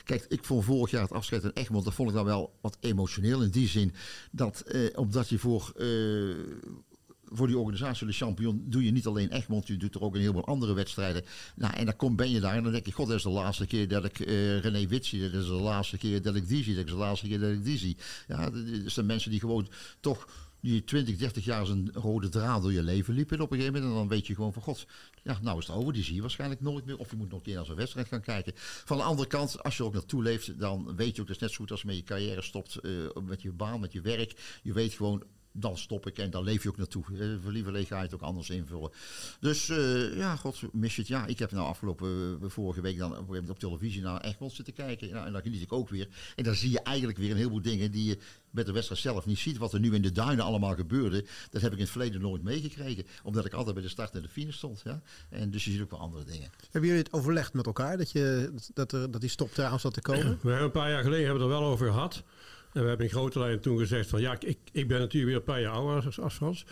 kijk, ik vond vorig jaar het afscheid in Egmond. Dat vond ik dan wel wat emotioneel. In die zin dat omdat je voor voor die organisatie de champion doe je niet alleen Egmond, je doet er ook een heleboel andere wedstrijden. Nou, en dan kom, ben je daar en dan denk je, god, dat is de laatste keer dat ik eh René Wit zie, is de laatste keer dat ik die zie, dat is de laatste keer dat ik die zie. Ja, dat zijn mensen die gewoon toch die 20, 30 jaar zijn rode draad door je leven liepen op een gegeven moment. En dan weet je gewoon van god, ja, nou is het over. Die zie je waarschijnlijk nooit meer. Of je moet nog een keer naar zo'n wedstrijd gaan kijken. Van de andere kant, als je ook naartoe leeft, dan weet je ook, dat is net zo goed als met je carrière stopt, eh, met je baan, met je werk. Je weet gewoon, dan stop ik en dan leef je ook naartoe. Eh, Voor lieverlee ga je het ook anders invullen. Dus eh, ja, god, mis je het. Ja, ik heb nou afgelopen, eh, vorige week dan op, televisie naar Egmond zitten kijken. Nou, en dan geniet ik ook weer. En dan zie je eigenlijk weer een heleboel dingen die je met de wedstrijd zelf niet ziet. Wat er nu in de duinen allemaal gebeurde, dat heb ik in het verleden nooit meegekregen. Omdat ik altijd bij de start en de finish stond. Ja? En dus je ziet ook wel andere dingen. Hebben jullie het overlegd met elkaar dat, je, dat, er, dat die stop eraan zat te komen? We hebben een paar jaar geleden hebben we het er wel over gehad. En we hebben in grote lijnen toen gezegd van ja, ik, ik ben natuurlijk weer een paar jaar ouder als, Frans.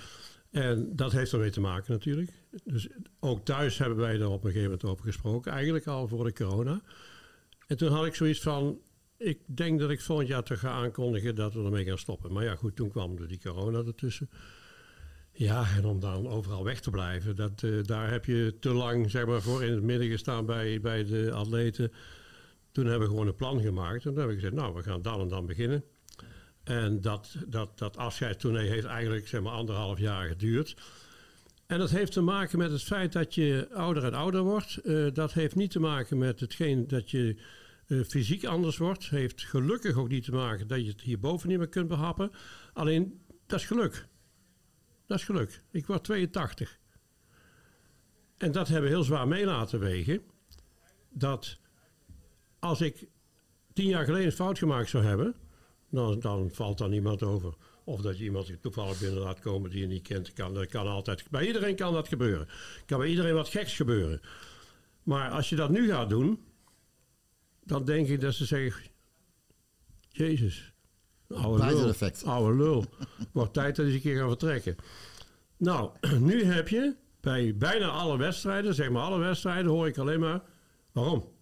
En dat heeft ermee te maken natuurlijk. Dus ook thuis hebben wij er op een gegeven moment over gesproken. Eigenlijk al voor de corona. En toen had ik zoiets van, ik denk dat ik volgend jaar toch ga aankondigen dat we ermee gaan stoppen. Maar ja, goed, toen kwam er die corona ertussen. Ja, en om dan overal weg te blijven, dat, eh, daar heb je te lang zeg maar, voor in het midden gestaan bij, bij de atleten. Toen hebben we gewoon een plan gemaakt. En toen hebben we gezegd, nou, we gaan dan en dan beginnen. En dat, dat, dat afscheidstournee heeft eigenlijk zeg maar, anderhalf jaar geduurd. En dat heeft te maken met het feit dat je ouder en ouder wordt. Eh, dat heeft niet te maken met hetgeen dat je eh, fysiek anders wordt. Heeft gelukkig ook niet te maken dat je het hierboven niet meer kunt behappen. Alleen, dat is geluk. Dat is geluk. Ik word 82. En dat hebben we heel zwaar mee laten wegen. Dat als ik tien jaar geleden een fout gemaakt zou hebben, dan, dan valt daar niemand over. Of dat je iemand toevallig binnen laat komen die je niet kent. Kan, dat kan altijd, bij iedereen kan dat gebeuren. Kan bij iedereen wat geks gebeuren. Maar als je dat nu gaat doen, dan denk ik dat ze zeggen: Jezus, oude lul, oude lul. Wordt tijd dat je een keer gaat vertrekken. Nou, nu heb je bij bijna alle wedstrijden, zeg maar alle wedstrijden, hoor ik alleen maar: waarom?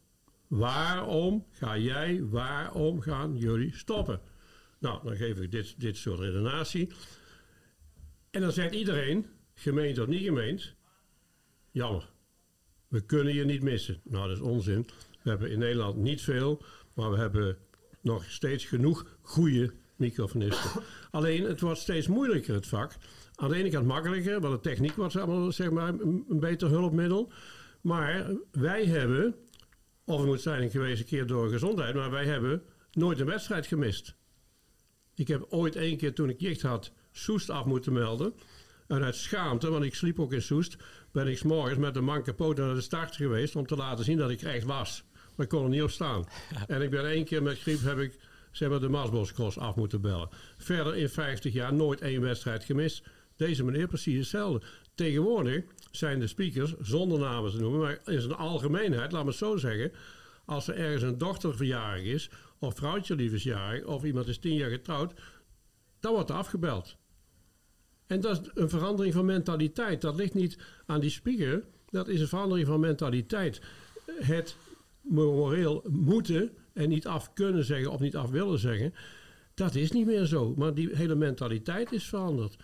Waarom ga jij, waarom gaan jullie stoppen? Nou, dan geef ik dit, dit soort redenatie. En dan zegt iedereen, gemeente of niet gemeend, jammer. We kunnen je niet missen. Nou, dat is onzin. We hebben in Nederland niet veel, maar we hebben nog steeds genoeg goede microfonisten. Alleen, het wordt steeds moeilijker, het vak. Aan de ene kant makkelijker, want de techniek wordt allemaal, zeg maar, een beter hulpmiddel. Maar wij hebben, of het moet zijn geweest een keer door gezondheid, maar wij hebben nooit een wedstrijd gemist. Ik heb ooit één keer toen ik jicht had, Soest af moeten melden. En uit schaamte, want ik sliep ook in Soest, ben ik 's morgens met een man kapot naar de start geweest om te laten zien dat ik echt was. Maar ik kon er niet op staan. En ik ben één keer met griep heb ik zeg maar, de Maasboscross af moeten bellen. Verder in 50 jaar nooit één wedstrijd gemist. Deze meneer precies hetzelfde. Tegenwoordig zijn de speakers, zonder namen te noemen, maar in zijn algemeenheid, laat me het zo zeggen. Als er ergens een dochter verjarig is, of vrouwtje lief is jarig, of iemand is tien jaar getrouwd, dan wordt er afgebeld. En dat is een verandering van mentaliteit. Dat ligt niet aan die speaker, dat is een verandering van mentaliteit. Het moreel moeten en niet af kunnen zeggen of niet af willen zeggen, dat is niet meer zo. Maar die hele mentaliteit is veranderd.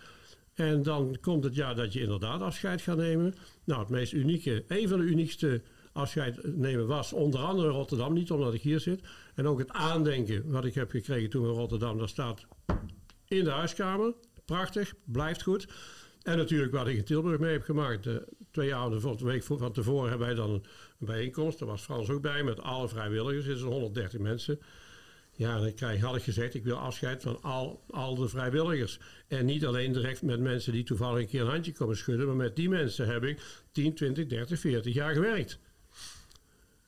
En dan komt het jaar dat je inderdaad afscheid gaat nemen. Nou, het meest unieke, een van de uniekste afscheid nemen was onder andere Rotterdam. Niet omdat ik hier zit. En ook het aandenken wat ik heb gekregen toen in Rotterdam. Dat staat in de huiskamer. Prachtig, blijft goed. En natuurlijk wat ik in Tilburg mee heb gemaakt. Twee avonden de week van tevoren hebben wij dan een bijeenkomst. Daar was Frans ook bij met alle vrijwilligers. Er zijn 130 mensen. Ja, dan krijg, had ik gezegd, ik wil afscheid van al, al de vrijwilligers. En niet alleen direct met mensen die toevallig een keer een handje komen schudden. Maar met die mensen heb ik 10, 20, 30, 40 jaar gewerkt.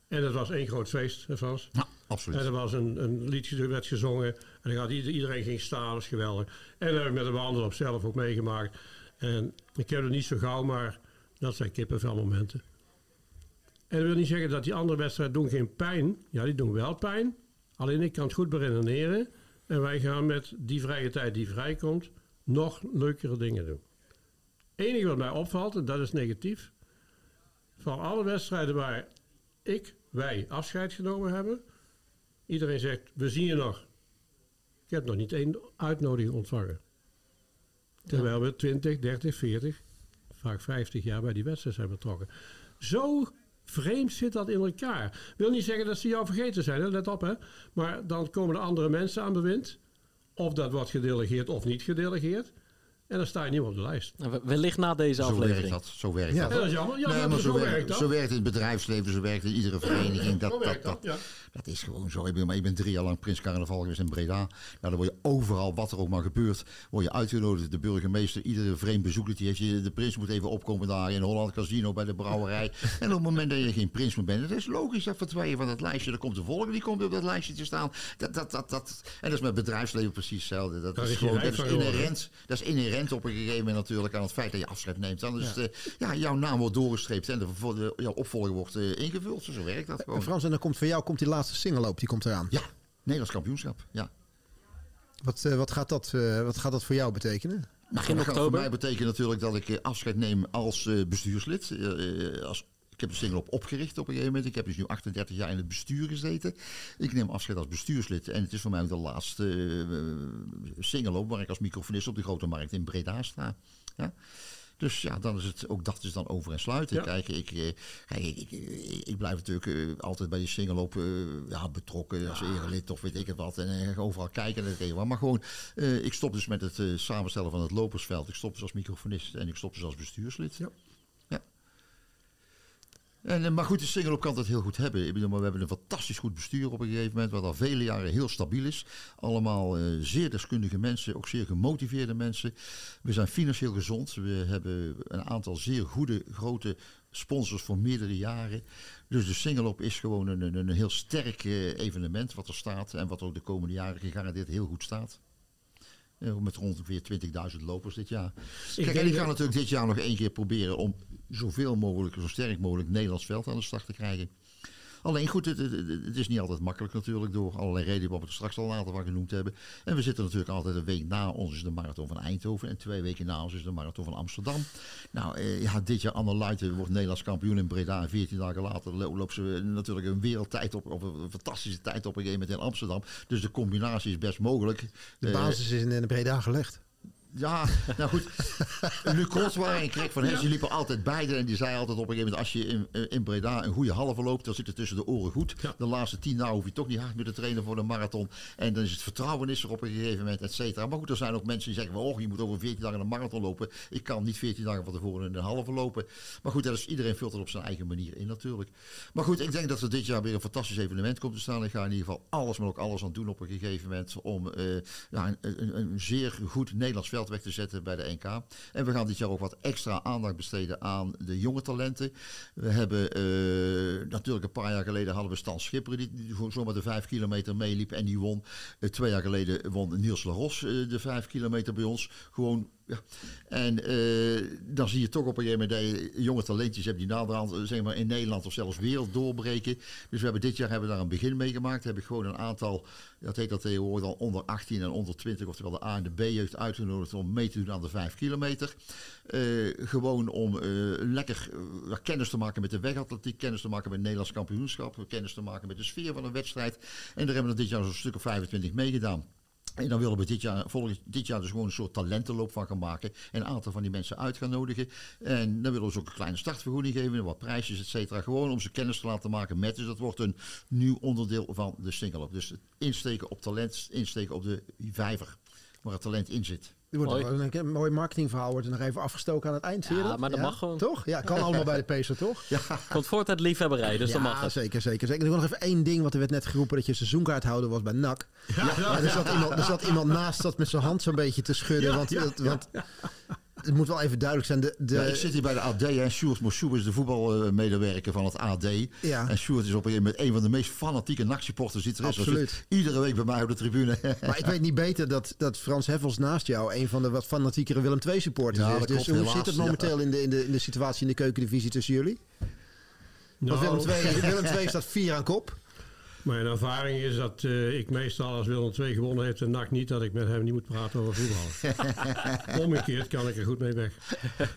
En dat was één groot feest, hè Frans? Ja, absoluut. En er was een, een liedje dat werd gezongen. En dan gaat ieder- iedereen ging staan, dat is geweldig. En dat heb ik met de wandelen op zelf ook meegemaakt. En ik heb het niet zo gauw, maar dat zijn kippenvelmomenten. En dat wil niet zeggen dat die andere wedstrijden doen geen pijn. Ja, die doen wel pijn. Alleen ik kan het goed beredeneren. En wij gaan met die vrije tijd die vrijkomt nog leukere dingen doen. Het enige wat mij opvalt, en dat is negatief. Van alle wedstrijden waar ik, wij afscheid genomen hebben. Iedereen zegt, we zien je nog. Ik heb nog niet één uitnodiging ontvangen. Terwijl we 20, 30, 40, vaak 50 jaar bij die wedstrijd zijn betrokken. Zo vreemd zit dat in elkaar. Wil niet zeggen dat ze jou vergeten zijn, hè? let op hè. Maar dan komen er andere mensen aan bewind. Of dat wordt gedelegeerd of niet gedelegeerd. En dan sta je niet meer op de lijst. Nou, Wellicht na deze Zo werkt aflevering. dat. Zo werkt Ja. dat. Ja, dat is jammer. Ja, Nee, maar maar zo, zo, werkt werkt, dat. zo werkt het bedrijfsleven, zo werkt het in iedere vereniging. Dat, dat, werkt dat, dat, ja. dat is gewoon zo. Ik ben, maar ik ben drie jaar lang Prins Carnaval geweest in Breda. Nou, dan word je overal, wat er ook maar gebeurt, word je uitgenodigd. De burgemeester, iedere vreemd bezoeker, die heeft je, de prins moet even opkomen daar in Holland Casino bij de brouwerij. en op het moment dat je geen prins meer bent, dat is logisch, dat verdwijnen je van dat lijstje. Dan komt de volgende, die komt op dat lijstje te staan. Dat, dat, dat, dat. En dat is met bedrijfsleven precies hetzelfde. Dat is gewoon, dat is inherent, dat is inherent op een gegeven moment natuurlijk aan het feit dat je afscheid neemt. Dan is het, eh, ja, jouw naam wordt doorgestreept en de, de, jouw opvolger wordt eh, ingevuld. Zo werkt dat gewoon. En Frans, en dan komt voor jou komt die laatste singeloop, die komt eraan. Ja, Nederlands kampioenschap. Ja. Wat, eh, wat, gaat dat, eh, wat gaat dat voor jou betekenen? Begin dat gaat oktober. Voor mij betekent natuurlijk dat ik afscheid neem als eh, bestuurslid. Als, ik heb de single op opgericht op een gegeven moment. Ik heb dus nu 38 jaar in het bestuur gezeten. Ik neem afscheid als bestuurslid. En het is voor mij ook de laatste uh, single waar ik als microfonist op de grote markt in Breda sta. Ja. Dus ja, dan is het, ook dat is dan over en sluiten. Ja. Kijk, ik, eh, kijk, ik, ik, ik, ik blijf natuurlijk eh, altijd bij je single op ja, betrokken als erelid of weet ik het wat. En eh, overal kijken en het. Maar gewoon, eh, ik stop dus met het eh, samenstellen van het lopersveld. Ik stop dus als microfonist en ik stop dus als bestuurslid. Ja. En, eh, maar goed, de single kan dat heel goed hebben. Ik bedoel, maar we hebben een fantastisch goed bestuur op een gegeven moment, wat al vele jaren heel stabiel is. Allemaal eh, zeer deskundige mensen, ook zeer gemotiveerde mensen. We zijn financieel gezond. We hebben een aantal zeer goede, grote sponsors voor meerdere jaren. Dus de single-op is gewoon een, een, heel sterk eh, evenement wat er staat en wat ook de komende jaren gegarandeerd heel goed staat. Met ongeveer 20.000 lopers dit jaar. Kijk, en ik ga dat- natuurlijk dit jaar nog één keer proberen om zoveel mogelijk, zo sterk mogelijk Nederlands veld aan de start te krijgen. Alleen goed, het, is niet altijd makkelijk natuurlijk door allerlei redenen waar we het straks al later van genoemd hebben. En we zitten natuurlijk altijd een week na ons is de marathon van Eindhoven en twee weken na ons is de marathon van Amsterdam. Nou eh, ja, dit jaar Anne Luiten wordt Nederlands kampioen in Breda en 14 dagen later lo- loopt ze natuurlijk een wereldtijd op, of een fantastische tijd op een gegeven moment in Amsterdam. Dus de combinatie is best mogelijk. De Eh, basis is in, in Breda gelegd. Ja, nou goed. Luc Kotswaar en Craig van Hens, die liepen altijd beide. En die zei altijd op een gegeven moment, als je in, in Breda een goede halve loopt, dan zit het tussen de oren goed. De laatste tien nou hoef je toch niet hard meer te trainen voor de marathon. En dan is het vertrouwen is er op een gegeven moment, et cetera. Maar goed, er zijn ook mensen die zeggen, oh, je moet over 14 dagen een marathon lopen. Ik kan niet 14 dagen van tevoren een halve lopen. Maar goed, dat is, iedereen vult het op zijn eigen manier in natuurlijk. Maar goed, ik denk dat er dit jaar weer een fantastisch evenement komt te staan. Ik ga in ieder geval alles, maar ook alles aan doen op een gegeven moment om eh, ja, een, een, een zeer goed Nederlands veld weg te zetten bij de NK. En we gaan dit jaar ook wat extra aandacht besteden aan de jonge talenten. We hebben eh, natuurlijk een paar jaar geleden hadden we Stan Schipper die, zomaar de vijf kilometer meeliep en die won. Eh, twee jaar geleden won Niels Laros eh, de vijf kilometer bij ons. Gewoon ja. En eh, dan zie je toch op een gegeven moment dat je jonge talentjes hebt die naderhand eh, zeg maar, in Nederland of zelfs wereld doorbreken. Dus we hebben dit jaar hebben we daar een begin mee gemaakt. Heb ik gewoon een aantal, dat heet dat tegenwoordig dan onder 18 en onder 20, oftewel de A en de B-jeugd uitgenodigd om mee te doen aan de 5 kilometer. Eh, gewoon om lekker kennis te maken met de wegatletiek, kennis te maken met het Nederlands kampioenschap, kennis te maken met de sfeer van een wedstrijd. En daar hebben we dit jaar zo'n stuk of 25 meegedaan. En dan willen we dit jaar, volgend, dit jaar dus gewoon een soort talentenloop van gaan maken. En een aantal van die mensen uit gaan nodigen. En dan willen we ze ook een kleine startvergoeding geven. Wat prijsjes, et cetera. Gewoon om ze kennis te laten maken met. Dus dat wordt een nieuw onderdeel van de single Dus het insteken op talent, insteken op de vijver. Waar het talent in zit. Wordt Mooi. een, een mooi marketingverhaal wordt er nog even afgestoken aan het eind. Ja, dat? maar dat mag gewoon. Toch? Ja, kan allemaal bij de Pacer, toch? Komt voort uit liefhebberij, dus ja, dan mag het. zeker, zeker, zeker. Ik wil nog even één ding, want er werd net geroepen dat je seizoenkaarthouder was bij NAC. Ja, er, zat iemand, er zat iemand naast dat met zijn hand zo'n beetje te schudden. want dat- want het moet wel even duidelijk zijn. De, de, Ja, ik zit hier bij de AD en Sjoerd Moussou is de voetbalmedewerker van het AD. Ja. En Sjoerd is op een gegeven moment een van de meest fanatieke nachtsupporters die er is. Absoluut. zit Iedere week bij mij op de tribune. Maar ik weet niet beter dat, dat Frans Heffels naast jou een van de wat fanatiekere Willem II supporters Ja, is. Dus klopt, hoe helaas, zit het ja. momenteel in, de, in, de, in de situatie in de keukendivisie tussen jullie? Want Nou. Willem II, Willem II staat vier aan kop. Mijn ervaring is dat eh, ik meestal als Willem II gewonnen heeft en NAC niet, dat ik met hem niet moet praten over voetbal. Omgekeerd kan ik er goed mee weg.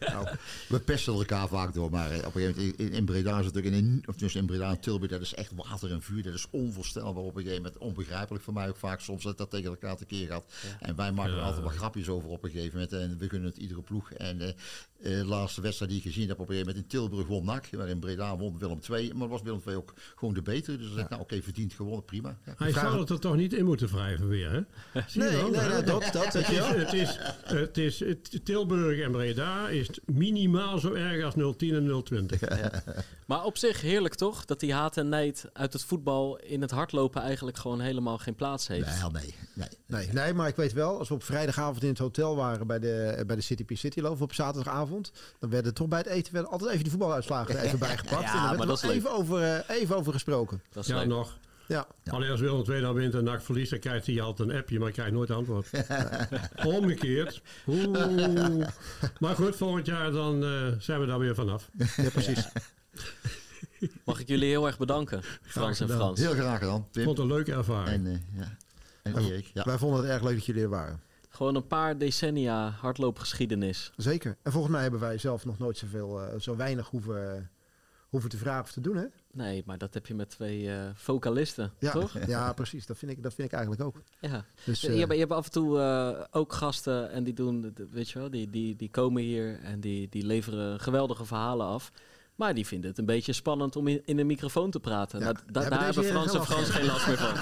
Nou, we pesten elkaar vaak door, maar eh, op een gegeven moment in, in Breda is het natuurlijk in, of dus in Breda en Tilburg, dat is echt water en vuur. Dat is onvoorstelbaar op een gegeven moment. Onbegrijpelijk voor mij ook vaak soms dat dat tegen elkaar tekeer gaat. En wij maken er altijd wat grapjes over op een gegeven moment. En we kunnen het iedere ploeg. En eh, eh, de laatste wedstrijd die ik gezien heb op een gegeven moment in Tilburg won NAC, maar in Breda won Willem II. Maar was Willem II ook gewoon de betere. Dus ik, nou oké, verdiend gewonnen, prima. Ja. Hij zou het er toch niet in moeten wrijven weer, hè? Zie je Nee, wel, nee, hè? nee, dat, dat, weet je wel. Het is, het is, het, Tilburg en Breda is minimaal zo erg als 010 en 020. Maar op zich heerlijk toch? Dat die haat en nijd uit het voetbal in het hardlopen eigenlijk gewoon helemaal geen plaats heeft. Nee, nee, nee. Nee, nee, maar ik weet wel, als we op vrijdagavond in het hotel waren bij de, bij de City P City Loof op zaterdagavond, dan werden toch bij het eten werden altijd even die voetbaluitslagen er even bijgepakt. Ja, en daar werd maar dat is even over, eh, even over gesproken. Dat is Ja, leuk. nog. Ja. Alleen als Willem II dan wint en NAC verliest, dan krijgt hij altijd een appje, maar hij krijgt nooit antwoord. Omgekeerd. Oeh. Maar goed, volgend jaar dan eh, zijn we daar weer vanaf. ja, precies. Mag ik jullie heel erg bedanken, Frans en. Frans. Heel graag gedaan, Ik vond het een leuke ervaring. En, ja. en Erik. Ja. Wij vonden het erg leuk dat jullie er waren. Gewoon een paar decennia hardloopgeschiedenis. Zeker. En volgens mij hebben wij zelf nog nooit zoveel, eh, zo weinig hoeven, hoeven te vragen of te doen, hè? Nee, maar dat heb je met twee eh, vocalisten, Ja, toch? ja precies. Dat vind, ik, dat vind ik eigenlijk ook. Ja. Dus, je, eh, hebt, je hebt af en toe eh, ook gasten en die doen, weet je wel, die, die, die komen hier en die, die leveren geweldige verhalen af. Maar die vinden het een beetje spannend om in, in een microfoon te praten. Ja. Nou, da- Hebben daar hebben Frans en Frans geen last meer van.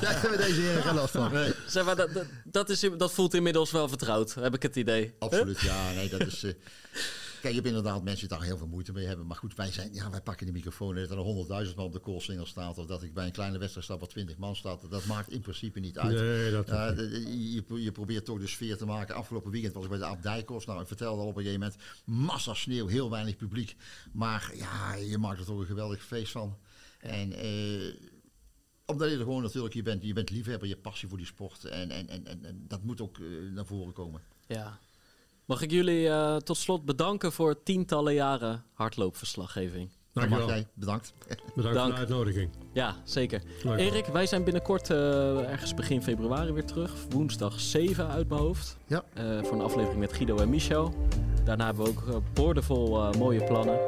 Daar hebben we deze heren geen last van. Zeg maar, dat, dat, dat, is, dat voelt inmiddels wel vertrouwd, heb ik het idee. Absoluut, ja. Nee, dat is... eh, Kijk, je hebt inderdaad mensen die daar heel veel moeite mee hebben. Maar goed, wij zijn, ja, wij pakken de microfoon en dat er honderdduizend man op de koolsingel staat. Of dat ik bij een kleine wedstrijd sta waar twintig man staat. Dat maakt in principe niet uit. Nee, dat Ja, de- je, je probeert toch de sfeer te maken. Afgelopen weekend was ik bij de Abdijkos. Nou, ik vertelde al op een gegeven moment, massa sneeuw, heel weinig publiek. Maar ja, je maakt er toch een geweldig feest van. En eh, omdat je er gewoon natuurlijk, je bent, je bent liefhebber, je passie voor die sport. En, en, en, en, en dat moet ook eh, naar voren komen. Ja. Mag ik jullie eh, tot slot bedanken voor tientallen jaren hardloopverslaggeving. Dan mag Dankjewel. jij, bedankt. Bedankt Dank. voor de uitnodiging. Ja, zeker. Erik, wij zijn binnenkort eh, ergens begin februari weer terug. Woensdag 7 uit mijn hoofd. Ja. Eh, voor een aflevering met Guido en Michel. Daarna hebben we ook uh, boordevol eh, mooie plannen.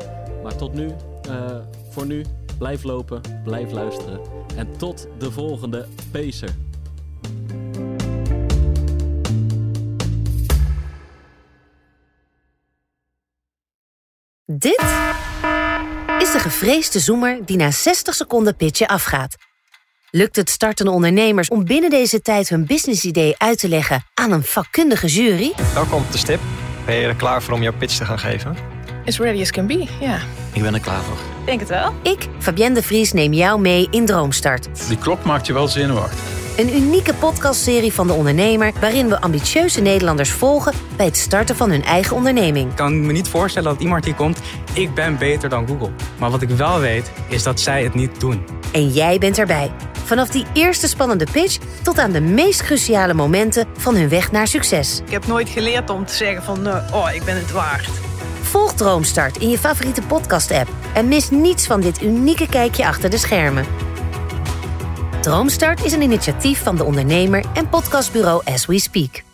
Maar tot nu, eh, voor nu, blijf lopen, blijf luisteren. En tot de volgende Pacer. Dit is de gevreesde zoemer die na 60 seconden pitchen afgaat. Lukt het startende ondernemers om binnen deze tijd hun businessidee uit te leggen aan een vakkundige jury? Welkom op de stip. Ben je er klaar voor om jouw pitch te gaan geven? As ready as can be, ja. Ik ben er klaar voor. Denk het wel. Ik, Fabienne de Vries, neem jou mee in Droomstart. Die klok maakt je wel zenuwachtig. Een unieke podcastserie van de ondernemer waarin we ambitieuze Nederlanders volgen bij het starten van hun eigen onderneming. Ik kan me niet voorstellen dat iemand hier komt, ik ben beter dan Google. Maar wat ik wel weet, is dat zij het niet doen. En jij bent erbij. Vanaf die eerste spannende pitch tot aan de meest cruciale momenten van hun weg naar succes. Ik heb nooit geleerd om te zeggen van, eh, oh, ik ben het waard. Volg Droomstart in je favoriete podcast-app en mis niets van dit unieke kijkje achter de schermen. Droomstart is een initiatief van de ondernemer en podcastbureau As We Speak.